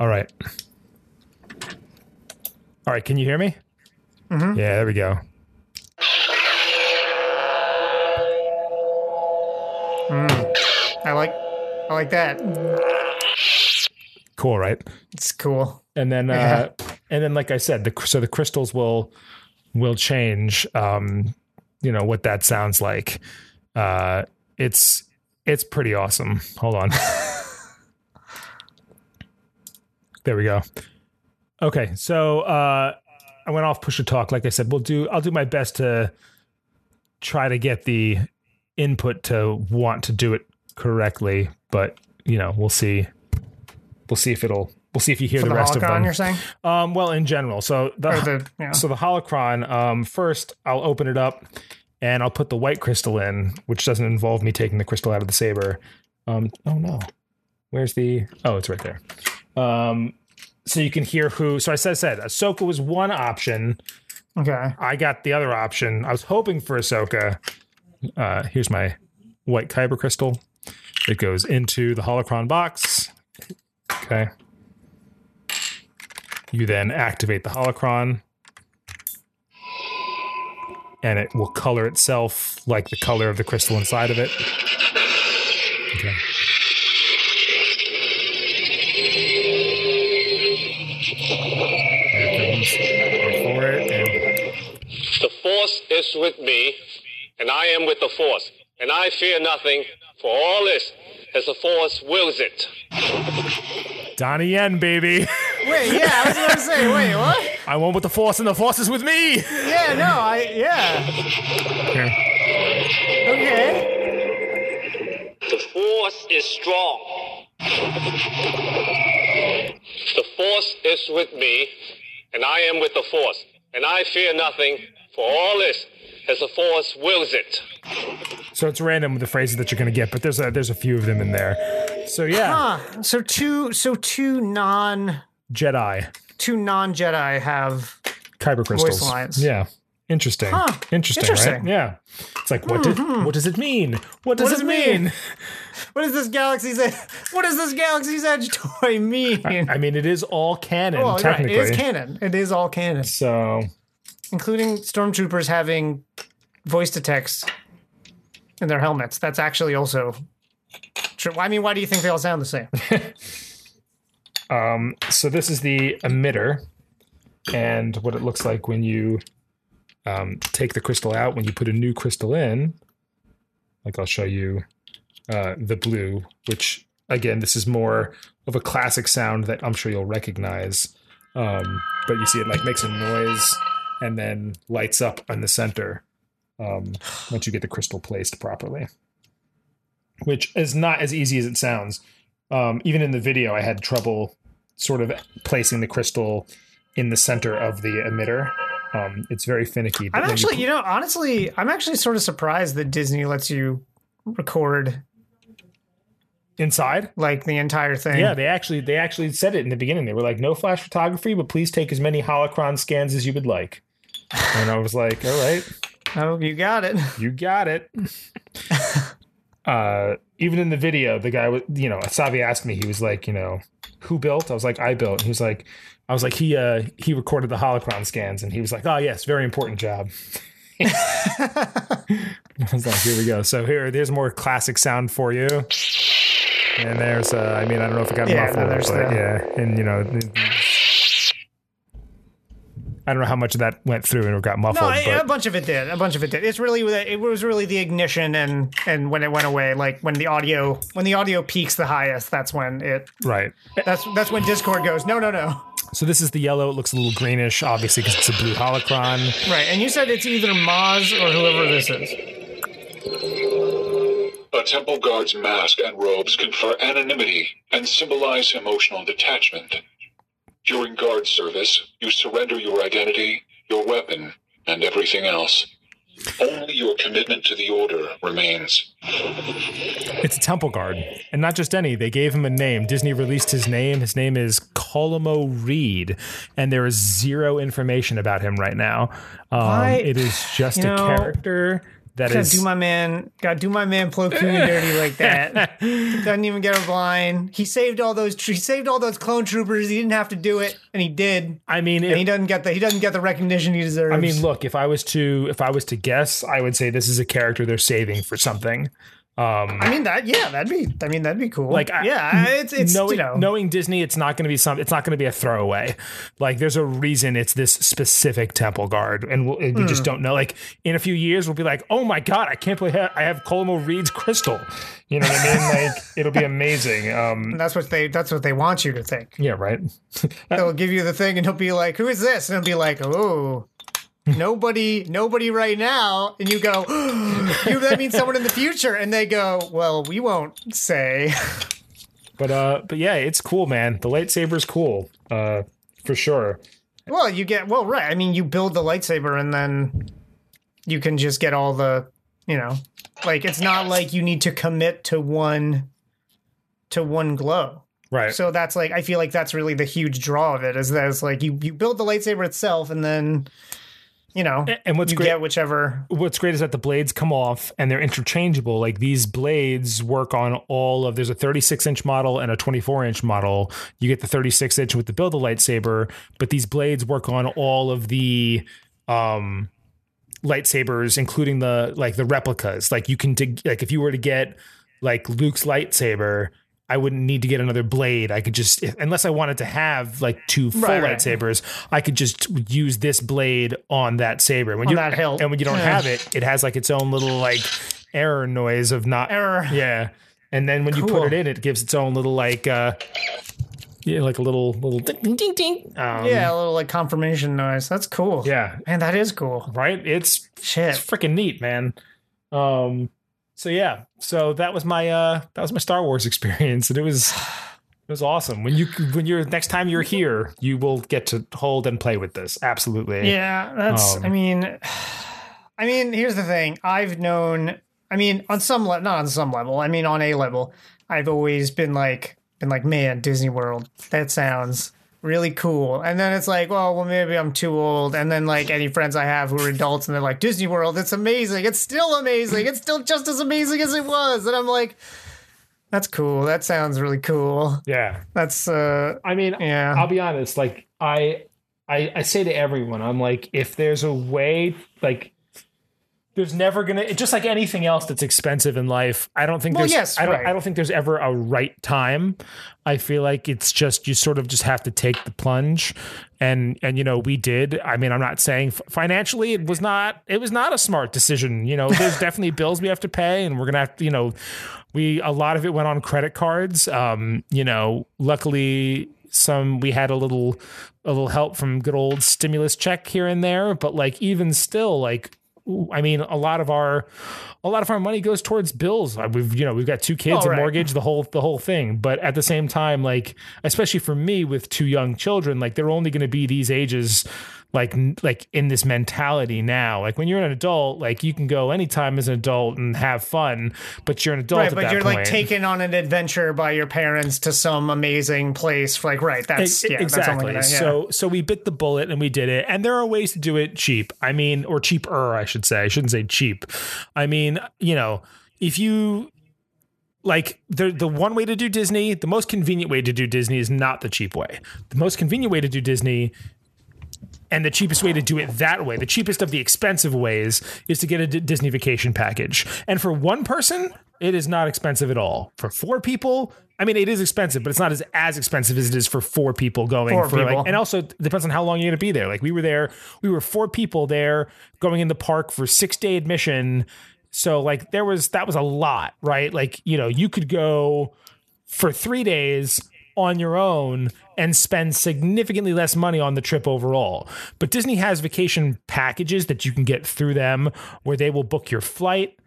A: All right. All right. Can you hear me?
B: Mm-hmm.
A: Yeah. There we go.
B: I like I like that.
A: Cool. Right.
B: It's cool.
A: and then uh and then like i said the so the crystals will will change um you know what that sounds like uh it's it's pretty awesome hold on (laughs) there we go okay so uh i went off push to talk like i said we'll do i'll do my best to try to get the input to want to do it correctly but you know we'll see we'll see if it'll we'll see if you hear the,
B: the,
A: rest of
B: holocron,
A: them
B: you're saying?
A: um, well, in general. So the,
B: the yeah.
A: so the holocron. Um, first, I'll open it up and I'll put the white crystal in, which doesn't involve me taking the crystal out of the saber. Um, oh no, where's the? Oh, it's right there. Um, so you can hear who. So as I said, Ahsoka was one option.
B: okay.
A: I got the other option. I was hoping for Ahsoka. Uh, here's my white kyber crystal. It goes into the holocron box. Okay. You then activate the holocron, and it will color itself like the color of the crystal inside of it. Okay.
C: Is with me, and I am with the Force. And I fear nothing, for all this, as the Force wills it.
A: Donnie Yen, baby. (laughs)
B: Wait, yeah, I was gonna say, wait, what?
A: I won with the force, and the force is with me.
B: Yeah, no, I yeah. Okay. Okay.
C: The Force is strong. The Force is with me, and I am with the Force. And I fear nothing, for all this, as the Force wills it.
A: So it's random with the phrases that you're going to get, but there's a there's a few of them in there. So yeah,
B: Huh. So two so two non
A: Jedi
B: two non Jedi have
A: kyber crystals.
B: lines.
A: Yeah, interesting.
B: Huh.
A: Interesting,
B: Interesting.
A: right? Yeah. It's like what did hmm. what does it mean? What does
B: What
A: it
B: does it
A: mean?
B: mean? (laughs) what is this Galaxy's Edge what does this Galaxy's Edge (laughs) toy mean?
A: I mean, it is all canon
B: well, right, it is canon. It is all canon.
A: so
B: Including stormtroopers having voice to text in their helmets. That's actually also true. I mean, why do you think they all sound the same? (laughs)
A: Um, so this is the emitter, and what it looks like when you um, take the crystal out. When you put a new crystal in, like I'll show you uh, the blue, which again, this is more of a classic sound that I'm sure you'll recognize. Um, but you see, it like makes a noise and then lights up in the center um, once you get the crystal placed properly, which is not as easy as it sounds. Um, even in the video, I had trouble sort of placing the crystal in the center of the emitter. Um, it's very finicky. but
B: I'm actually,
A: you,
B: you know, honestly, I'm actually sort of surprised that Disney lets you record
A: inside.
B: like the entire thing.
A: Yeah, they actually they actually said it in the beginning. They were like, "No flash photography, but please take as many holocron scans as you would like." And I was like, "All right,
B: Oh, you got it. (laughs)
A: you got it." (laughs) uh, even in the video, the guy was, you know, Savi asked me. He was like, "You know, who built?" I was like, "I built." He was like, "I was like, he uh he recorded the holocron scans," and he was like, "Oh yes, very important job." (laughs) I was like, "Here we go." So here, there's more classic sound for you. And there's, uh, I mean, I don't know if it got
B: Yeah, no,
A: muffled,
B: there's
A: but
B: the-
A: yeah, and you know, the- I don't know how much of that went through and got muffled.
B: No, I-
A: but
B: a bunch of it did. A bunch of it did. It's really it was really the ignition and and when it went away, like when the audio when the audio peaks the highest, that's when it
A: right.
B: that's that's when Discord goes no no no.
A: So this is the yellow. It looks a little greenish, obviously, because it's a blue holocron.
B: Right, and you said it's either Maz or whoever this is.
D: A temple guard's mask and robes confer anonymity and symbolize emotional detachment. During guard service, you surrender your identity, your weapon, and everything else. Only your commitment to the order remains.
A: It's a temple guard, and not just any. They gave him a name. Disney released his name. His name is Colomo Reed, and there is zero information about him right now. Um,
B: I-
A: it is just a
B: know,
A: character that
B: Gotta
A: is.
B: do my man, gotta do my man Plo Koon dirty like that. (laughs) Doesn't even get a blind. He saved all those. He saved all those clone troopers. He didn't have to do it, and he did.
A: I mean,
B: And he doesn't get the he doesn't get the recognition he deserves.
A: I mean, look. If I was to, if I was to guess, I would say this is a character they're saving for something. Um,
B: I mean that yeah, that'd be. I mean that'd be cool.
A: Like, I-
B: yeah, it's it's
A: knowing,
B: you know
A: knowing Disney, it's not going to be some. It's not going to be a throwaway. Like, there's a reason it's this specific temple guard, and, we'll, and we
B: Hmm.
A: just don't know. Like, in a few years, we'll be like, "Oh my god, I can't believe I have Colomo Reed's crystal." You know what I mean? (laughs) Like, it'll be amazing. Um,
B: that's what they that's what they want you to think.
A: yeah, right. (laughs)
B: They'll give you the thing, and he'll be like, "Who is this?" And he'll be like, "Oh." Nobody, nobody right now, and you go. (gasps) you that means someone in the future, and they go. Well, we won't say.
A: But uh, but yeah, it's cool, man. The lightsaber's cool, uh, for sure.
B: Well, you get well, right. I mean, you build the lightsaber, and then you can just get all the, you know, like it's not like you need to commit to one, to one glow.
A: Right.
B: So that's like I feel like that's really the huge draw of it is that it's like you you build the lightsaber itself, and then, you know,
A: and what's great-
B: whichever.
A: what's great is that the blades come off and they're interchangeable. Like these blades work on all of there's a 36 inch model and a 24 inch model. You get the 36 inch with the build a lightsaber, but these blades work on all of the um lightsabers, including the like the replicas. Like you can dig like if you were to get like Luke's lightsaber. I wouldn't need to get another blade. I could just, unless I wanted to have like two full
B: Right, right.
A: lightsabers, I could just use this blade on that saber. When
B: On
A: you
B: that hilt.
A: and when you don't have it, it has like its own little like error noise of not
B: Error.
A: Yeah, and then when you put it in, it gives its own little like uh, yeah, like a little little ding ding ding ding. Um,
B: Yeah, a little like confirmation noise. That's cool.
A: yeah,
B: man, that is cool.
A: right. It's
B: Shit.
A: it's freaking neat, man. Um, so yeah, so that was my uh that was my Star Wars experience, and it was it was awesome. When you when you're next time you're here, you will get to hold and play with this. Absolutely.
B: Yeah, that's.
A: Um,
B: I mean, I mean, here's the thing. I've known. I mean, on some level, not on some level. I mean, on a level, I've always been like, been like, man, Disney World. That sounds really cool. And then it's like, well, well, maybe I'm too old. And then like any friends I have who are adults, and they're like, Disney World, it's amazing. It's still amazing. It's still just as amazing as it was. And I'm like, that's cool. That sounds really cool.
A: Yeah.
B: That's uh,
A: I mean,
B: Yeah.
A: I'll be honest. Like I, I, I say to everyone, I'm like, if there's a way, like, there's never gonna, just like anything else that's expensive in life. I don't think
B: Well,
A: there's,
B: yes,
A: I don't,
B: right.
A: I don't think there's ever a right time. I feel like it's just you sort of just have to take the plunge, and and you know we did. I mean, I'm not saying financially it was not, it was not a smart decision. You know, there's (laughs) definitely bills we have to pay, and we're gonna have to, you know, we a lot of it went on credit cards. Um, you know, luckily some we had a little a little help from good old stimulus check here and there, but like even still, like I mean, a lot of our a lot of our money goes towards bills. Uh, We've you know we've got two kids,
B: Oh,
A: a mortgage, the whole the whole thing. But at the same time, like especially for me with two young children, like they're only going to be these ages. Like, like in this mentality now, like when you're an adult, like you can go anytime as an adult and have fun, but you're an adult
B: right, but you're
A: point.
B: like taken on an adventure by your parents to some amazing place. Like, right, that's
A: E-
B: yeah,
A: exactly.
B: That's gonna, yeah.
A: So so we bit the bullet and we did it. And there are ways to do it cheap. I mean, or cheaper, I should say. I shouldn't say cheap. I mean, you know, if you like the the one way to do Disney, the most convenient way to do Disney is not the cheap way. The most convenient way to do Disney and the cheapest way to do it that way, the cheapest of the expensive ways, is to get a D- Disney vacation package. And for one person, It is not expensive at all for four people. I mean, it is expensive, but it's not as as expensive as it is for four people going
B: Four
A: for
B: people.
A: like. And also it depends on how long you're going to be there. Like we were there, we were four people there going in the park for six day admission. So like there was that was a lot, right? Like you know you could go for three days on your own and spend significantly less money on the trip overall. But Disney has vacation packages that you can get through them where they will book your flight.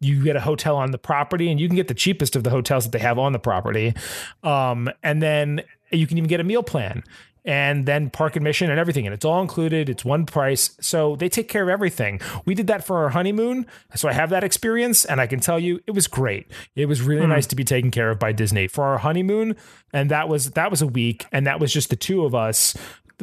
A: You get a hotel on the property and you can get the cheapest of the hotels that they have on the property. Um, and then you can even get a meal plan and then park admission and everything. And it's all included. It's one price. So they take care of everything. We did that for our honeymoon. So I have that experience and I can tell you it was great. It was really nice to be taken care of by Disney for our honeymoon. And that was, that was a week. And that was just the two of us.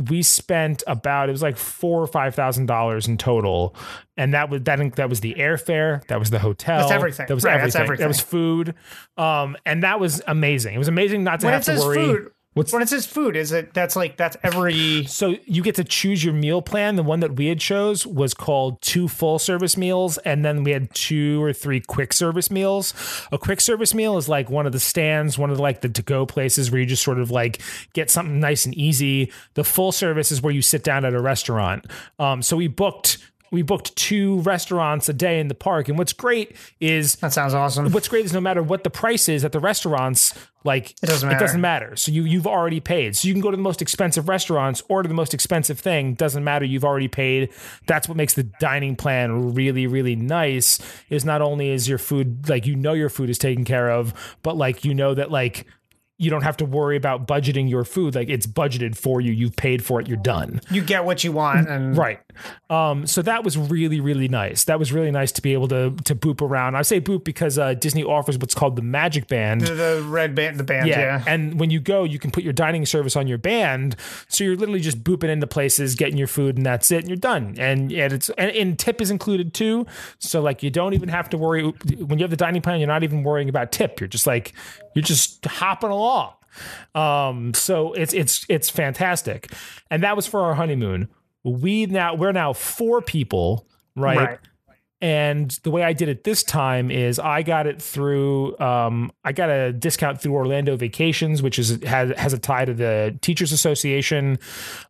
A: We spent about it was like four or five thousand dollars in total, and that was that. That was the airfare, that was the hotel,
B: That's everything.
A: that was
B: Right, that's
A: everything. that was food, um, and that was amazing. It was amazing not to
B: when
A: have to worry.
B: food,
A: What's-
B: when it says food, is it that's like that's every
A: So you get to choose your meal plan. The one that we had chose was called two full service meals, and then we had two or three quick service meals. A quick service meal is like one of the stands, one of the, like the to go places where you just sort of like get something nice and easy. The full service is where you sit down at a restaurant. Um, so we booked we booked two restaurants a day in the park, and what's great is
B: that sounds awesome.
A: what's great is no matter what the price is at the restaurants, like it
B: doesn't
A: It doesn't
B: matter.
A: matter. So you you've already paid. So you can go to the most expensive restaurants, order the most expensive thing. Doesn't matter. You've already paid. That's what makes the dining plan really really nice. Is not only is your food like you know your food is taken care of, but like you know that like you don't have to worry about budgeting your food. Like it's budgeted for you. You've paid for it. You're done.
B: You get what you want, and
A: Right. Um, so that was really, really nice. That was really nice to be able to to boop around. I say boop because uh, Disney offers what's called the Magic Band.
B: the, the red band, the band,
A: Yeah.
B: yeah.
A: And when you go, you can put your dining service on your band. So you're literally just booping into places, getting your food, and that's it. And you're done. And, and it's and, and tip is included too. So like you don't even have to worry when you have the dining plan, you're not even worrying about tip. You're just like you're just hopping along. Um, so it's it's it's fantastic. And that was for our honeymoon. We now we're now four people, right?
B: Right.
A: And the way I did it this time is I got it through um, I got a discount through Orlando Vacations, which is has has a tie to the Teachers Association.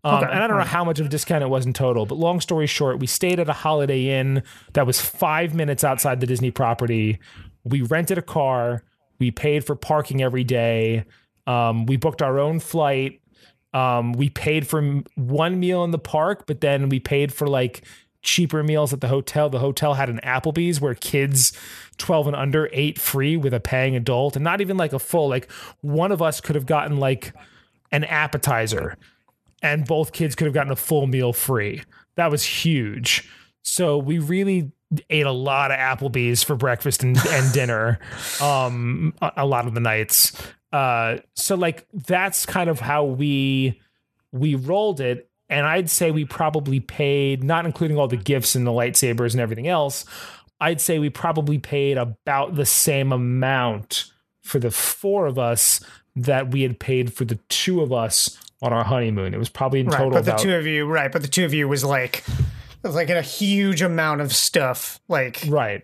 A: Um,
B: Okay.
A: And I don't know how much of a discount it was in total, but long story short, we stayed at a Holiday Inn that was five minutes outside the Disney property. We rented a car. We paid for parking every day. Um, we booked our own flight. Um, we paid for one meal in the park, but then we paid for like cheaper meals at the hotel. The hotel had an Applebee's where kids 12 and under ate free with a paying adult and not even like a full, like one of us could have gotten like an appetizer and both kids could have gotten a full meal free. That was huge. So we really ate a lot of Applebee's for breakfast and, and dinner, (laughs) um, a, a lot of the nights. Uh, so like that's kind of how we we rolled it. And I'd say we probably paid, not including all the gifts and the lightsabers and everything else, I'd say we probably paid about the same amount for the four of us that we had paid for the two of us on our honeymoon. It was probably in
B: Right,
A: total
B: but the
A: about
B: two of you, right? But the two of you was like, it was like a huge amount of stuff, like
A: right.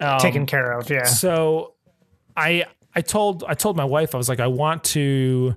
A: Um,
B: taken care of. Yeah,
A: So I I told I told my wife I was like I want to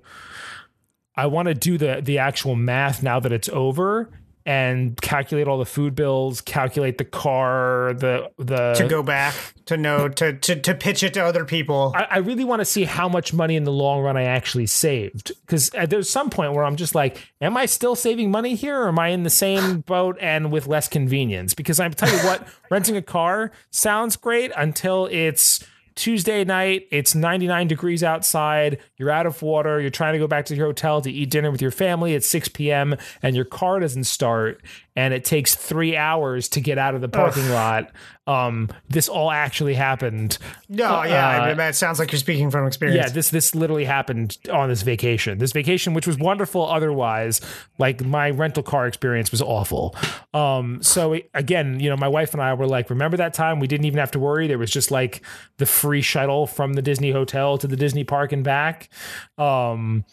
A: I want to do the the actual math now that it's over and calculate all the food bills, calculate the car, the the
B: to go back to know to to to pitch it to other people.
A: I, I really want to see how much money in the long run I actually saved. Because uh, there's some point where I'm just like, am I still saving money here, or am I in the same (sighs) boat and with less convenience? Because I tell you what, (laughs) renting a car sounds great until it's Tuesday night. It's 99 degrees outside. You're out of water. You're trying to go back to your hotel to eat dinner with your family at 6 p.m. and your car doesn't start, and it takes three hours to get out of the parking lot. Um, this all actually happened.
B: no, yeah, I
A: uh,
B: mean, that sounds like you're speaking from experience.
A: Yeah, this this literally happened on this vacation. This vacation, which was wonderful otherwise, like my rental car experience was awful. Um, so again, you know, my wife and I were like, remember that time we didn't even have to worry. There was just like the free shuttle from the Disney hotel to the Disney park and back. Um,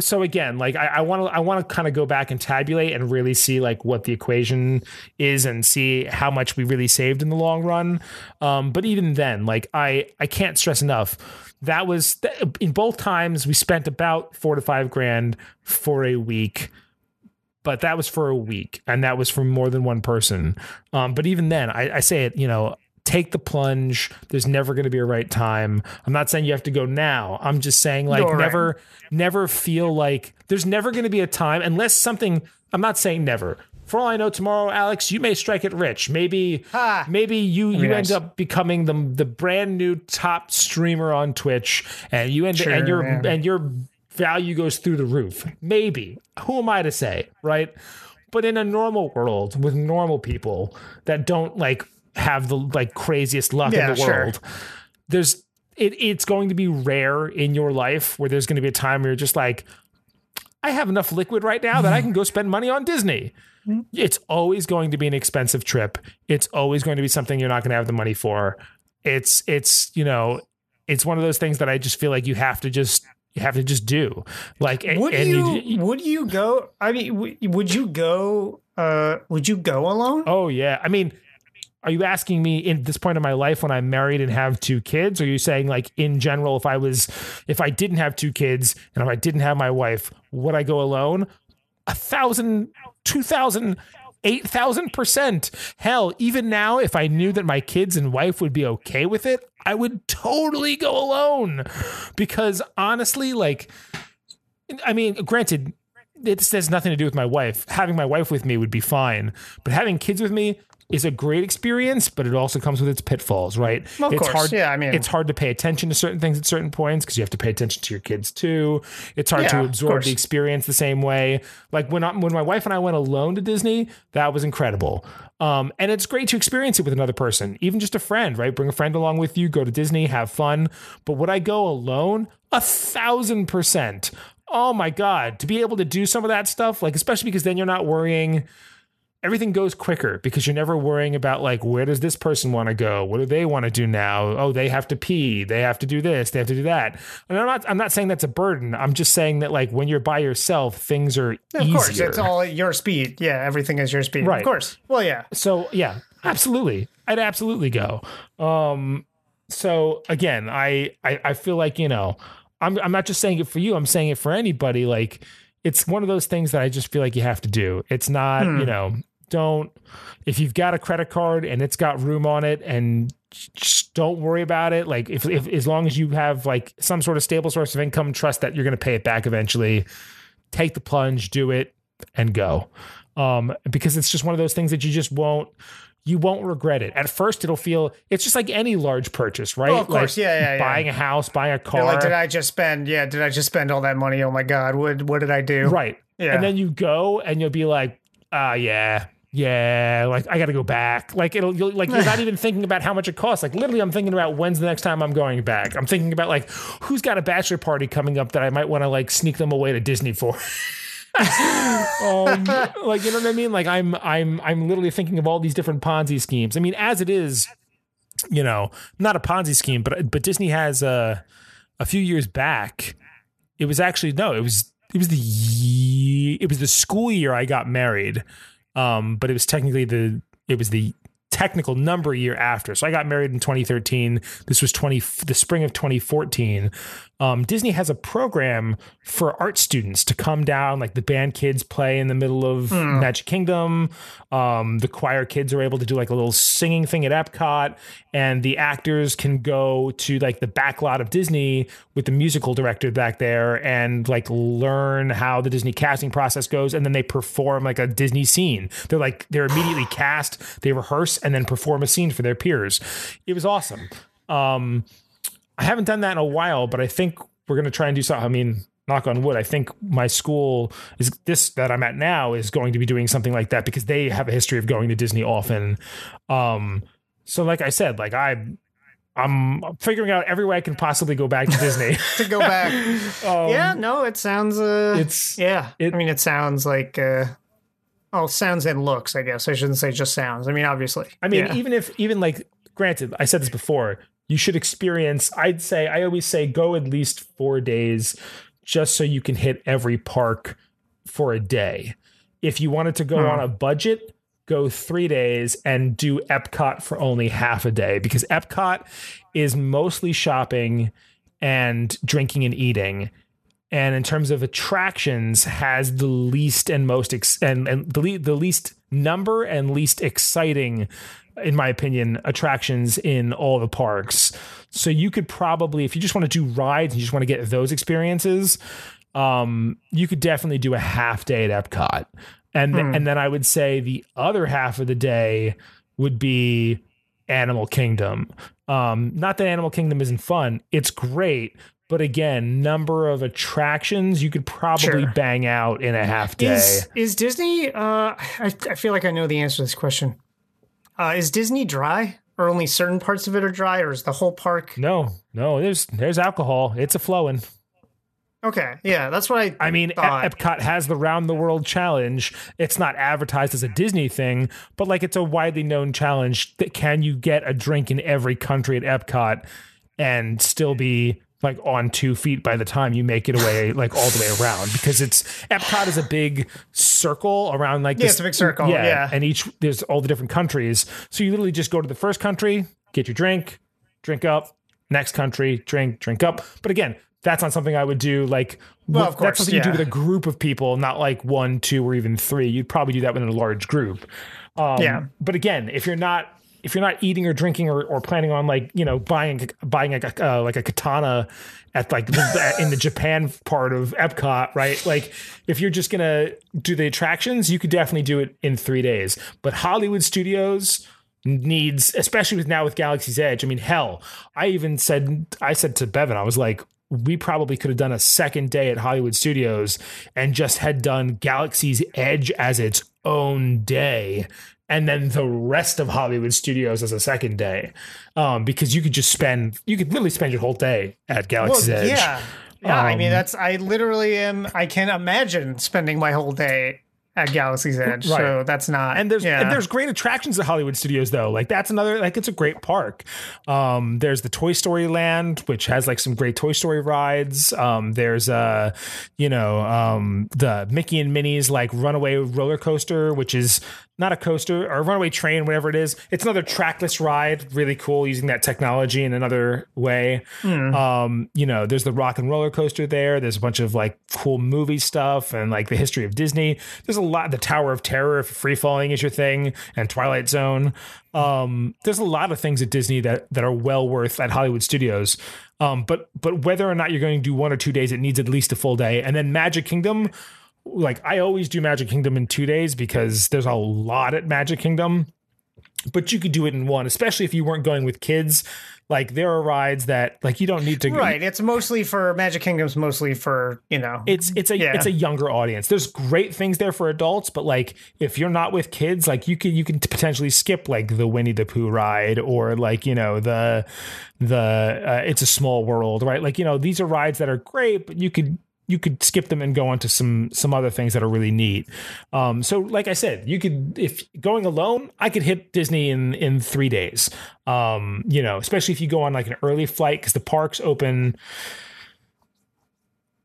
A: so again, like I want to I want to kind of go back and tabulate and really see like what the equation is and see how much we really saved in the long run. Um, but even then, like I I can't stress enough that was in both times we spent about four to five grand for a week but that was for a week and that was for more than one person um, but even then I, I, say it you know take the plunge there's never going to be a right time i'm not saying you have to go now i'm just saying like right. never never feel like there's never going to be a time unless something i'm not saying never for all I know, tomorrow, Alex, you may strike it rich. Maybe, maybe you you nice. end up becoming the the brand new top streamer on Twitch, and you end sure, and your man. and your value goes through the roof. Maybe. Who am I to say, right? But in a normal world with normal people that don't like have the like craziest luck yeah, in the world, sure. there's it, it's going to be rare in your life where there's going to be a time where you're just like, I have enough liquid right now that I (laughs) can go spend money on Disney. It's always going to be an expensive trip. It's always going to be something you're not going to have the money for. It's it's you know, it's one of those things that I just feel like you have to just you have to just do. Like
B: would you, you, would you go? I mean, would you go? Uh, would you go alone?
A: Oh yeah. I mean, are you asking me in this point of my life when I'm married and have two kids? Or are you saying like in general, if I was, if I didn't have two kids and if I didn't have my wife, would I go alone? A thousand, two thousand, eight thousand percent. Hell, even now, if I knew that my kids and wife would be okay with it, I would totally go alone. Because honestly, like, I mean, granted, it has nothing to do with my wife. Having my wife with me would be fine, but having kids with me, is a great experience, but it also comes with its pitfalls, right?
B: Of
A: it's
B: course,
A: hard,
B: yeah. I mean,
A: it's hard to pay attention to certain things at certain points because you have to pay attention to your kids too. It's hard yeah, to absorb the experience the same way. Like when I, when my wife and I went alone to Disney, that was incredible. Um, and it's great to experience it with another person, even just a friend, right? Bring a friend along with you, go to Disney, have fun. But would I go alone? A thousand percent. Oh my God. To be able to do some of that stuff, like, especially because then you're not worrying everything goes quicker because you're never worrying about like where does this person want to go? What do they want to do now? Oh they have to pee. They have to do this. They have to do that. And i'm not i'm not saying that's a burden. I'm just saying that like when you're by yourself things are of easier.
B: course it's all your speed. Yeah everything is your speed.
A: Right.
B: of course. Well yeah.
A: So yeah absolutely. I'd absolutely go. Um so again i i, I feel like you know I'm, I'm not just saying it for you. I'm saying it for anybody. Like it's one of those things that I just feel like you have to do. It's not, hmm. you know, don't if you've got a credit card and it's got room on it and just don't worry about it like if, if as long as you have like some sort of stable source of income trust that you're going to pay it back eventually take the plunge do it and go um because it's just one of those things that you just won't you won't regret it. At first, it'll feel it's just like any large purchase, right?
B: Oh, of course, like yeah, yeah,
A: Buying a house, buying a car.
B: Like, did I just spend? Yeah, did I just spend all that money? Oh my god, what what did I do?
A: Right. Yeah. And then you go and you'll be like, ah, uh, yeah, yeah, like I got to go back. Like it'll you'll, like you're not (laughs) even thinking about how much it costs. Like literally, I'm thinking about when's the next time I'm going back. I'm thinking about like who's got a bachelor party coming up that I might want to like sneak them away to Disney for. (laughs) um, like you know what I mean? Like I'm I'm I'm literally thinking of all these different Ponzi schemes. I mean, as it is, you know, not a Ponzi scheme, but but Disney has a a few years back. It was actually no, it was it was the it was the school year I got married um, but it was technically the it was the technical number year after. So I got married in 2013. This was 20 the spring of 2014 um, Disney has a program for art students to come down, like the band kids play in the middle of mm. Magic Kingdom. Um, the choir kids are able to do like a little singing thing at Epcot, and the actors can go to like the back lot of Disney with the musical director back there and like learn how the Disney casting process goes, and then they perform like a Disney scene. They're like they're immediately cast, they rehearse, and then perform a scene for their peers. It was awesome. Um, I haven't done that in a while, but I think we're going to try and do something. I mean, knock on wood, I think my school is this that I'm at now is going to be doing something like that because they have a history of going to Disney often. Um, so like I said, like I I'm figuring out every way I can possibly go back to Disney (laughs)
B: to go back. (laughs) Um, yeah, no, it sounds. Uh, it's yeah. It, I mean, it sounds like. Uh, oh, sounds and looks. I guess I shouldn't say just sounds. I mean, obviously.
A: I mean,
B: yeah.
A: even if even like granted, I said this before you should experience i'd say i always say go at least four days just so you can hit every park for a day. If you wanted to go
B: Hmm.
A: on a budget, go three days and do Epcot for only half a day because Epcot is mostly shopping and drinking and eating. And in terms of attractions, has the least and most ex- and, and the, le- the least number and least exciting, in my opinion, attractions in all the parks. So you could probably, if you just want to do rides and you just want to get those experiences, um, you could definitely do a half day at Epcot. And th- and then I would say the other half of the day would be Animal Kingdom. Um, not that Animal Kingdom isn't fun; it's great. But again, number of attractions you could probably
B: Sure.
A: bang out in a half day.
B: Is is Disney? Uh, I, I feel like I know the answer to this question. Uh, is Disney dry, or only certain parts of it are dry, or is the whole park?
A: no, no, there's there's alcohol. It's a flowing.
B: Okay, yeah, that's what I.
A: I mean,
B: thought.
A: Epcot has the Round the World Challenge. It's not advertised as a Disney thing, but like it's a widely known challenge. That can you get a drink in every country at Epcot and still be like on two feet by the time you make it away, like all the way around? Because it's Epcot is a big circle around like
B: Yeah,
A: this-
B: it's a big circle, yeah.
A: yeah and each there's all the different countries. So you literally just go to the first country, get your drink, drink up. Next country, drink, drink up. But again, that's not something I would do like
B: Well,
A: with-
B: of
A: that's
B: course,
A: something you do with a group of people, not like one, two, or even three. You'd probably do that within a large group. Um,
B: Yeah.
A: But again, if you're not if you're not eating or drinking or, or planning on like you know buying buying a uh, like a katana at like the, in the Japan part of Epcot, right? Like if you're just gonna do the attractions, you could definitely do it in three days. But Hollywood Studios needs, especially with now with Galaxy's Edge. I mean, hell, I even said I said to Bevan, I was like, we probably could have done a second day at Hollywood Studios and just had done Galaxy's Edge as its own day. And then the rest of Hollywood Studios as a second day, um, because you could just spend, you could literally spend your whole day at
B: well,
A: Galaxy's Edge.
B: yeah, yeah. I mean,
A: Um,
B: that's I literally am. I can imagine spending my whole day at Galaxy's Edge.
A: Right.
B: So that's not.
A: and there's
B: yeah.
A: and there's great attractions at Hollywood Studios though. Like that's another like it's a great park. Um, there's the Toy Story Land, which has like some great Toy Story rides. Um, there's uh, you know, um, the Mickey and Minnie's like Runaway roller coaster, which is not a coaster or a runaway train, whatever it is. It's another trackless ride, really cool using that technology in another way. Um, you know, there's the rock and roller coaster there. There's a bunch of like cool movie stuff and like the history of Disney. There's a lot. The Tower of Terror, if free falling is your thing, and Twilight Zone. Um, there's a lot of things at Disney that that are well worth at Hollywood Studios. Um, but but whether or not you're going to do one or two days, it needs at least a full day. And then Magic Kingdom, like I always do Magic Kingdom in two days because there's a lot at Magic Kingdom but you could do it in one, especially if you weren't going with kids. Like there are rides that like you don't need to
B: right. It's mostly for Magic Kingdom's mostly for you know.
A: It's it's a
B: Yeah.
A: it's a younger audience. There's great things there for adults, but like if you're not with kids, like you can you can potentially skip like the Winnie the Pooh ride or like you know the the uh, It's a Small World, right? Like you know these are rides that are great, but you could you could skip them and go on to some some other things that are really neat. Um, so like I said, you could if going alone, I could hit Disney in in three days. Um, you know, especially if you go on like an early flight because the parks open.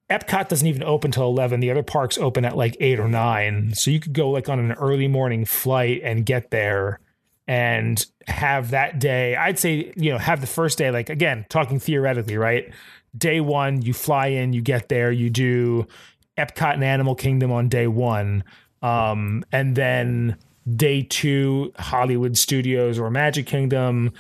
A: Epcot doesn't even open till 11. The other parks open at like 8 or 9. So you could go like on an early morning flight and get there and have that day. I'd say, you know, have the first day like again, talking theoretically, right? Day 1, you fly in, you get there, you do Epcot and Animal Kingdom on day 1. Um and then day 2 Hollywood Studios or Magic Kingdom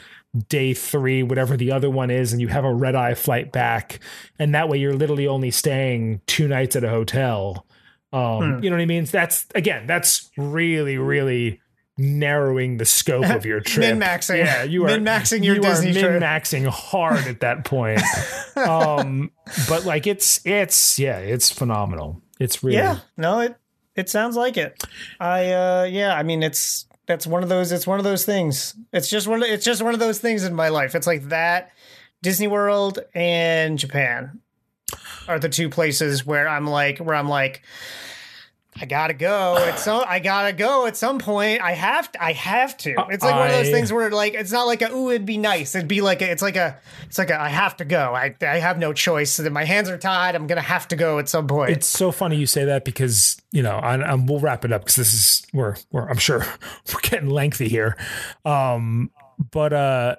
A: day three, whatever the other one is, and you have a red eye flight back. And that way you're literally only staying two nights at a hotel. Um, You know what I mean? That's again, that's really, really narrowing the scope of your (laughs) trip.
B: Min-maxing.
A: Yeah, you are
B: Min-maxing your
A: you
B: Disney
A: are
B: trip.
A: min-maxing hard at that point. (laughs) um, but like it's it's yeah, it's phenomenal. It's really
B: Yeah, no, it it sounds like it. I uh yeah, I mean it's that's one of those it's one of those things. It's just one it's just one of those things in my life. It's like that Disney World and Japan are the two places where I'm like where I'm like I gotta go at (sighs) some. I gotta go at some point. I have to. I have to. It's like one of those things where like it's not like a ooh, it'd be nice. It'd be like a, it's like a it's like a I have to go. I I have no choice. So My hands are tied. I'm gonna have to go at some point.
A: It's so funny you say that because you know, and, and we'll wrap it up because this is we're we're I'm sure (laughs) we're getting lengthy here. Um, but uh,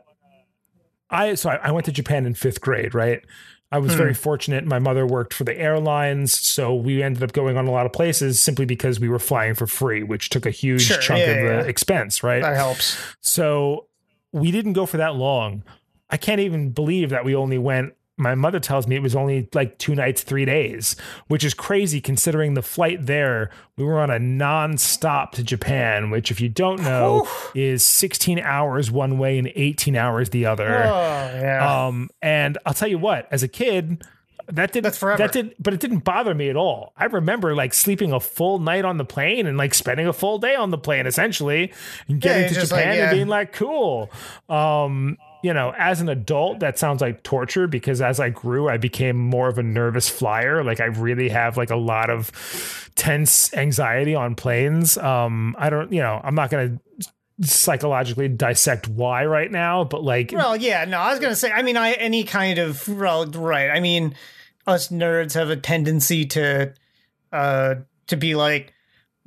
A: I so I, I went to Japan in fifth grade, right? I was very hmm. fortunate. My mother worked for the airlines, so we ended up going on a lot of places simply because we were flying for free, which took a huge
B: Sure,
A: chunk
B: yeah,
A: of the
B: yeah.
A: expense, right?
B: that helps.
A: So we didn't go for that long. I can't even believe that we only went. My mother tells me it was only like two nights, three days, which is crazy considering the flight there. We were on a non-stop to Japan, which, if you don't know, is 16 hours one way and 18 hours the other.
B: Oh yeah.
A: Um, and I'll tell you what, as a kid, that didn't
B: That's forever.
A: that did but it didn't bother me at all. I remember like sleeping a full night on the plane and like spending a full day on the plane essentially and getting
B: it's
A: to Japan
B: like,
A: and being like cool. Um, you know, as an adult, that sounds like torture because as I grew, I became more of a nervous flyer. Like I really have like a lot of tense anxiety on planes. Um, I don't, you know, I'm not gonna psychologically dissect why right now, but like
B: Well, yeah, no, I was gonna say. I mean, I any kind of well, right. I mean, us nerds have a tendency to, uh, to be like,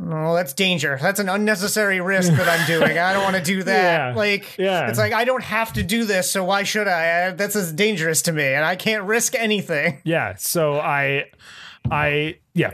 B: "Oh, that's danger. That's an unnecessary risk that I'm doing. I don't want to do (laughs) that."
A: Yeah,
B: Like,
A: yeah.
B: it's like I don't have to do this, so why should I? I that's as dangerous to me, and I can't risk anything. (laughs)
A: yeah so i i yeah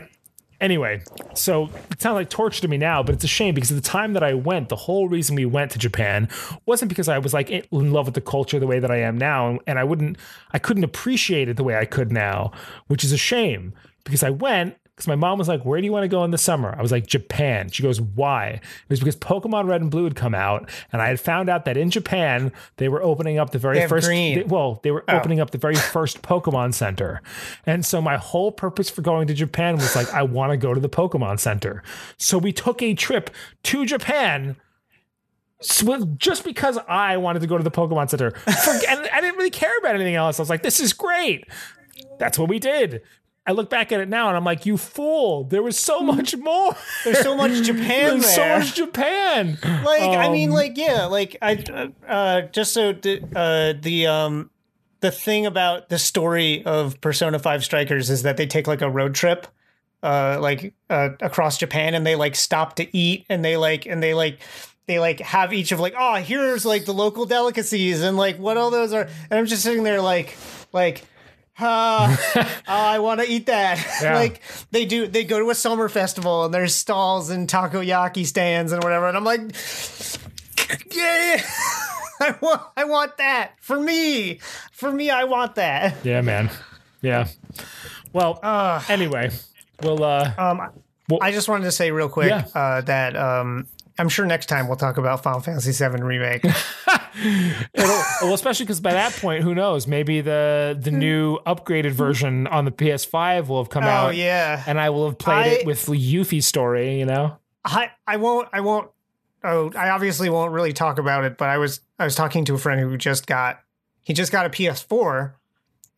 A: anyway so it sounds like torture to me now but it's a shame because at the time that i went the whole reason we went to japan wasn't because i was like in love with the culture the way that i am now and i wouldn't i couldn't appreciate it the way i could now which is a shame because i went because my mom was like, "Where do you want to go in the summer?" I was like, "Japan." She goes, "Why?" It was because Pokemon Red and Blue had come out, and I had found out that in Japan they were opening up the very first.
B: green.
A: they- well, they were oh. opening up the very first Pokemon Center, and so my whole purpose for going to Japan was like, I want to go to the Pokemon Center. So we took a trip to Japan. So just because I wanted to go to the Pokemon Center, For, and I didn't really care about anything else. I was like, "This is great." That's what we did. I look back at it now and I'm like, you fool! There was so much more.
B: There's so much Japan
A: There's so
B: there.
A: much Japan.
B: like I mean,
A: Um,
B: like yeah, like I uh, just so the uh, the um the thing about the story of Persona Five Strikers is that they take like a road trip, uh, like uh, across Japan, and they like stop to eat, and they like and they like. They like have each of like, oh, here's like the local delicacies and like what all those are, and I'm just sitting there like, like, uh, (laughs) oh, I want to eat that. (laughs)
A: Yeah.
B: like they do, they go to a summer festival and there's stalls and takoyaki stands and whatever, and I'm like, (laughs) yeah, I want, I want that for me, for me, I want that.
A: Yeah, man. Yeah. Well, uh, anyway, we'll uh
B: Um,
A: Well-
B: I just wanted to say real quick
A: Yeah.
B: uh, that um, I'm sure next time we'll talk about Final Fantasy VII remake. (laughs)
A: well, especially because by that point, who knows? Maybe the the hmm. new upgraded version on the PS5 will have come
B: oh
A: out,
B: yeah,
A: and I will have played
B: I-
A: it with Yuffie's story. You know,
B: I I won't I won't oh I obviously won't really talk about it, but I was I was talking to a friend who just got he just got a PS4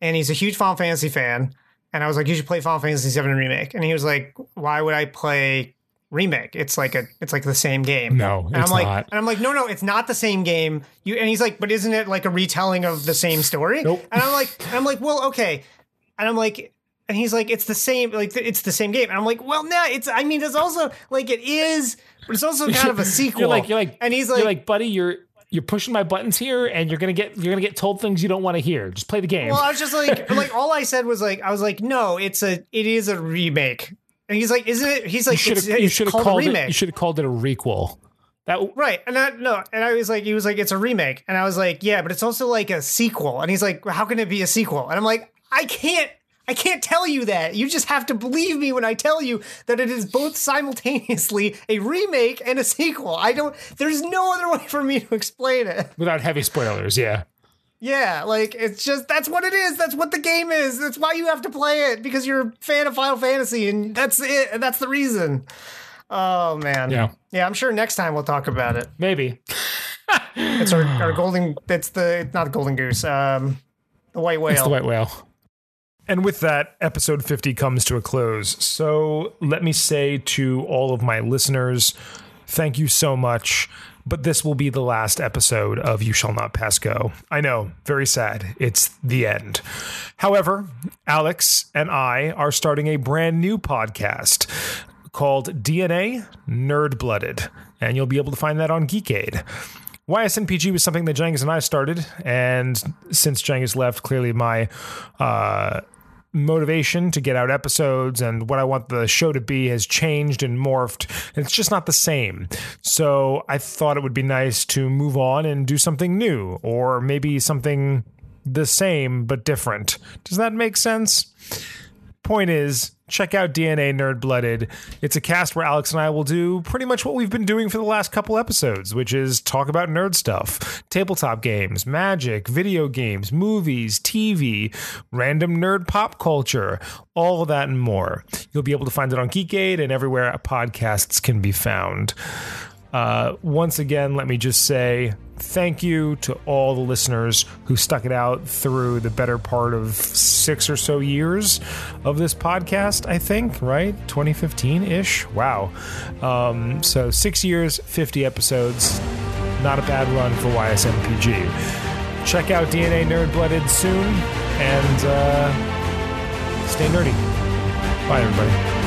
B: and he's a huge Final Fantasy fan. And I was like, you should play Final Fantasy VII remake. And he was like, why would I play remake? It's like a it's like the same game.
A: No,
B: and I'm like,
A: not.
B: and I'm like, no, no, it's not the same game. You and he's like, but isn't it like a retelling of the same story?
A: Nope.
B: And I'm like, and I'm like, well, okay. And I'm like, and he's like, it's the same, like it's the same game. And I'm like, well, no, it's. I mean, it's also like it is, but it's also kind of a sequel. (laughs)
A: You're like, you're like,
B: and he's
A: you're
B: like,
A: like, buddy, you're you're pushing my buttons here, and you're gonna get you're gonna get told things you don't want to hear. Just play the game.
B: well, I was just like, like all I said was like, I was like, no, it's a, it is a remake. And he's like, isn't it? He's like,
A: should
B: it's,
A: have you should have
B: called
A: called
B: a
A: it
B: remake.
A: you should have called it a requel. That
B: Right. And I no, and I was like, he was like, it's a remake. And I was like, yeah, but it's also like a sequel. And he's like, how can it be a sequel? And I'm like, I can't I can't tell you that. You just have to believe me when I tell you that it is both simultaneously a remake and a sequel. I don't there's no other (laughs) way for me to explain it.
A: without heavy spoilers, yeah.
B: Yeah, like it's just that's what it is. That's what the game is. That's why you have to play it because you're a fan of Final Fantasy and that's it. And that's the reason. Oh man.
A: Yeah.
B: Yeah, I'm sure next time we'll talk about it.
A: Maybe. (laughs)
B: It's our, our golden. It's the not the golden goose. Um, the white whale.
A: It's the white whale. And with that, episode 50 comes to a close. So let me say to all of my listeners, thank you so much. But this will be the last episode of You Shall Not Pass Go. I know, very sad. It's the end. However, Alex and I are starting a brand new podcast called DNA Nerdblooded, and you'll be able to find that on Geekade. YSNPG was something that Jengis and I started, and since Jengis left, clearly my uh, motivation to get out episodes and what I want the show to be has changed and morphed. It's just not the same. So I thought it would be nice to move on and do something new, or maybe something the same but different. Does that make sense? Point is, check out DNA Nerdblooded. It's a cast where Alex and I will do pretty much what we've been doing for the last couple episodes, which is talk about nerd stuff tabletop games, magic, video games, movies, TV, random nerd pop culture, all of that and more. You'll be able to find it on Geekade and everywhere podcasts can be found. Uh, once again, let me just say thank you to all the listeners who stuck it out through the better part of six or so years of this podcast, I think, right? 2015 ish. Wow. Um, so six years, 50 episodes. Not a bad run for YSNPG. Check out DNA Nerdblooded soon and uh, stay nerdy. Bye, everybody.